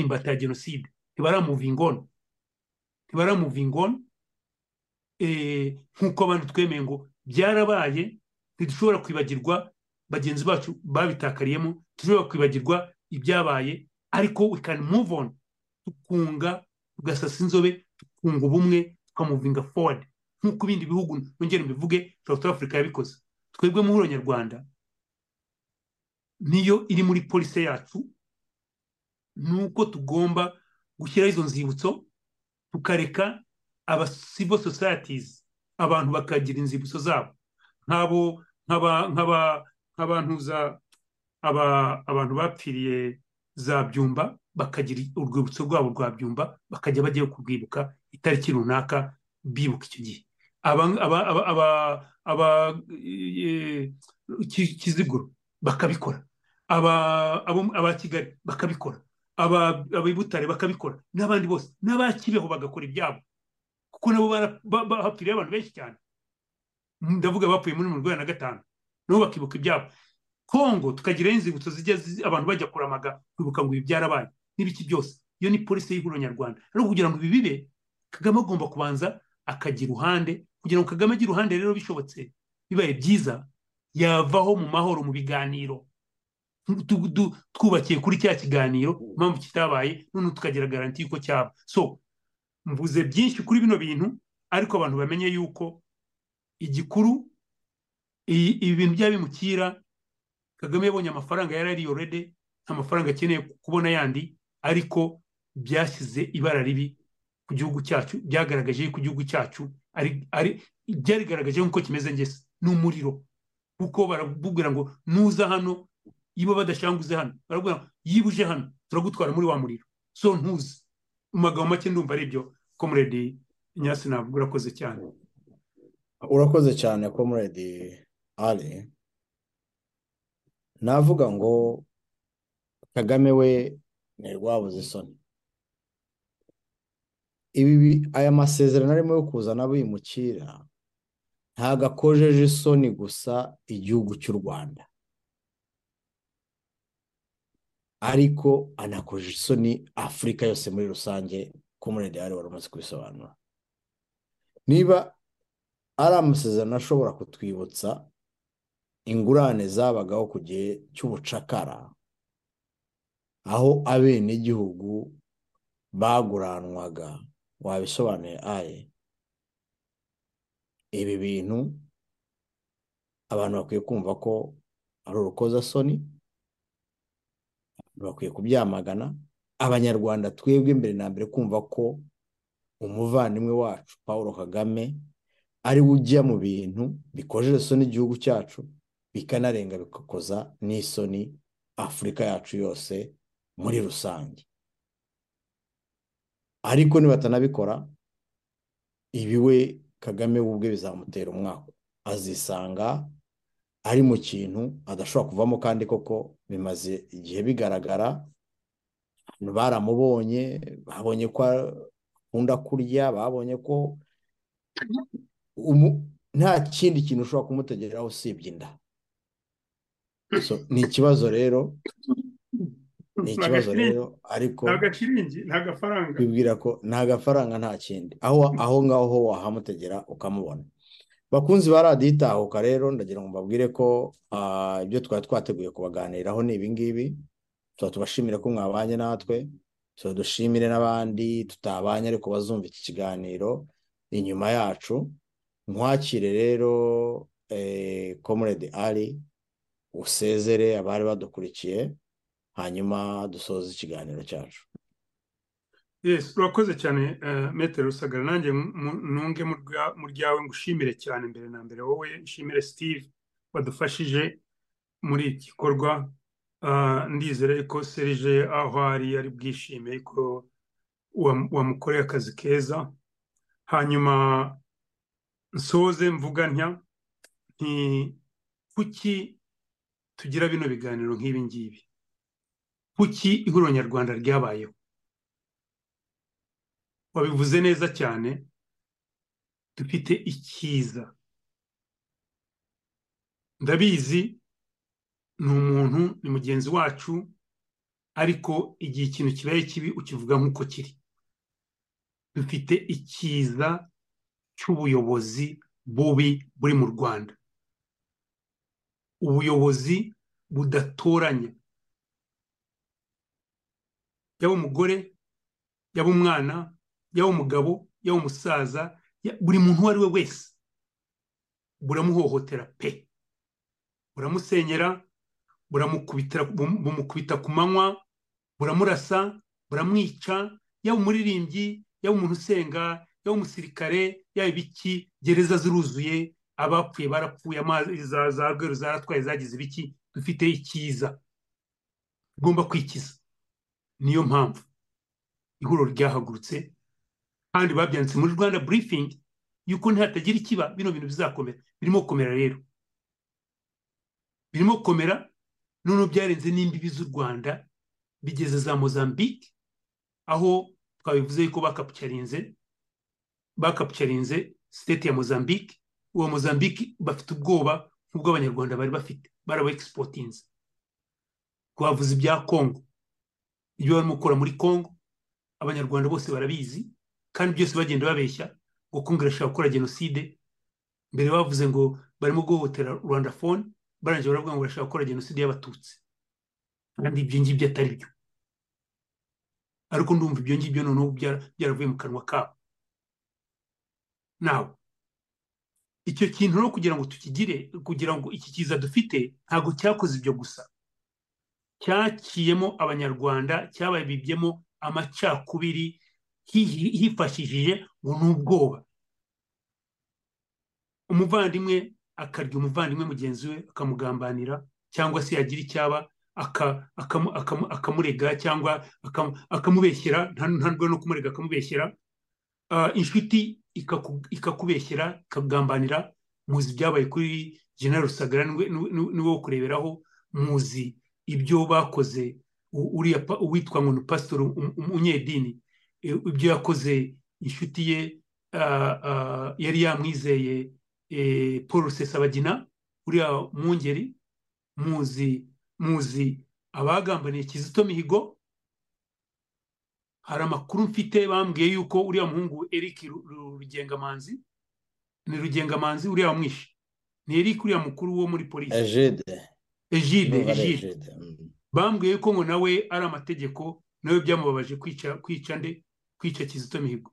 imbata ya jenoside ntibaramuvinga on ntibaramuvinga on eh, nk'uko abandi twemeye ngo byarabaye ntidushobora kwibagirwa bagenzi bacu babitakariyemo dushobora kwibagirwa ibyabaye. Ariko we can move on. Tukunga tugasasa inzobe tukunga ubumwe tukamuvinga forward. Nk'uko ibindi bihugu nongere mbivuge south africa yabikoze. Twebwe muhuro nyarwanda niyo iri muri polisi yacu ni uko tugomba gushyiraho izo nzibutso tukareka aba civil societies abantu bakagira inzibutso zabo. Nk'abo nk'aba nk'aba nk'abantuza aba abantu bapfiriye za byumba bakagira urwibutso rwabo rwa byumba bakajya bajyayo kurwibuka itariki runaka bibuka icyo gihe. Aba Ki- kiziguro bakabikora. Aba kigali bakabikora. Aba aba i butare bakabikora. N'abandi bose n'aba kibeho bagakora ibyabo. Kuko nabo bara- ba- ba- hapfiriye abantu benshi cyane. Ndavuga bapfuye muri mirongo inani na gatanu. Nabo bakibuka ibyabo. Kongo tukagiraho inzibutso zijya zi- abantu bajya kuramaga kwibuka ngo ibi byarabaye. N'ibiki byose. Iyo ni polisi y'ihuriro nyarwanda. Rero kugira ngo ibi bibe kagame agomba kubanza akajya iruhande. Kugira ngo kagame ajye iruhande rero bishobotse bibaye byiza yavaho mu mahoro mu biganiro. Twubakiye kuri cya kiganiro impamvu kitabaye none tukagira garanti y'uko cyaba. So mvuze byinshi kuri bino bintu ariko abantu bamenye yuko igikuru ibi bintu by'abimukira kagame yabonye amafaranga yari ari yorede nta mafaranga akeneye kubona yandi ariko byashyize ibara ribi ku gihugu cyacu byagaragaje ko igihugu cyacu ari ari byarigaragaje nk'uko kimeze ngese ni umuriro. Kuko barakubwira ngo nuza hano ibo badashanguze hano. Barakubwira ngo yiba uje hano turagutwara muri wa muriro. So ntuzi. Mu magambo make ndumva ari ibyo komuredi nyasi ntabwo urakoze cyane.
Urakoze cyane komuredi ari navuga ngo kagame we rwabuze isoni. Ibi aya masezerano arimo yo kuzana abimukira ntabwo akojeje isoni gusa igihugu cy'u rwanda. Ariko anakojeje isoni afurika yose muri rusange ko muri wari umaze kubisobanura. Niba ari amasezerano ashobora kutwibutsa ingurane zabagaho ku gihe cy'ubucakara aho abenegihugu baguranwaga wabisobanuye aye? Ibi bintu abantu bakwiye kumva ko ari urukozasoni bakwiye kubyamagana abanyarwanda twebwe mbere na mbere kumva ko umuvandimwe wacu paul kagame ari we ujya mu bintu bikojeje isoni igihugu cyacu bikanarenga bigakoza n'isoni afurika yacu yose muri rusange. Ariko nibatanabikora ibi we kagame we ubwe bizamutera umwaka azisanga ari mu kintu adashobora kuvamo kandi koko bimaze igihe bigaragara baramubonye babonye ko akunda kurya babonye ko nta kindi kintu ushobora kumutegeraho usibye inda. Ni ikibazo rero ni ikibazo rero ariko twibwira ko nta gafaranga nta kindi. Aho aho ngaho ho wahamutegera ukamubona. Bakunzi ba radiyo itahuka rero ndagira ngo mbabwire ko ibyo twari twateguye kubaganiraho ni ibingibi tuba tubashimire ko mwabanye natwe tuba dushimire n'abandi tutabanye ariko bazumva iki kiganiro. Inyuma yacu nkwakire rero komuredi ari usezere abari badukurikiye. Hanyuma dusoza ikiganiro cyacu.
Yesi urakoze cyane metero rusagara. Nanjye ntunge mu ryawe ngo ushimire cyane mbere na mbere. Wowe nshimire steve wadufashije muri iki gikorwa. Ndizere ko serije aho ari ari bwishime ko wamukoreye akazi keza. Hanyuma nsoze mvuga ntya kuki tugira bino biganiro nk'ibi ngibi? Kuki ihuriro nyarwanda ryabayeho? Wabivuze neza cyane. Dufite icyiza. Ndabizi. Ni umuntu ni mugenzi wacu ariko igihe ikintu kibaye kibi ukivuga nk'uko kiri. Dufite icyiza cy'ubuyobozi bubi buri mu rwanda. Ubuyobozi budatoranya yaba umugore yaba umwana yaba umugabo yaba umusaza buri muntu uwo ari we wese buramuhohotera pe buramusenyera bumukubita ku manywa buramurasa buramwica yaba umuririmbyi yaba umuntu usenga yaba umusirikare yaba ibiki gereza ziruzuye abapfuye barapfuye amazi za rweru zaratwaye zagize ibiki dufite icyiza tugomba kwikiza niyo mpamvu. Ihuriro ryahagurutse kandi babyanditse muri rwanda burifingi yuko ntihatagira ikiba bino bintu bizakomera. Birimo gukomera rero. Birimo gukomera noneho byarenze n'imbibi z'u rwanda bigeze za mozambique aho twabivuze yuko bakapucarinze bakapucarinze siteti ya mozambique. Uwo mozambique bafite ubwoba nk'ubwo abanyarwanda bari bafite. Baraba egisipotinze twavuze ibya kongo ibyo barimo gukora muri kongo abanyarwanda bose barabizi kandi byose bagenda babeshya ngo kongo irashaka gukora jenoside mbere bavuze ngo barimo guhohotera rwanda fone barangije baravuga ngo barashaka gukora jenoside y'abatutsi. Kandi ibyo ngibyo atari byo. Ariko ndumva ibyo ngibyo noneho byaravuye mu kanwa kabo. Nawe icyo kintu rero kugira ngo tukigire kugira ngo iki kiza dufite ntabwo cyakoze ibyo gusa. Cyaciyemo abanyarwanda cyababibyemo amacakubiri hi- hifashishije ngo ni ubwoba. Umuvandimwe akarya umuvandimwe mugenzi we akamugambanira cyangwa se yagira icyaba aka- akamu- akamu- akamurega cyangwa akamu- akamubeshyera nta nta rwego no kumurega akamubeshyera. Inshuti ikaku- ikakubeshyera ikakugambanira muzi ibyabaye kuri General Rusagara ni we wo kureberaho muzi ibyo bakoze uriya uwitwa ngo ni pasitori um- um- umunyedini eh, ibyo yakoze inshuti ye yari yamwizeye eh, Paul Rusesabagina uriya mwungeri muzi muzi abagambaniye Kizito Mihigo. Hari amakuru mfite bambwiye yuko uriya muhungu Eric Ru- Ru- Rugengamanzi ni Rugengamanzi uriya wamwishe. Ni Eric uriya mukuru wo muri polisi
Egide
Egide.
Mm.
bambwiye ko ngo nawe ari amategeko nawe byamubabaje kwica kwica nde? Kwica Kizito Mihigo.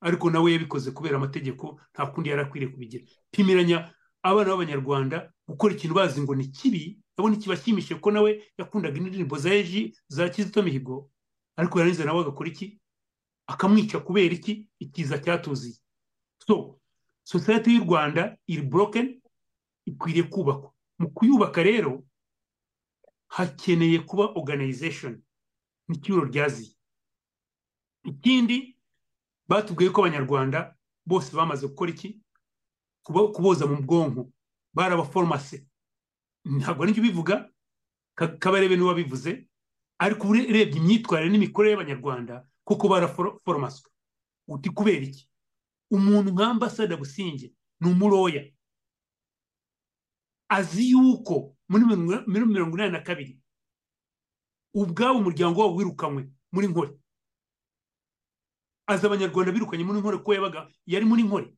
Ariko nawe yabikoze kubera amategeko nta kundi yari akwiriye kubigira. Pimiranya abana b'abanyarwanda gukora ikintu bazi ngo ni kibi ndabona ikibashimishije ko nawe yakundaga indirimbo za eji za Kizito Mihigo. Ariko yarangiza nawe agakora iki? Akamwica kubera iki? Ikiza cyatuziye so sosiyete y'u rwanda iri broken ikwiriye kubakwa. Mu kuyubaka rero hakeneye kuba organization. N'icyuro ryaziye ikindi batubwiye ko abanyarwanda bose bamaze gukora iki? Kubo- kuboza mu bwonko. Barabaforomase ntabwo ari byo bivuga kabarebe n'uwabivuze ariko urebye imyitwarire n'imikorere y'abanyarwanda kuko baraforomaswe uti kubera iki? Umuntu nka ambasada businge ni umuroya. Azi yuko muri mirongo inani na kabiri. Ubwabo umuryango wabo wirukanywe muri nkore. Azi abanyarwanda birukanye muri nkore kuko yabaga yari muri nkore.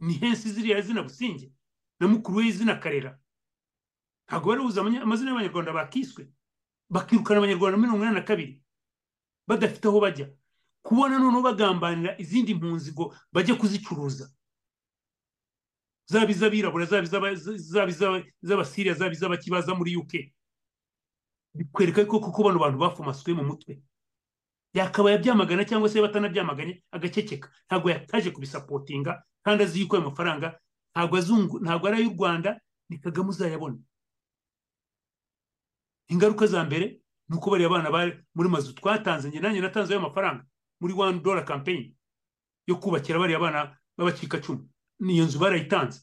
Ni hensi ziriya zina businge na mukuru we izina karera. Ntabwo bari buze amazina y'abanyarwanda bakiswe bakirukana abanyarwanda mirongo inani na kabiri badafite aho bajya. Kubona noneho bagambanira izindi mpunzi ngo bajye kuzicuruza. Zaba iz'abirabura zaba iz'abasiriya zaba iz'abakibaza muri uk bikwereka ko kuko bano bantu bafumaswe mu mutwe. Yakabaye abyamagana cyangwa se batanabyamaganye agakekeka ntabwo yataje kubisapotinga kandi azi yuko ayo mafaranga ntabwo ari ay'u rwanda ni kagame uzayabona. Ingaruka za mbere ni uko bariya bana bari muri mazu twatanze njye nanjye natanze ayo mafaranga muri one dollar campaign yo kubakira bariya bana b'abacikacumu. Niyo nzu barayitanze.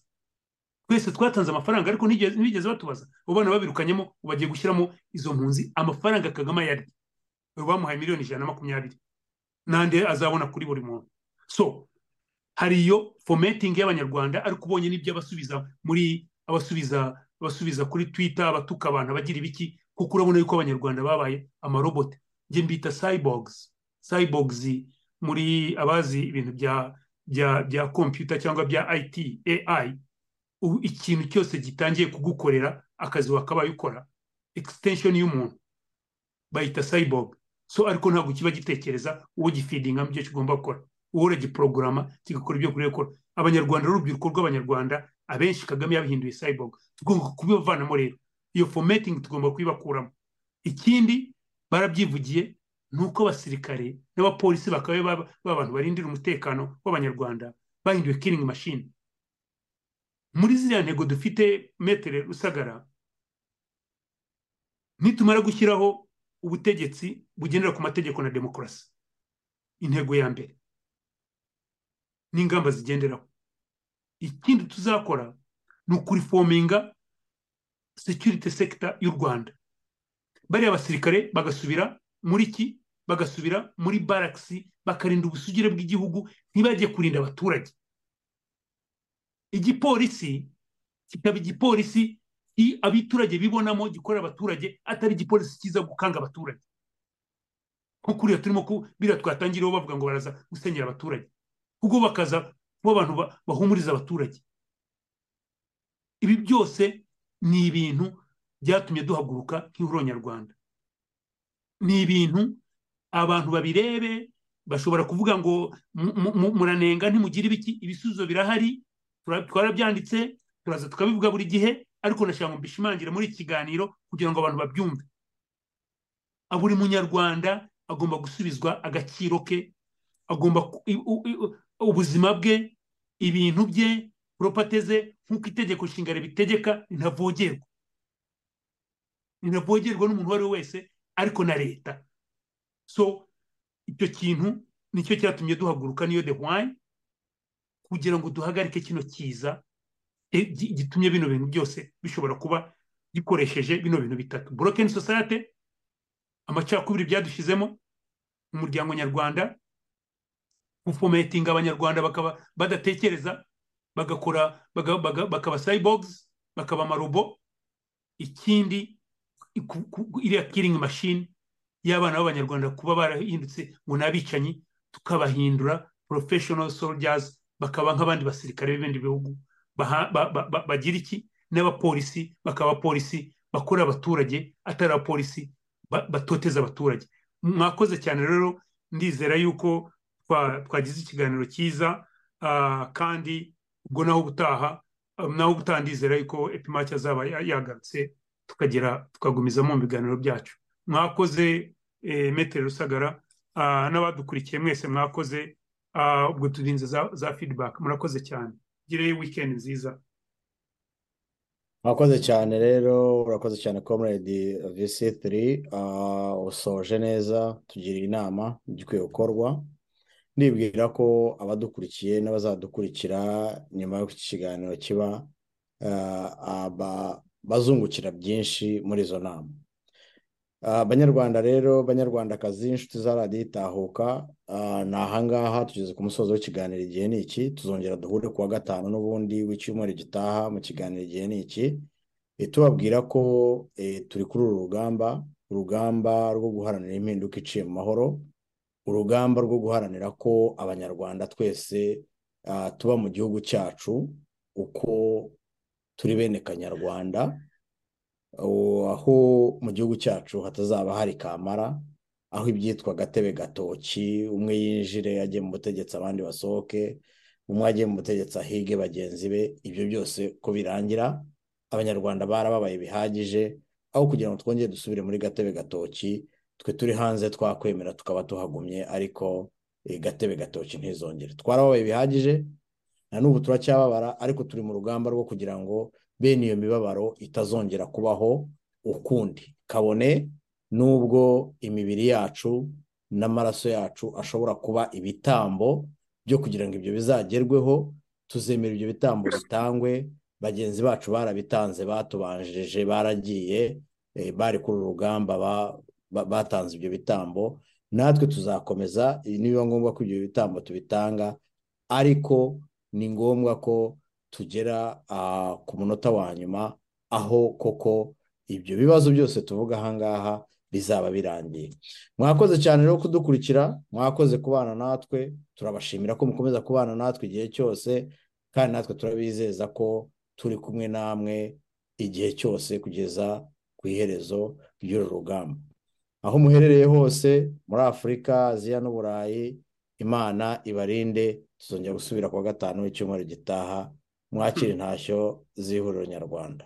Twese twatanze amafaranga ariko ntibigeze batubaza. Abo bana babirukanyemo bagiye gushyiramo izo mpunzi amafaranga kagame ayarya bamuhaye miliyoni ijana na makumyabiri. N'andi azabona kuri buri muntu. So hari iyo fometingi y'abanyarwanda ariko ubonye n'ibyo abasubiza muri abasubiza abasubiza kuri twita abatuka abantu abagira ibiki kuko urabona yuko abanyarwanda babaye amarobote njye mbita cyborgs. Cyborgs muri abazi ibintu bya bya computer cyangwa bya IT AI ikintu cyose gitangiye kugukorera akazi wakabaye ukora extension y'umuntu bayita cyborg. So ariko ntabwo kiba gitekereza uwo gifidinga mu byo kigomba gukora. Uwo uragiporogaramu kigakora ibyo kuri gukora. Abanyarwanda n'urubyiruko rw'abanyarwanda abenshi kagame yabihinduye cyborg. Tugomba kubivanamo rero. Iyo fometingi tugomba kuyibakuramo ikindi barabyivugiye ni uko abasirikare n'abapolisi bakaba abantu barindira umutekano w'abanyarwanda bahinduye kiringi mashini muri ziriya ntego dufite metere rusagara nitumara gushyiraho ubutegetsi bugendera ku mategeko na demokarasi. Intego ya mbere n'ingamba zigenderaho. Ikindi tuzakora ni ukurifominga security sector y'u rwanda. Bariya basirikare bagasubira muri ki? Bagasubira muri barakisi bakarinda ubusugire bw'igihugu ntibajye kurinda abaturage. Igipolisi kikaba igipolisi abaturage bibonamo gikorera abaturage atari igipolisi kiza gukanga abaturage. Nko kuriya turimo biriya twatangiriyeho bavuga ngo baraza gusenyera abaturage. Kuko bakaza kuba abantu bahumuriza abaturage. Ibi byose ni ibintu byatumye duhaguruka nk'ihuriro nyarwanda. Ni ibintu abantu babirebe bashobora kuvuga ngo muranenga ntimugire ibiki ibisubizo birahari. Twarabyanditse turaza tukabivuga buri gihe ariko nashaka ngo mbishimangire muri iki kiganiro kugira ngo abantu babyumve. Buri munyarwanda agomba gusubizwa agaciro ke agomba ubuzima bwe ibintu bye poropate ze nk'uko itegeko nshinga ribitegeka ntavogerwa ntavogerwa n'umuntu uwo ari we wese ariko na leta. So icyo kintu ni cyo cyatumye duhaguruka niyo the why kugira ngo duhagarike kino kiza gi- gitumye bino bintu byose bishobora kuba gikoresheje bino bintu bitatu. Broken society amacakubiri byadushyizemo umuryango nyarwanda gufometinga abanyarwanda bakaba badatekereza bagakora baga- baga- bakaba cyborgs bakaba amarobo. Ikindi iriya killing machine y'abana b'abanyarwanda kuba barahindutse ngo ni abicanyi tukabahindura professional soldiers bakaba nk'abandi basirikare b'ibindi bihugu. Bagira iki? N'abapolisi bakaba abapolisi bakorera abaturage atari abapolisi ba- batoteza abaturage. Mwakoze cyane rero ndizera yuko twa- twagize ikiganiro cyiza ah, kandi ubwo naho ubutaha ah, naho ubutaha ndizera yuko epimaki azaba ya- yagarutse. Tukagera tukagumizamo mu biganiro byacu. Mwakoze eh, metero rusagara ah, n'abadukurikiye mwese mwakoze ah, ubwo turinze za, feedback. Murakoze cyane. Gire weekend nziza.
Mwakoze cyane rero urakoze cyane comrade vc3 usoje neza tugira inama igikwiye gukorwa. Ndibwira ko abadukurikiye n'abazadukurikira nyuma y'uko iki kiganiro kiba ah, bazungukira byinshi muri izo nama. Ah, banyarwanda rero banyarwandakazi inshuti za radiyo itahuka. Ah, ni ahangaha tugeze ku musozo w'ikiganiro. Igihe ni iki? Tuzongera duhure ku wa gatanu n'ubundi w'icyumweru gitaha mu kiganiro. Igihe ni iki? Eh, tubabwira ko eh, turi kuri uru rugamba urugamba rwo guharanira impinduka iciye mu mahoro urugamba rwo guharanira ko abanyarwanda twese ah, tuba mu gihugu cyacu uko turi bene kanyarwanda aho mu gihugu cyacu hatazaba hari kamara aho ibyitwa gatebe gatoki umwe yinjire ajye mu butegetsi abandi basohoke umwe ajye mu butegetsi ahige bagenzi be ibyo byose ko birangira abanyarwanda barababaye bihagije aho kugira ngo twongere dusubire muri gatebe gatoki twe turi hanze twakwemera tukaba tuhagumye ariko eh, gatebe gatoki ntizongere. Twarababaye bihagije na n'ubu turacyababara ariko turi mu rugamba rwo kugira ngo bene iyo mibabaro itazongera kubaho ukundi. Kabone n'ubwo imibiri yacu n'amaraso yacu ashobora kuba ibitambo byo kugira ngo ibyo bizagerweho tuzemera ibyo bitambo bitangwe bagenzi bacu barabitanze batubanjirije baragiye eh, bari kuri uru rugamba ba- ba- batanze ibyo bitambo natwe tuzakomeza nibiba ngombwa ko ibyo bitambo tubitanga ariko ni ngombwa ko tugera ah, ku munota wa nyuma aho koko ibyo bibazo byose tuvuga ahangaha bizaba birangiye. Mwakoze cyane rero kudukurikira mwakoze kubana natwe turabashimira ko mukomeza kubana natwe igihe cyose kandi natwe turabizeza ko turi kumwe namwe igihe cyose kugeza ku iherezo ry'uru rugamba. Aho muherereye hose muri afurika aziya n'uburayi imana ibarinde tuzongera gusubira ku wa gatanu w'icyumweru gitaha mwakire intashyo z'ihuriro nyarwanda.